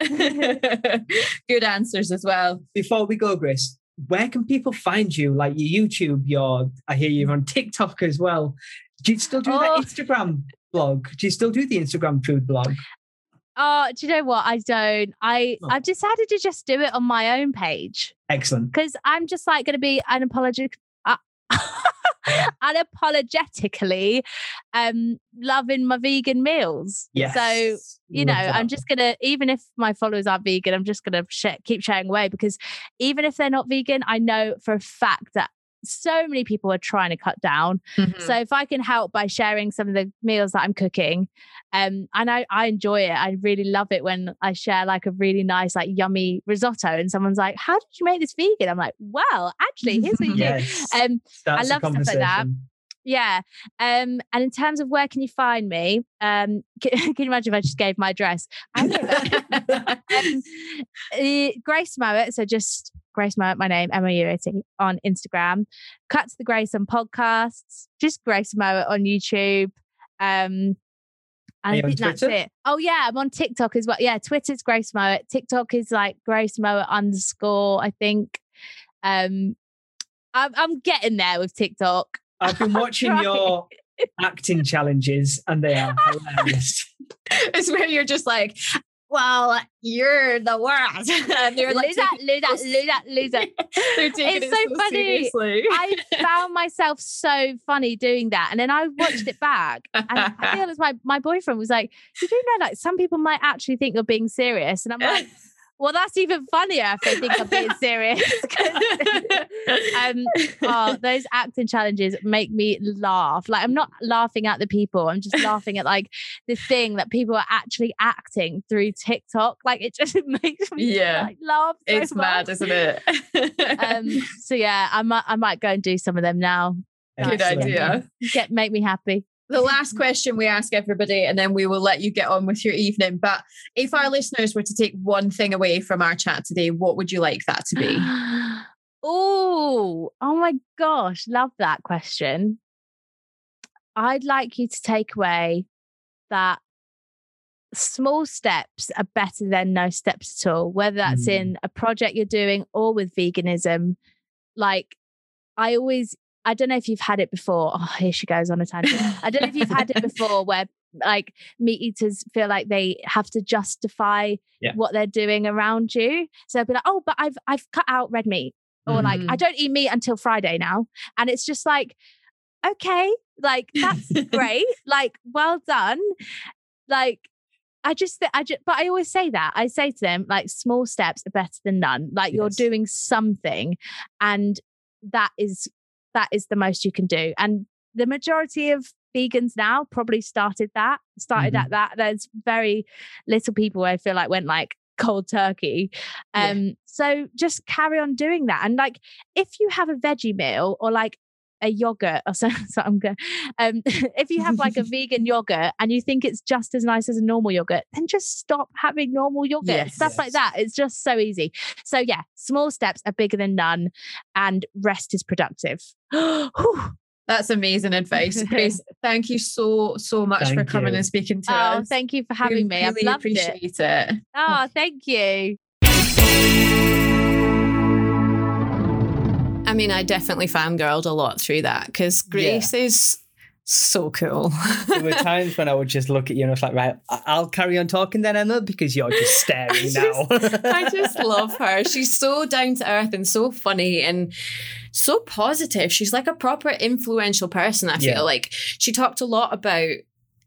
[SPEAKER 1] Good answers as well.
[SPEAKER 2] Before we go, Grace, where can people find you? Like your YouTube, your I hear you're on TikTok as well. Do you still do
[SPEAKER 3] Oh.
[SPEAKER 2] that Instagram blog? Do you still do the Instagram food blog?
[SPEAKER 3] Oh, do you know what? I don't. I
[SPEAKER 2] Oh.
[SPEAKER 3] I've decided to just do it on my own page
[SPEAKER 2] Excellent.
[SPEAKER 3] because I'm just like going to be unapologetic. Uh, <laughs> unapologetically um loving my vegan meals
[SPEAKER 2] Yes.
[SPEAKER 3] so you know i'm just gonna even if my followers aren't vegan i'm just gonna sh- keep sharing away because even if they're not vegan i know for a fact that so many people are trying to cut down
[SPEAKER 1] Mm-hmm.
[SPEAKER 3] so if i can help by sharing some of the meals that i'm cooking um and i i enjoy it i really love it when i share like a really nice like yummy risotto and someone's like how did you make this vegan i'm like well actually here's what you do <laughs>
[SPEAKER 2] Yes.
[SPEAKER 3] um
[SPEAKER 2] Starts
[SPEAKER 3] I love stuff like that. yeah. Um, and in terms of where can you find me? Um, can, <laughs> can you imagine if I just gave my address? I live at <laughs> um, uh, Grace Mouat. So just Grace Mouat, my name, M O U A T, on Instagram. Cut to the Grace on podcasts. Just Grace Mouat on YouTube. Um, And I think that's
[SPEAKER 2] Twitter?
[SPEAKER 3] it. Oh yeah, I'm on TikTok as well. Yeah, Twitter's Grace Mouat. TikTok is like Grace Mouat underscore. I think. Um, I'm I'm getting there with TikTok.
[SPEAKER 2] I've been <laughs> watching your acting challenges, and they are <laughs> hilarious.
[SPEAKER 1] it's where you're just like, well, you're the worst. <laughs> they're like,
[SPEAKER 3] loser, loser,
[SPEAKER 1] it
[SPEAKER 3] loser, loser.
[SPEAKER 1] they're
[SPEAKER 3] It's
[SPEAKER 1] it
[SPEAKER 3] so
[SPEAKER 1] so,
[SPEAKER 3] funny.
[SPEAKER 1] seriously.
[SPEAKER 3] I found myself so funny doing that. And then I watched it back. And I feel <laughs> as my, my boyfriend was like, You do know, like, some people might actually think you're being serious. And I'm <laughs> like, Well, that's even funnier if they think I'm being <laughs> serious. um, oh, those acting challenges make me laugh. Like, I'm not laughing at the people, I'm just laughing at like the thing that people are actually acting through TikTok. Like, it just <laughs> makes me
[SPEAKER 1] Yeah.
[SPEAKER 3] like, laugh. So
[SPEAKER 1] it's mad, isn't it? <laughs>
[SPEAKER 3] Um, so yeah, I might I might go and do some of them now.
[SPEAKER 1] Good idea.
[SPEAKER 3] Get make me happy.
[SPEAKER 1] The last question we ask everybody, and then we will let you get on with your evening. But if our listeners were to take one thing away from our chat today, what would you like that to be? <gasps>
[SPEAKER 3] oh, oh my gosh, love that question. I'd like you to take away that small steps are better than no steps at all, whether that's
[SPEAKER 2] Mm.
[SPEAKER 3] in a project you're doing or with veganism. Like, I always, I don't know if you've had it before. Oh, here she goes on a tangent. I don't know if you've had it <laughs> before where like meat eaters feel like they have to justify
[SPEAKER 2] Yeah.
[SPEAKER 3] what they're doing around you. So they'll be like, oh, but I've I've cut out red meat. Or like,
[SPEAKER 1] Mhm.
[SPEAKER 3] I don't eat meat until Friday now. And it's just like, okay, like that's <laughs> great. Like, well done. Like, I just, thi- I just, but I always say that. I say to them, like, small steps are better than none. Like, you're doing something, and that is that is the most you can do. And the majority of vegans now probably started that, started
[SPEAKER 2] Mhm.
[SPEAKER 3] at that. There's very little people I feel like went like cold turkey.
[SPEAKER 1] Yeah.
[SPEAKER 3] Um, so just carry on doing that. And like, if you have a veggie meal or like a yogurt or <laughs> something, so I'm going um <laughs> if you have like a <laughs> vegan yogurt and you think it's just as nice as a normal yogurt then just stop having normal yogurt
[SPEAKER 1] Yes.
[SPEAKER 3] stuff like that it's just so easy so yeah small steps are bigger than none and rest is productive <gasps>
[SPEAKER 1] That's amazing advice. Grace, thank you so, so much for coming
[SPEAKER 2] you.
[SPEAKER 1] and speaking to
[SPEAKER 3] oh
[SPEAKER 1] us.
[SPEAKER 3] thank you for
[SPEAKER 1] We
[SPEAKER 3] having me i've
[SPEAKER 1] really
[SPEAKER 3] loved it
[SPEAKER 1] appreciate it.
[SPEAKER 3] oh thank you
[SPEAKER 1] I mean, I definitely fangirled a lot through that because Grace is so cool.
[SPEAKER 2] there were <laughs> times when I would just look at you and I was like, right, I'll carry on talking then, Emma, because you're just <laughs> staring
[SPEAKER 1] I
[SPEAKER 2] now.
[SPEAKER 1] I just <laughs> love her. She's so down to earth and so funny and so positive. She's like a proper influential person, I feel
[SPEAKER 2] Yeah.
[SPEAKER 1] like. She talked a lot about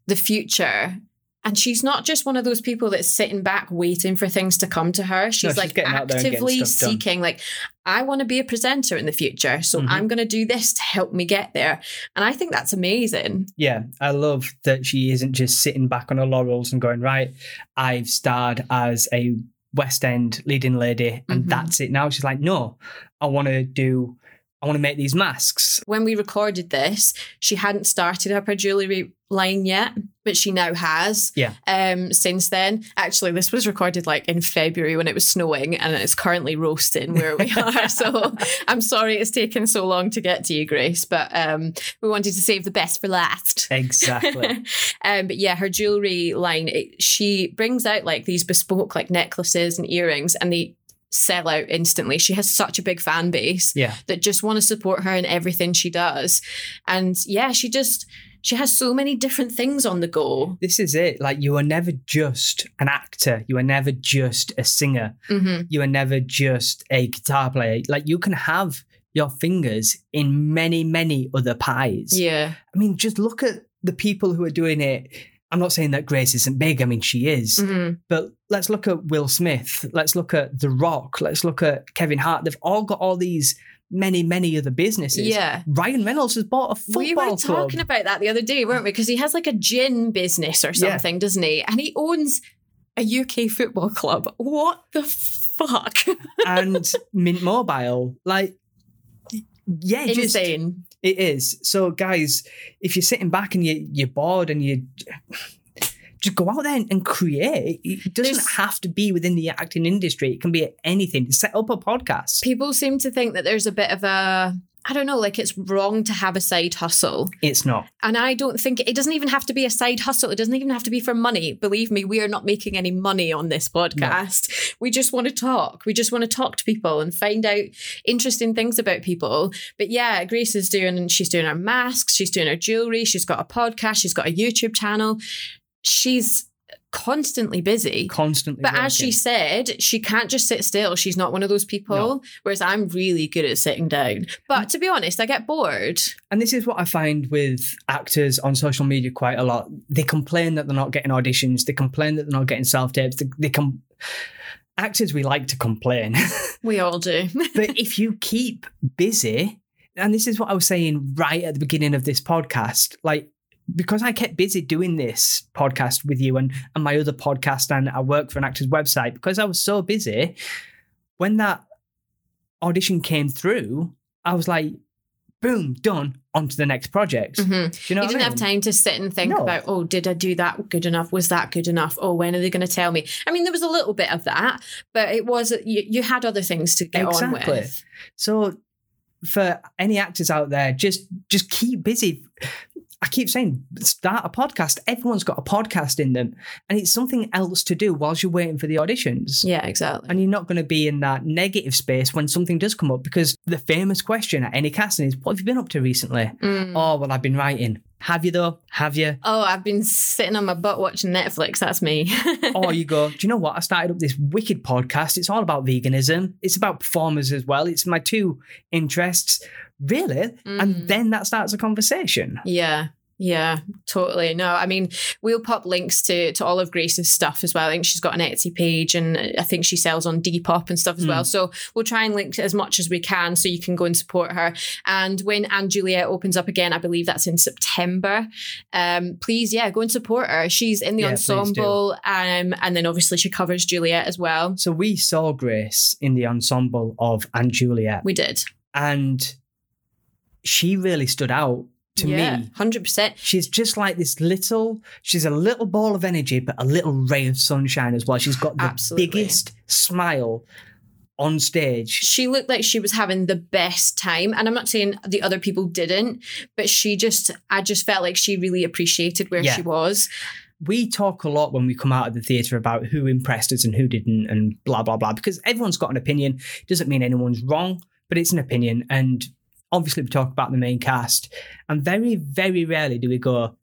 [SPEAKER 1] the future. And she's not just one of those people that's sitting back waiting for things to come to her. She's,
[SPEAKER 2] she's
[SPEAKER 1] like
[SPEAKER 2] getting out there and getting
[SPEAKER 1] actively seeking, like, I want to be a presenter in the future. So
[SPEAKER 2] Mhm.
[SPEAKER 1] I'm going to do this to help me get there. And I think that's amazing.
[SPEAKER 2] yeah, I love that she isn't just sitting back on her laurels and going, right, I've starred as a West End leading lady and
[SPEAKER 1] Mhm.
[SPEAKER 2] that's it. Now she's like, no, I want to do, I want to make these masks.
[SPEAKER 1] when we recorded this, she hadn't started up her jewelry line yet, but she now has.
[SPEAKER 2] Yeah.
[SPEAKER 1] Um, since then, actually, this was recorded like in February when it was snowing, and it's currently roasting where we <laughs> are. so I'm sorry it's taken so long to get to you, Grace, but um, we wanted to save the best for last.
[SPEAKER 2] Exactly. <laughs>
[SPEAKER 1] um, but yeah, her jewelry line, it, she brings out like these bespoke like necklaces and earrings, and they sell out instantly. She has such a big fan base
[SPEAKER 2] yeah.
[SPEAKER 1] that just want to support her in everything she does. And yeah, she just she has so many different things on the go.
[SPEAKER 2] This is it. Like, you are never just an actor. You are never just a singer.
[SPEAKER 1] hmm
[SPEAKER 2] You are never just a guitar player. Like, you can have your fingers in many, many other pies.
[SPEAKER 1] Yeah.
[SPEAKER 2] I mean, just look at the people who are doing it. I'm not saying that Grace isn't big. I mean, she is.
[SPEAKER 1] hmm
[SPEAKER 2] But let's look at Will Smith. Let's look at The Rock. Let's look at Kevin Hart. They've all got all these many, many other businesses.
[SPEAKER 1] Yeah.
[SPEAKER 2] Ryan Reynolds has bought a football
[SPEAKER 1] We were
[SPEAKER 2] club.
[SPEAKER 1] talking about that the other day, weren't we? Because he has like a gin business or
[SPEAKER 2] Yeah.
[SPEAKER 1] something, doesn't he? And he owns a UK football club. What the fuck? <laughs>
[SPEAKER 2] and Mint Mobile. Like, yeah, just
[SPEAKER 1] Insane.
[SPEAKER 2] it is. So, guys, if you're sitting back and you, you're bored and you just go out there and create, it doesn't
[SPEAKER 1] There's-
[SPEAKER 2] have to be within the acting industry. It can be anything. Set up a podcast.
[SPEAKER 1] People seem to think that there's a bit of a I don't know, like it's wrong to have a side hustle.
[SPEAKER 2] It's not.
[SPEAKER 1] And I don't think it doesn't even have to be a side hustle. It doesn't even have to be for money. Believe me, we are not making any money on this podcast. We just want to talk. We just want to talk to people and find out interesting things about people. But yeah, Grace is doing, she's doing her masks, she's doing her jewelry, she's got a podcast, she's got a YouTube channel. She's constantly busy.
[SPEAKER 2] Constantly.
[SPEAKER 1] But as she said, she can't just sit still. She's not one of those people.
[SPEAKER 2] No.
[SPEAKER 1] Whereas I'm really good at sitting down. But mm. to be honest, I get bored.
[SPEAKER 2] And this is what I find with actors on social media quite a lot. They complain that they're not getting auditions. They complain that they're not getting self tapes. They, they com- actors we like to complain, <laughs>
[SPEAKER 1] We all do. <laughs>
[SPEAKER 2] but if you keep busy, and this is what I was saying right at the beginning of this podcast, like because I kept busy doing this podcast with you and, and my other podcast, and I work for an actor's website, because I was so busy, when that audition came through, I was like, boom, done, on to the next project.
[SPEAKER 1] Mhm.
[SPEAKER 2] You know
[SPEAKER 1] you didn't have
[SPEAKER 2] mean?
[SPEAKER 1] time to sit and think
[SPEAKER 2] No.
[SPEAKER 1] about, oh, did I do that good enough? Was that good enough? Oh, when are they going to tell me? I mean, there was a little bit of that, but it was you, you had other things to get on
[SPEAKER 2] Exactly.
[SPEAKER 1] with.
[SPEAKER 2] So for any actors out there, just just keep busy. I keep saying start a podcast. Everyone's got a podcast in them, and it's something else to do whilst you're waiting for the auditions.
[SPEAKER 1] Yeah, exactly.
[SPEAKER 2] And you're not going to be in that negative space when something does come up because the famous question at any casting is, "What have you been up to recently?"
[SPEAKER 1] Mm.
[SPEAKER 2] Oh, well, I've been writing. Have you though? Have you?
[SPEAKER 1] Oh, I've been sitting on my butt watching Netflix. That's me. <laughs>
[SPEAKER 2] or you go, do you know what? I started up this wicked podcast. It's all about veganism. It's about performers as well. It's my two interests, really.
[SPEAKER 1] Mm.
[SPEAKER 2] And then that starts a conversation.
[SPEAKER 1] Yeah. Yeah, totally. No, I mean, we'll pop links to to all of Grace's stuff as well. I think she's got an Etsy page and I think she sells on Depop and stuff as well. So we'll try and link as much as we can so you can go and support her. And when & Juliet opens up again, I believe that's in September. Um, please, yeah, go and support her. She's in the
[SPEAKER 2] Yeah,
[SPEAKER 1] ensemble. Um, and then obviously she covers Juliet as well.
[SPEAKER 2] So we saw Grace in the ensemble of & Juliet,
[SPEAKER 1] We did.
[SPEAKER 2] and she really stood out to
[SPEAKER 1] yeah,
[SPEAKER 2] me.
[SPEAKER 1] 100%.
[SPEAKER 2] She's just like this little, she's a little ball of energy, but a little ray of sunshine as well. She's got the
[SPEAKER 1] Absolutely.
[SPEAKER 2] biggest smile on stage.
[SPEAKER 1] she looked like she was having the best time and i'm not saying the other people didn't but she just i just felt like she really appreciated where
[SPEAKER 2] Yeah.
[SPEAKER 1] she was
[SPEAKER 2] we talk a lot when we come out of the theatre about who impressed us and who didn't and blah blah blah because everyone's got an opinion doesn't mean anyone's wrong but it's an opinion and obviously we talk about the main cast and very very rarely do we go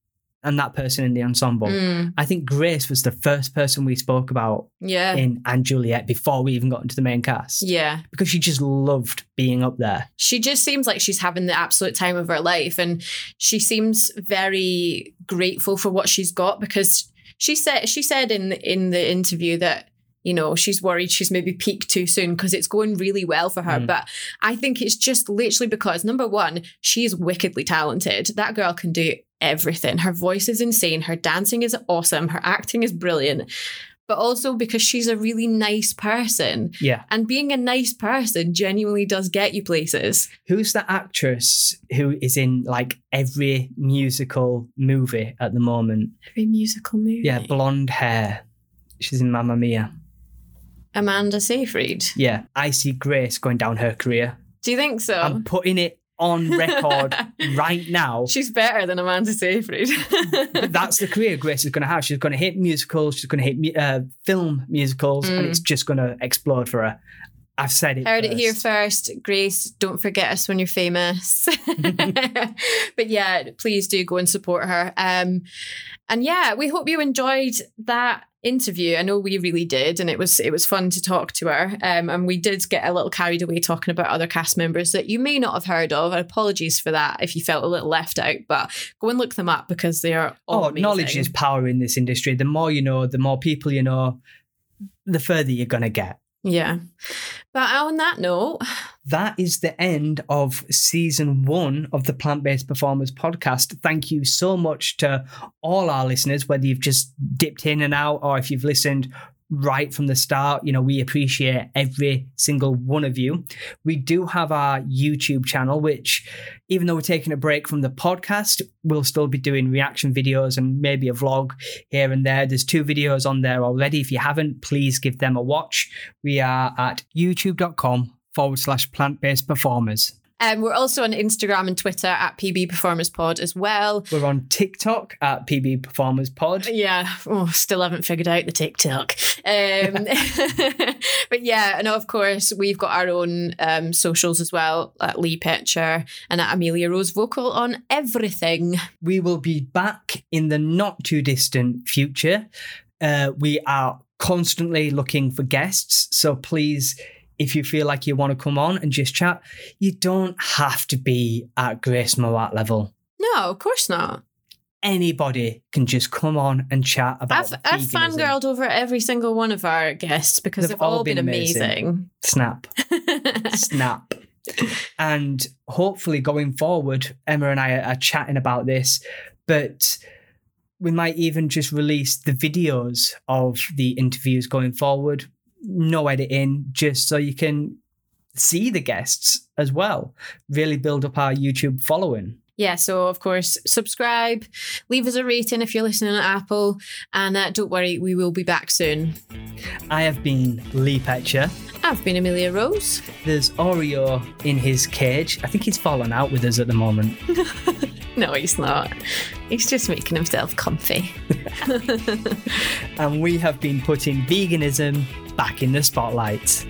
[SPEAKER 2] and that person in the ensemble.
[SPEAKER 1] Mm,
[SPEAKER 2] i think grace was the first person we spoke about
[SPEAKER 1] yeah.
[SPEAKER 2] in & Juliet before we even got into the main cast.
[SPEAKER 1] Yeah.
[SPEAKER 2] Because she just loved being up there.
[SPEAKER 1] She just seems like she's having the absolute time of her life and she seems very grateful for what she's got because she said she said in in the interview that you know she's worried she's maybe peaked too soon because it's going really well for her.
[SPEAKER 2] Mm.
[SPEAKER 1] but i think it's just literally because number one she's wickedly talented. That girl can do everything. Her voice is insane. Her dancing is awesome. Her acting is brilliant. But also because she's a really nice person.
[SPEAKER 2] Yeah.
[SPEAKER 1] And being a nice person genuinely does get you places.
[SPEAKER 2] Who's the actress who is in like every musical movie at the moment?
[SPEAKER 1] Every musical movie?
[SPEAKER 2] Yeah, blonde hair. She's in Mamma Mia.
[SPEAKER 1] Amanda Seyfried.
[SPEAKER 2] Yeah, I see Grace going down her career.
[SPEAKER 1] Do you think so?
[SPEAKER 2] I'm putting it on record <laughs> right now.
[SPEAKER 1] She's better than Amanda Seyfried. <laughs>
[SPEAKER 2] That's the career Grace is going to have. She's going to hit musicals. She's going to hit uh, film musicals, and
[SPEAKER 1] Mm.
[SPEAKER 2] it's just going to explode for her. I've said it.
[SPEAKER 1] Heard it here
[SPEAKER 2] first.
[SPEAKER 1] first. Grace, don't forget us when you're famous. <laughs> <laughs> but yeah, please do go and support her. Um, and yeah, we hope you enjoyed that interview. I know we really did, and it was it was fun to talk to her. Um, and we did get a little carried away talking about other cast members that you may not have heard of. And apologies for that if you felt a little left out. But go and look them up because they are all
[SPEAKER 2] Oh,
[SPEAKER 1] amazing.
[SPEAKER 2] knowledge is power in this industry. The more you know, the more people you know, the further you're going to get.
[SPEAKER 1] Yeah. But on that note, <sighs>
[SPEAKER 2] that is the end of season one of the Plant Based Performers podcast. Thank you so much to all our listeners, whether you've just dipped in and out or if you've listened right from the start. You know, we appreciate every single one of you. We do have our YouTube channel, which, even though we're taking a break from the podcast, we'll still be doing reaction videos and maybe a vlog here and there. There's two videos on there already. If you haven't, please give them a watch. We are at youtube.com forward slash plant based performers.
[SPEAKER 1] Um, we're also on Instagram and Twitter at PB Performers Pod as well.
[SPEAKER 2] We're on TikTok at PB Performers Pod.
[SPEAKER 1] Yeah, oh, still haven't figured out the TikTok. Um, <laughs> <laughs> but yeah, and of course, we've got our own um, socials as well at Lee Pitcher and at Amelia Rose Vocal on everything.
[SPEAKER 2] We will be back in the not too distant future. Uh, we are constantly looking for guests. So please, if you feel like you want to come on and just chat, you don't have to be at Grace Mouat level.
[SPEAKER 1] No, of course not.
[SPEAKER 2] Anybody can just come on and chat about
[SPEAKER 1] I've, I've
[SPEAKER 2] veganism.
[SPEAKER 1] fangirled over every single one of our guests because
[SPEAKER 2] They've
[SPEAKER 1] they've, all,
[SPEAKER 2] all
[SPEAKER 1] been,
[SPEAKER 2] been amazing. Snap.
[SPEAKER 1] amazing. <laughs>
[SPEAKER 2] snap. and hopefully going forward, Emma and I are chatting about this, but we might even just release the videos of the interviews going forward. No editing, just so you can see the guests as well. Really build up our YouTube following.
[SPEAKER 1] yeah, so of course, subscribe, leave us a rating if you're listening on Apple, and uh, don't worry, we will be back soon.
[SPEAKER 2] I have been Lee Petcher.
[SPEAKER 1] I've been Amelia Rose.
[SPEAKER 2] There's Oreo in his cage. I think he's fallen out with us at the moment. <laughs>
[SPEAKER 1] No, he's not. He's just making himself comfy. <laughs>
[SPEAKER 2] And we have been putting veganism back in the spotlight.